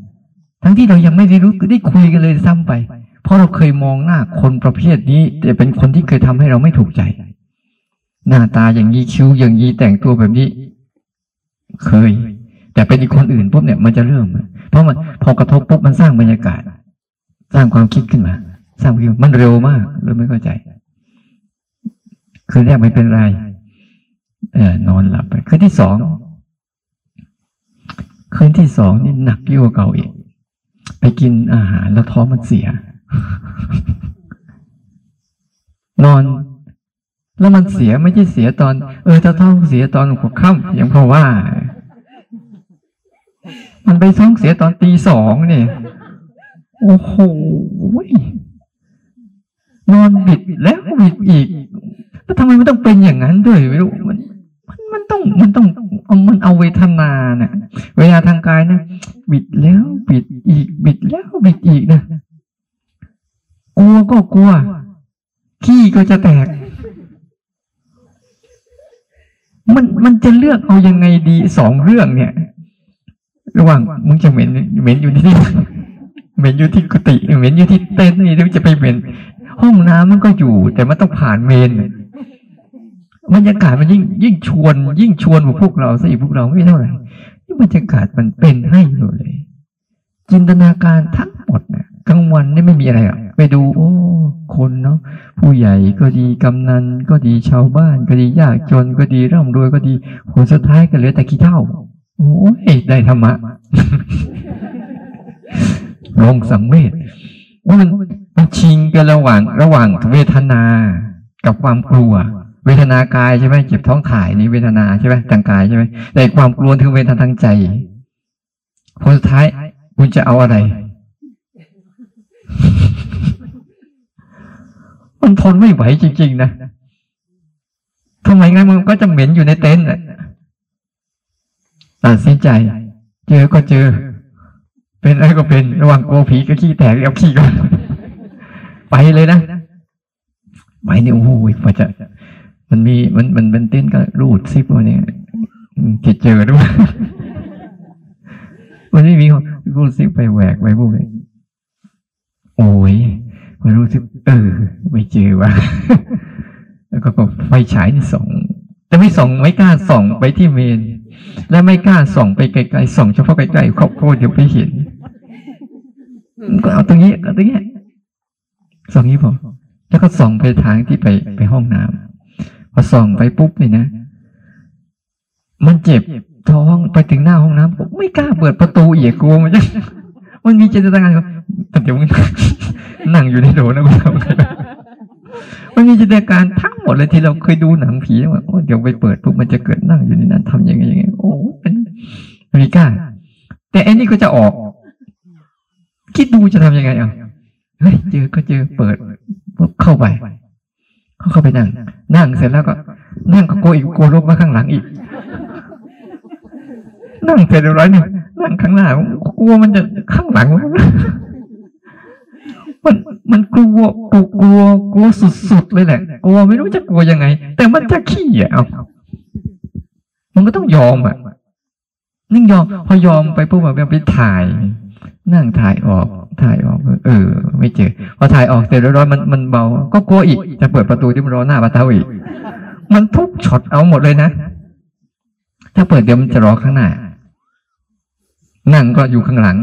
ทั้งที่เรายังไม่ได้รู้ได้คุยกันเลยซ้ำไป เพราะเราเคยมองหน้าคนประเภทนี้ แต่เป็นคนที่เคยทำให้เราไม่ถูกใจ หน้าตาอย่างนี้คิ้วอย่างนี้แต่งตัวแบบนี้ เคย แต่เป็นอีกคนอื่นปุ๊บเนี่ยมันจะเริ่ม เพราะมันพอกระทบปุ๊บมันสร้างบรรยากาศ สร้างความคิดขึ้นมา สร้างความคิดมันเร็วมากเลยไม่เข้าใจ คืนแรกไม่เป็นไรเออนอนหลับไปคืนที่สองคืนที่สองนี่หนักยิ่งกว่าเก่าอีกไปกินอาหารแล้วท้องมันเสีย นอน แล้วมันเสียไม่ใช่เสียตอน เออถ้าท้องเสียตอนหัวค่ำยังเพอว่า มันไปท้องเสียตอนตีสองเนี่ยโอ้โหนอนบิดแล้วบิดอีกแล้วทำไมมันต้องเป็นอย่างนั้นด้วยไม่รู้มันมันมันต้องมันต้องเอามันเอาเวทนาเนี่ยเวลาทางกายนะบิดแล้วบิดอีกบิดแล้วบิดอีกนะ ลัวก็กลัว ขี้ก็จะแตก มันมันจะเลือกเอายังไงดีสองเรื่องเนี่ย ระหว่างมึงจะเหม็นเหม็นอยู่ที่นี่เหม็นอยู่ที่กุฏิเหม็นอยู่ที่เต็นท์นี่หรือจะไปเหม็น ห้องน้ำมันก็อยู่ แต่มันต้องผ่านเมนบรรยากาศมันยิ่งยิ่งชวน ยิ่งชวนพวกเราซะอีกพวกเราไม่เท่าไหร่ที่บรรยากาศมันเป็นให้เลย จินตนาการทั้งหมดนะ กลางวันนี่ไม่มีอะไรหรอกไปดู โอ้ คนเนาะผู้ใหญ่ก็ดีกำนันก็ดีชาวบ้าน ก็ดียากจนก็ดีร่ำรวยก็ดีผลสุดท้ายก็เหลือแต่ขี้เท่า โอ้ยได้ธรรมะลงสังเวชว่ามันมันชิงกันระหว่างระหว่างเวทนากับความกลัว เวทนากายใช่ไหมเจ็บท้องถ่ายนี่เวทนาใช่ไหมทางกายใช่ไหมแต่ความกลัวคือเวทนาทางใจผลสุดท้ายคุณจะเอาอะไร มันทนไม่ไหวจริงๆนะทำไมงั้นมันก็จะเหม็นอยู่ในเต็นท์น่ะตัดสินใจ เจอก็เจอ เป็นอะไรก็เป็น ระหว่างกลัวผีกับขี้แตกเอาขี้ก่อนไปเลยนะไปเนี่ยโอ้โหพอจะ มันมีมันมันเป็นเต้นก็รูดซิปวันนี้จะเจอด้วย มันไม่มีรูดซิปไปแหวกไปพวกนี้ โอ้ยมันรู้สึกเออไม่เจอว่ะแล้วก็ไฟฉายส่องแต่ไม่ส่องไม่กล้าส่องไปที่เมน และไม่กล้าส่องไปไกลๆส่องเฉพาะใกล้ๆครอบครัวเดี๋ยวไปเห็นก็เอาตรงนี้เอาตรงนี้ส่องนี้พอแล้วก็ส่องไปทางที่ไปไปห้องน้ำพอส่องไปปุ๊บเนี่ยนะ มันเจ็บท้องไปถึงหน้าห้องน้ำผมไม่กล้าเปิดประตูอีกกลัวมันจะ มันมีจินตนาการว่าแต่เดี๋ยวมึงนั่งอยู่ในโดนะกูทำไงมันมีจินตนาการทั้งหมดเลยที่เราเคยดูหนังผีว่าโอ้เดี๋ยวไปเปิดปุ๊บมันจะเกิดนั่งอยู่ในนั้นทำยังไงยังไงโอ้เป็นไม่กล้าแต่อันนี้ก็จะออก คิดดูจะทำยังไงอะเฮ้ยเจอก็เจอเปิดปุ๊บเข้าไปเขาเข้าไปนั่ง นั่งเสร็จแล้วก็ นั่งก็โกลัวอีกโกลัวลบมาข้างหลังอีก นั่งเสร็จเรียบร้อยเนี่ยนั่งข้างหน้ากลัวมันจะข้างหลังมันมันกลัวกลัวกลัวกลัวสุดๆเลยแหละกลัวไม่รู้จะกลัวยังไง แต่มันจะขี้อะมันก็ต้องยอมอะนิ่งยอม พอยอมไปปุ๊บแบบไปถ่าย นั่งถ่ายออกถ่ายออกเออ ไม่เจอ พอถ่ายออกเสร็จแล้วร้อยมันมันเบา ก็กลัวอีกจะเปิดประตูที่มันรอหน้าประตูอีกมันทุกช็อตเอาหมดเลยนะถ้าเปิดเดี๋ยวมันจะรอข้างหน้า นั่งก็อยู่ข้างหลัง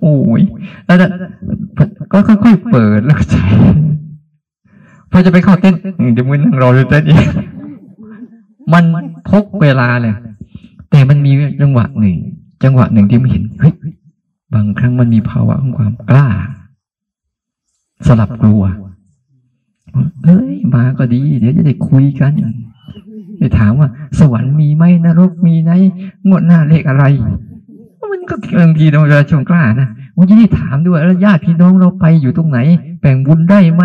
โอ้ยแล้วก็ค่อยๆเปิดแล้วก็ใช้พอจะไปเข้าเต้นเดี๋ยวมึงนั่งรออยู่เต้นอีกมันพกเวลาเลยแต่มันมีจังหวะหนึ่งจังหวะหนึ่งที่ไม่เห็นเฮ้ยบางครั้งมันมีภาวะของความกล้า สลับกลัวเฮ้ยมาก็ดี เดี๋ยวจะได้คุยกันไปถามว่า สวรรค์มีไหมนรกมีไหมงวดหน้าเลขอะไร มันก็บางทีเราจะชงกล้านะวันนี้ถามด้วยแล้วญาติพี่น้องเราไปอยู่ตรงไหนแบ่งบุญได้ไหม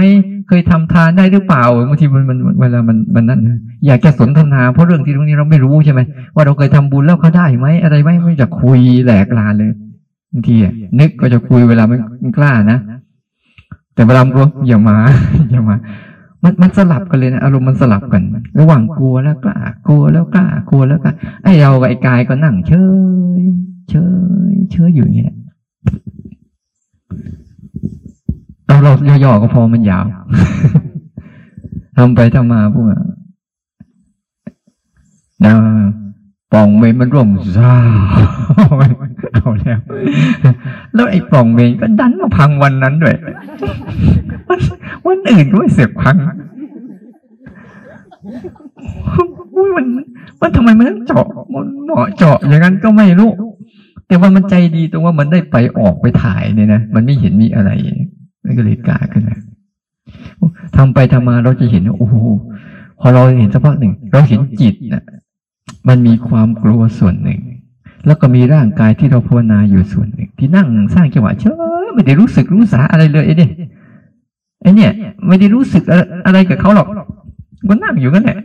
เคยทำทานได้หรือเปล่าบางทีมันมันเวลามันมันนั่นอยากจะสนทนาเพราะเรื่องที่ตรงนี้เราไม่รู้ใช่ไหมว่าเราเคยทำบุญแล้วเขาได้ไหมอะไรไหมไม่จะคุยแหลกลานเลยบางทีนึกก็จะคุยเวลาไม่กล้านะแต่เวลามันกลัวอย่ามาอย่ามามมันมันสลับกันเลยนะอารมณ์มันสลับกัน ระหว่างกลัวแล้วกล้ากลัวแล้วกล้ากลัวแล้วกล้าไอ้เรากับไอ้กายก็นั่งเฉย เฉยเฉยอยู่อย่างเงี้ยเราเราย่อๆก็พอมันยาวทำไปทำมาพวกอะนะปล่องเมนมันร่วงซ่าเอาแล้ว แล้วไอ้ปล่องเมนก็ดันมาพังวันนั้นด้วย วันวันอื่นด้วยเสียพังอุ๊ยมันมันทำไมมันเจาะมันเหมาะเจาะอย่างนั้นก็ไม่รู้ แต่ว่ามันใจดีตรงว่ามันได้ไปออกไปถ่ายเนี่ยนะมันไม่เห็นมีอะไรมันก็เลยกล้าขึ้นมาทำไปทำมาเราจะเห็นว่าโอ้โหพอเราเห็นสักพักหนึ่ง เราเห็นจิตนะมันมีความกลัวส่วนหนึ่ง แล้วก็มีร่างกายที่เราภาวนาอยู่ส่วนหนึ่ง ที่นั่งสร้างจังหวะเฉยไม่ได้รู้สึกรู้สาอะไรเลยไอ้เนี่ยไอ้เนี่ย ไม่ได้รู้สึกอะไรอะไรกับเขาหรอกก็นั่งอยู่กันแหละ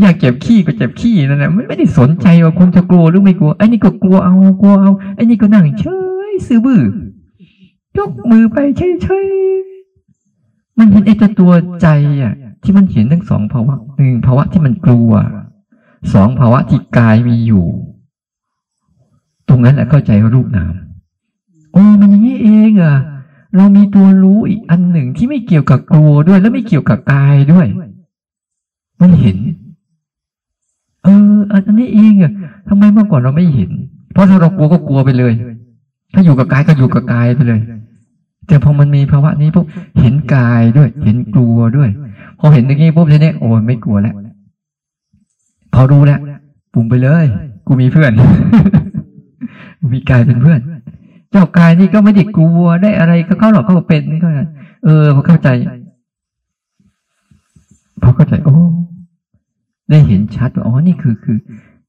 อยากเจ็บขี้ก็เจ็บขี้นั่นแหละไม่ได้สนใจว่าคนจะกลัวหรือไม่กลัวไอ้นี่ก็กลัวเอากลัวเอาไอ้นี่ก็นั่งเฉยซื่อบื้อยกมือไปเฉยเฉยมันเห็นไอ้เจ้าตัวใจอะ ที่มันเห็นทั้งสองภาวะหนึ่งภาวะที่มันกลัวสองภาวะที่กายมีอยู่ ตรงนั้นแหละเข้าใจรูปนามโอ้มันอย่างนี้เองอะเรามีตัวรู้อีกอันหนึ่งที่ไม่เกี่ยวกับกลัวด้วย แล้วไม่เกี่ยวกับกายด้วย มันเห็น เอออันนี้เองอะทำไมเมื่อก่อนเราไม่เห็น เพราะถ้าเรากลัวก็กลัวไปเลย ถ้าอยู่กับกายก็อยู่กับกายไปเลย แต่พอมันมีภาวะนี้ปุ๊บเห็นกายด้วย เห็นกลัวด้วย พอเห็นอย่างนี้ปุ๊บทีนี้โอ้ยไม่กลัวแล้วพอรู้แล้วปุ่มไปเลย กูมีเพื่อนกูมีกายเป็นเพื่อน เจ้ากายนี่ก็ไม่ได้กลัวได้อะไรก็เข้าหรอกเขาเป็นนี่ก็เออพอเข้าใจพอเข้าใจ โอ้ ได้เห็นชัดว่าอ๋อนี่คือคือ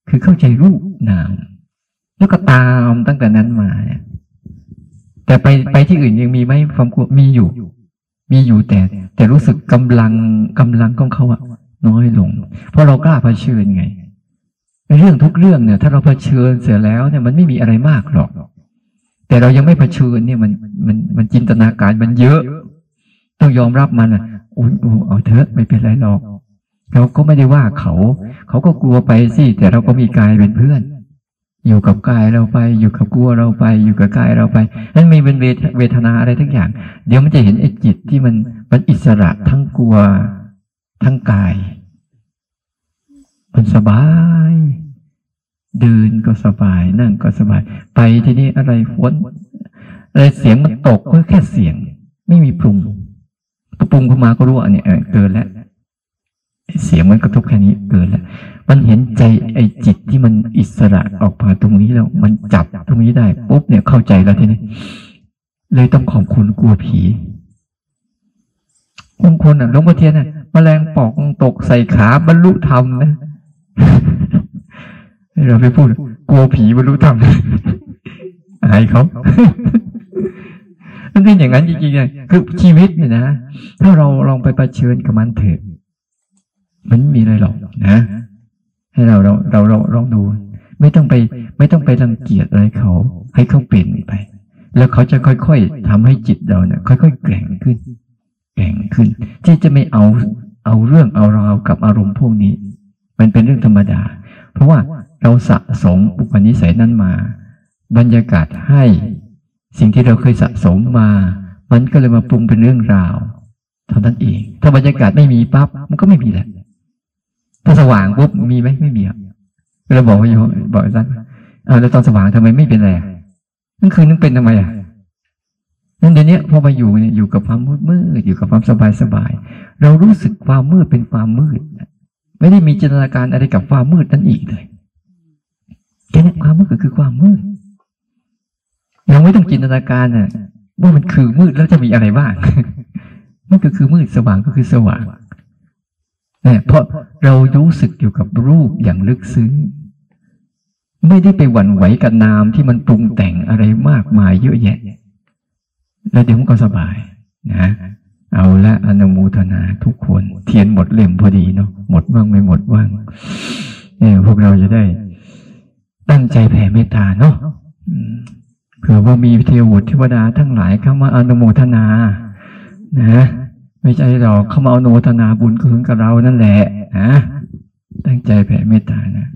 คือเข้าใจรูปนาม แล้วก็ตามตั้งแต่นั้นมาเนี่ย แต่ไปไปที่อื่นยังมีไหมความกลัวมีอยู่ มีอยู่แต่ แต่รู้สึกกำลังกำลังของเขาอะน้อยลง เพราะเรากล้าเผชิญไงเรื่องทุกเรื่องเนี่ย ถ้าเราเผชิญเสร็จแล้วเนี่ยมันไม่มีอะไรมากหรอก แต่เรายังไม่เผชิญเนี่ยมันมันมันจินตนาการมันเยอะ ต้องยอมรับมันอะโอ้ยโอ้เอาเถอะไม่เป็นไรหรอก เราก็ไม่ได้ว่าเขา เขาก็กลัวไปสิแต่เราก็มีกายเป็นเพื่อน อยู่กับกายเราไป อยู่กับกลัวเราไป อยู่กับกายเราไปนั่นมีเป็นเวทนาอะไรทั้งอย่าง เดี๋ยวมันจะเห็นไอ้จิตที่มันมันอิสระทั้งกลัว ทั้งกาย มันสบายเดินก็สบาย นั่งก็สบาย ไปทีนี้อะไรฝนอะไรเสียงมันตกก็แค่เสียง ไม่มีปรุงพอปรุงขึ้นมาก็รู้ว่าอันเนี้ยเออเกินแล้ว เสียงมันกระทบแค่นี้เกินแล้วมันเห็นใจไอ้จิตที่มันอิสระออกมาตรงนี้แล้ว มันจับตรงนี้ได้ปุ๊บเนี่ยเข้าใจแล้วทีนี้เลยต้องขอบคุณกลัวผีบางคนอะหลวงพ่อเทียนอะแมลงปอกตกใส่ขาบรรลุธรรมนะเราไปพูดกลัวผีบรรลุธรรมอายเขามันเป็นอย่างนั้นจริงๆไงคือชีวิตเนี่ยนะ ถ้าเราลองไปประชิญกับมันเถิด มันไม่มีอะไรหรอกนะ ให้เราเราเราเราลองดู ไม่ต้องไป ไม่ต้องไปรังเกียจอะไรเขา ให้เขาเปลี่ยนไป แล้วเขาจะค่อยๆทำให้จิตเราเนี่ย ค่อยๆแกร่งขึ้นแกร่งขึ้น ที่จะไม่เอาเอาเรื่องเอาราวกับอารมณ์พวกนี้ มันเป็นเรื่องธรรมดา เพราะว่าเราสะสมอุปนิสัยนั้นมา บรรยากาศให้ สิ่งที่เราเคยสะสมมา มันก็เลยมาปรุงเป็นเรื่องราวเท่านั้นเอง ถ้าบรรยากาศไม่มีปั๊บมันก็ไม่มีแหละ ถ้าสว่างปุ๊บมีไหมไม่มีอะเราบอกว่าโยมบอกอาจาเอาแล้วตอนสว่างทำไมไม่เป็นไรนั่นคือนึกเป็นทำไมอะนั่นเดี๋ยวนี้พอมาอยู่เนี่ยอยู่กับความมืดมืดอยู่กับความสบายสบาย เรารู้สึกความมืดเป็นความมืดไม่ได้มีจินตนาการอะไรกับความมืดนั้นอีกเลยแค่นี้ความมืดก็คือความมืดยังไม่ต้องจินตนาการน่ะว่ามันคือมืดแล้วจะมีอะไรบ้างมันก็คือมืดสว่างก็คือสว่าง เนี่ยเพราะเรารู้สึกอยู่กับรูปอย่างลึกซึ้งไม่ได้ไปหวั่นไหวกับนามที่มันปรุงแต่งอะไรมากมายเยอะแยะ แล้วเดี๋ยวมันก็สบายนะเอาละอนุโมทนาทุกคน เทียนหมดเล่มพอดีเนาะหมดบ้างไม่หมดบ้างเนี่ยพวกเราจะได้ ตั้งใจแผ่เมตตาเนาะเผื่อว่ามีเทวดเทวดาทั้งหลายเข้ามาอนุโมทนา นะ ไม่ใช่หรอกเขามาเอาโนทนาบุญคืนกับเรานั่นแหละนะตั้งใจแผ่เมตตานะ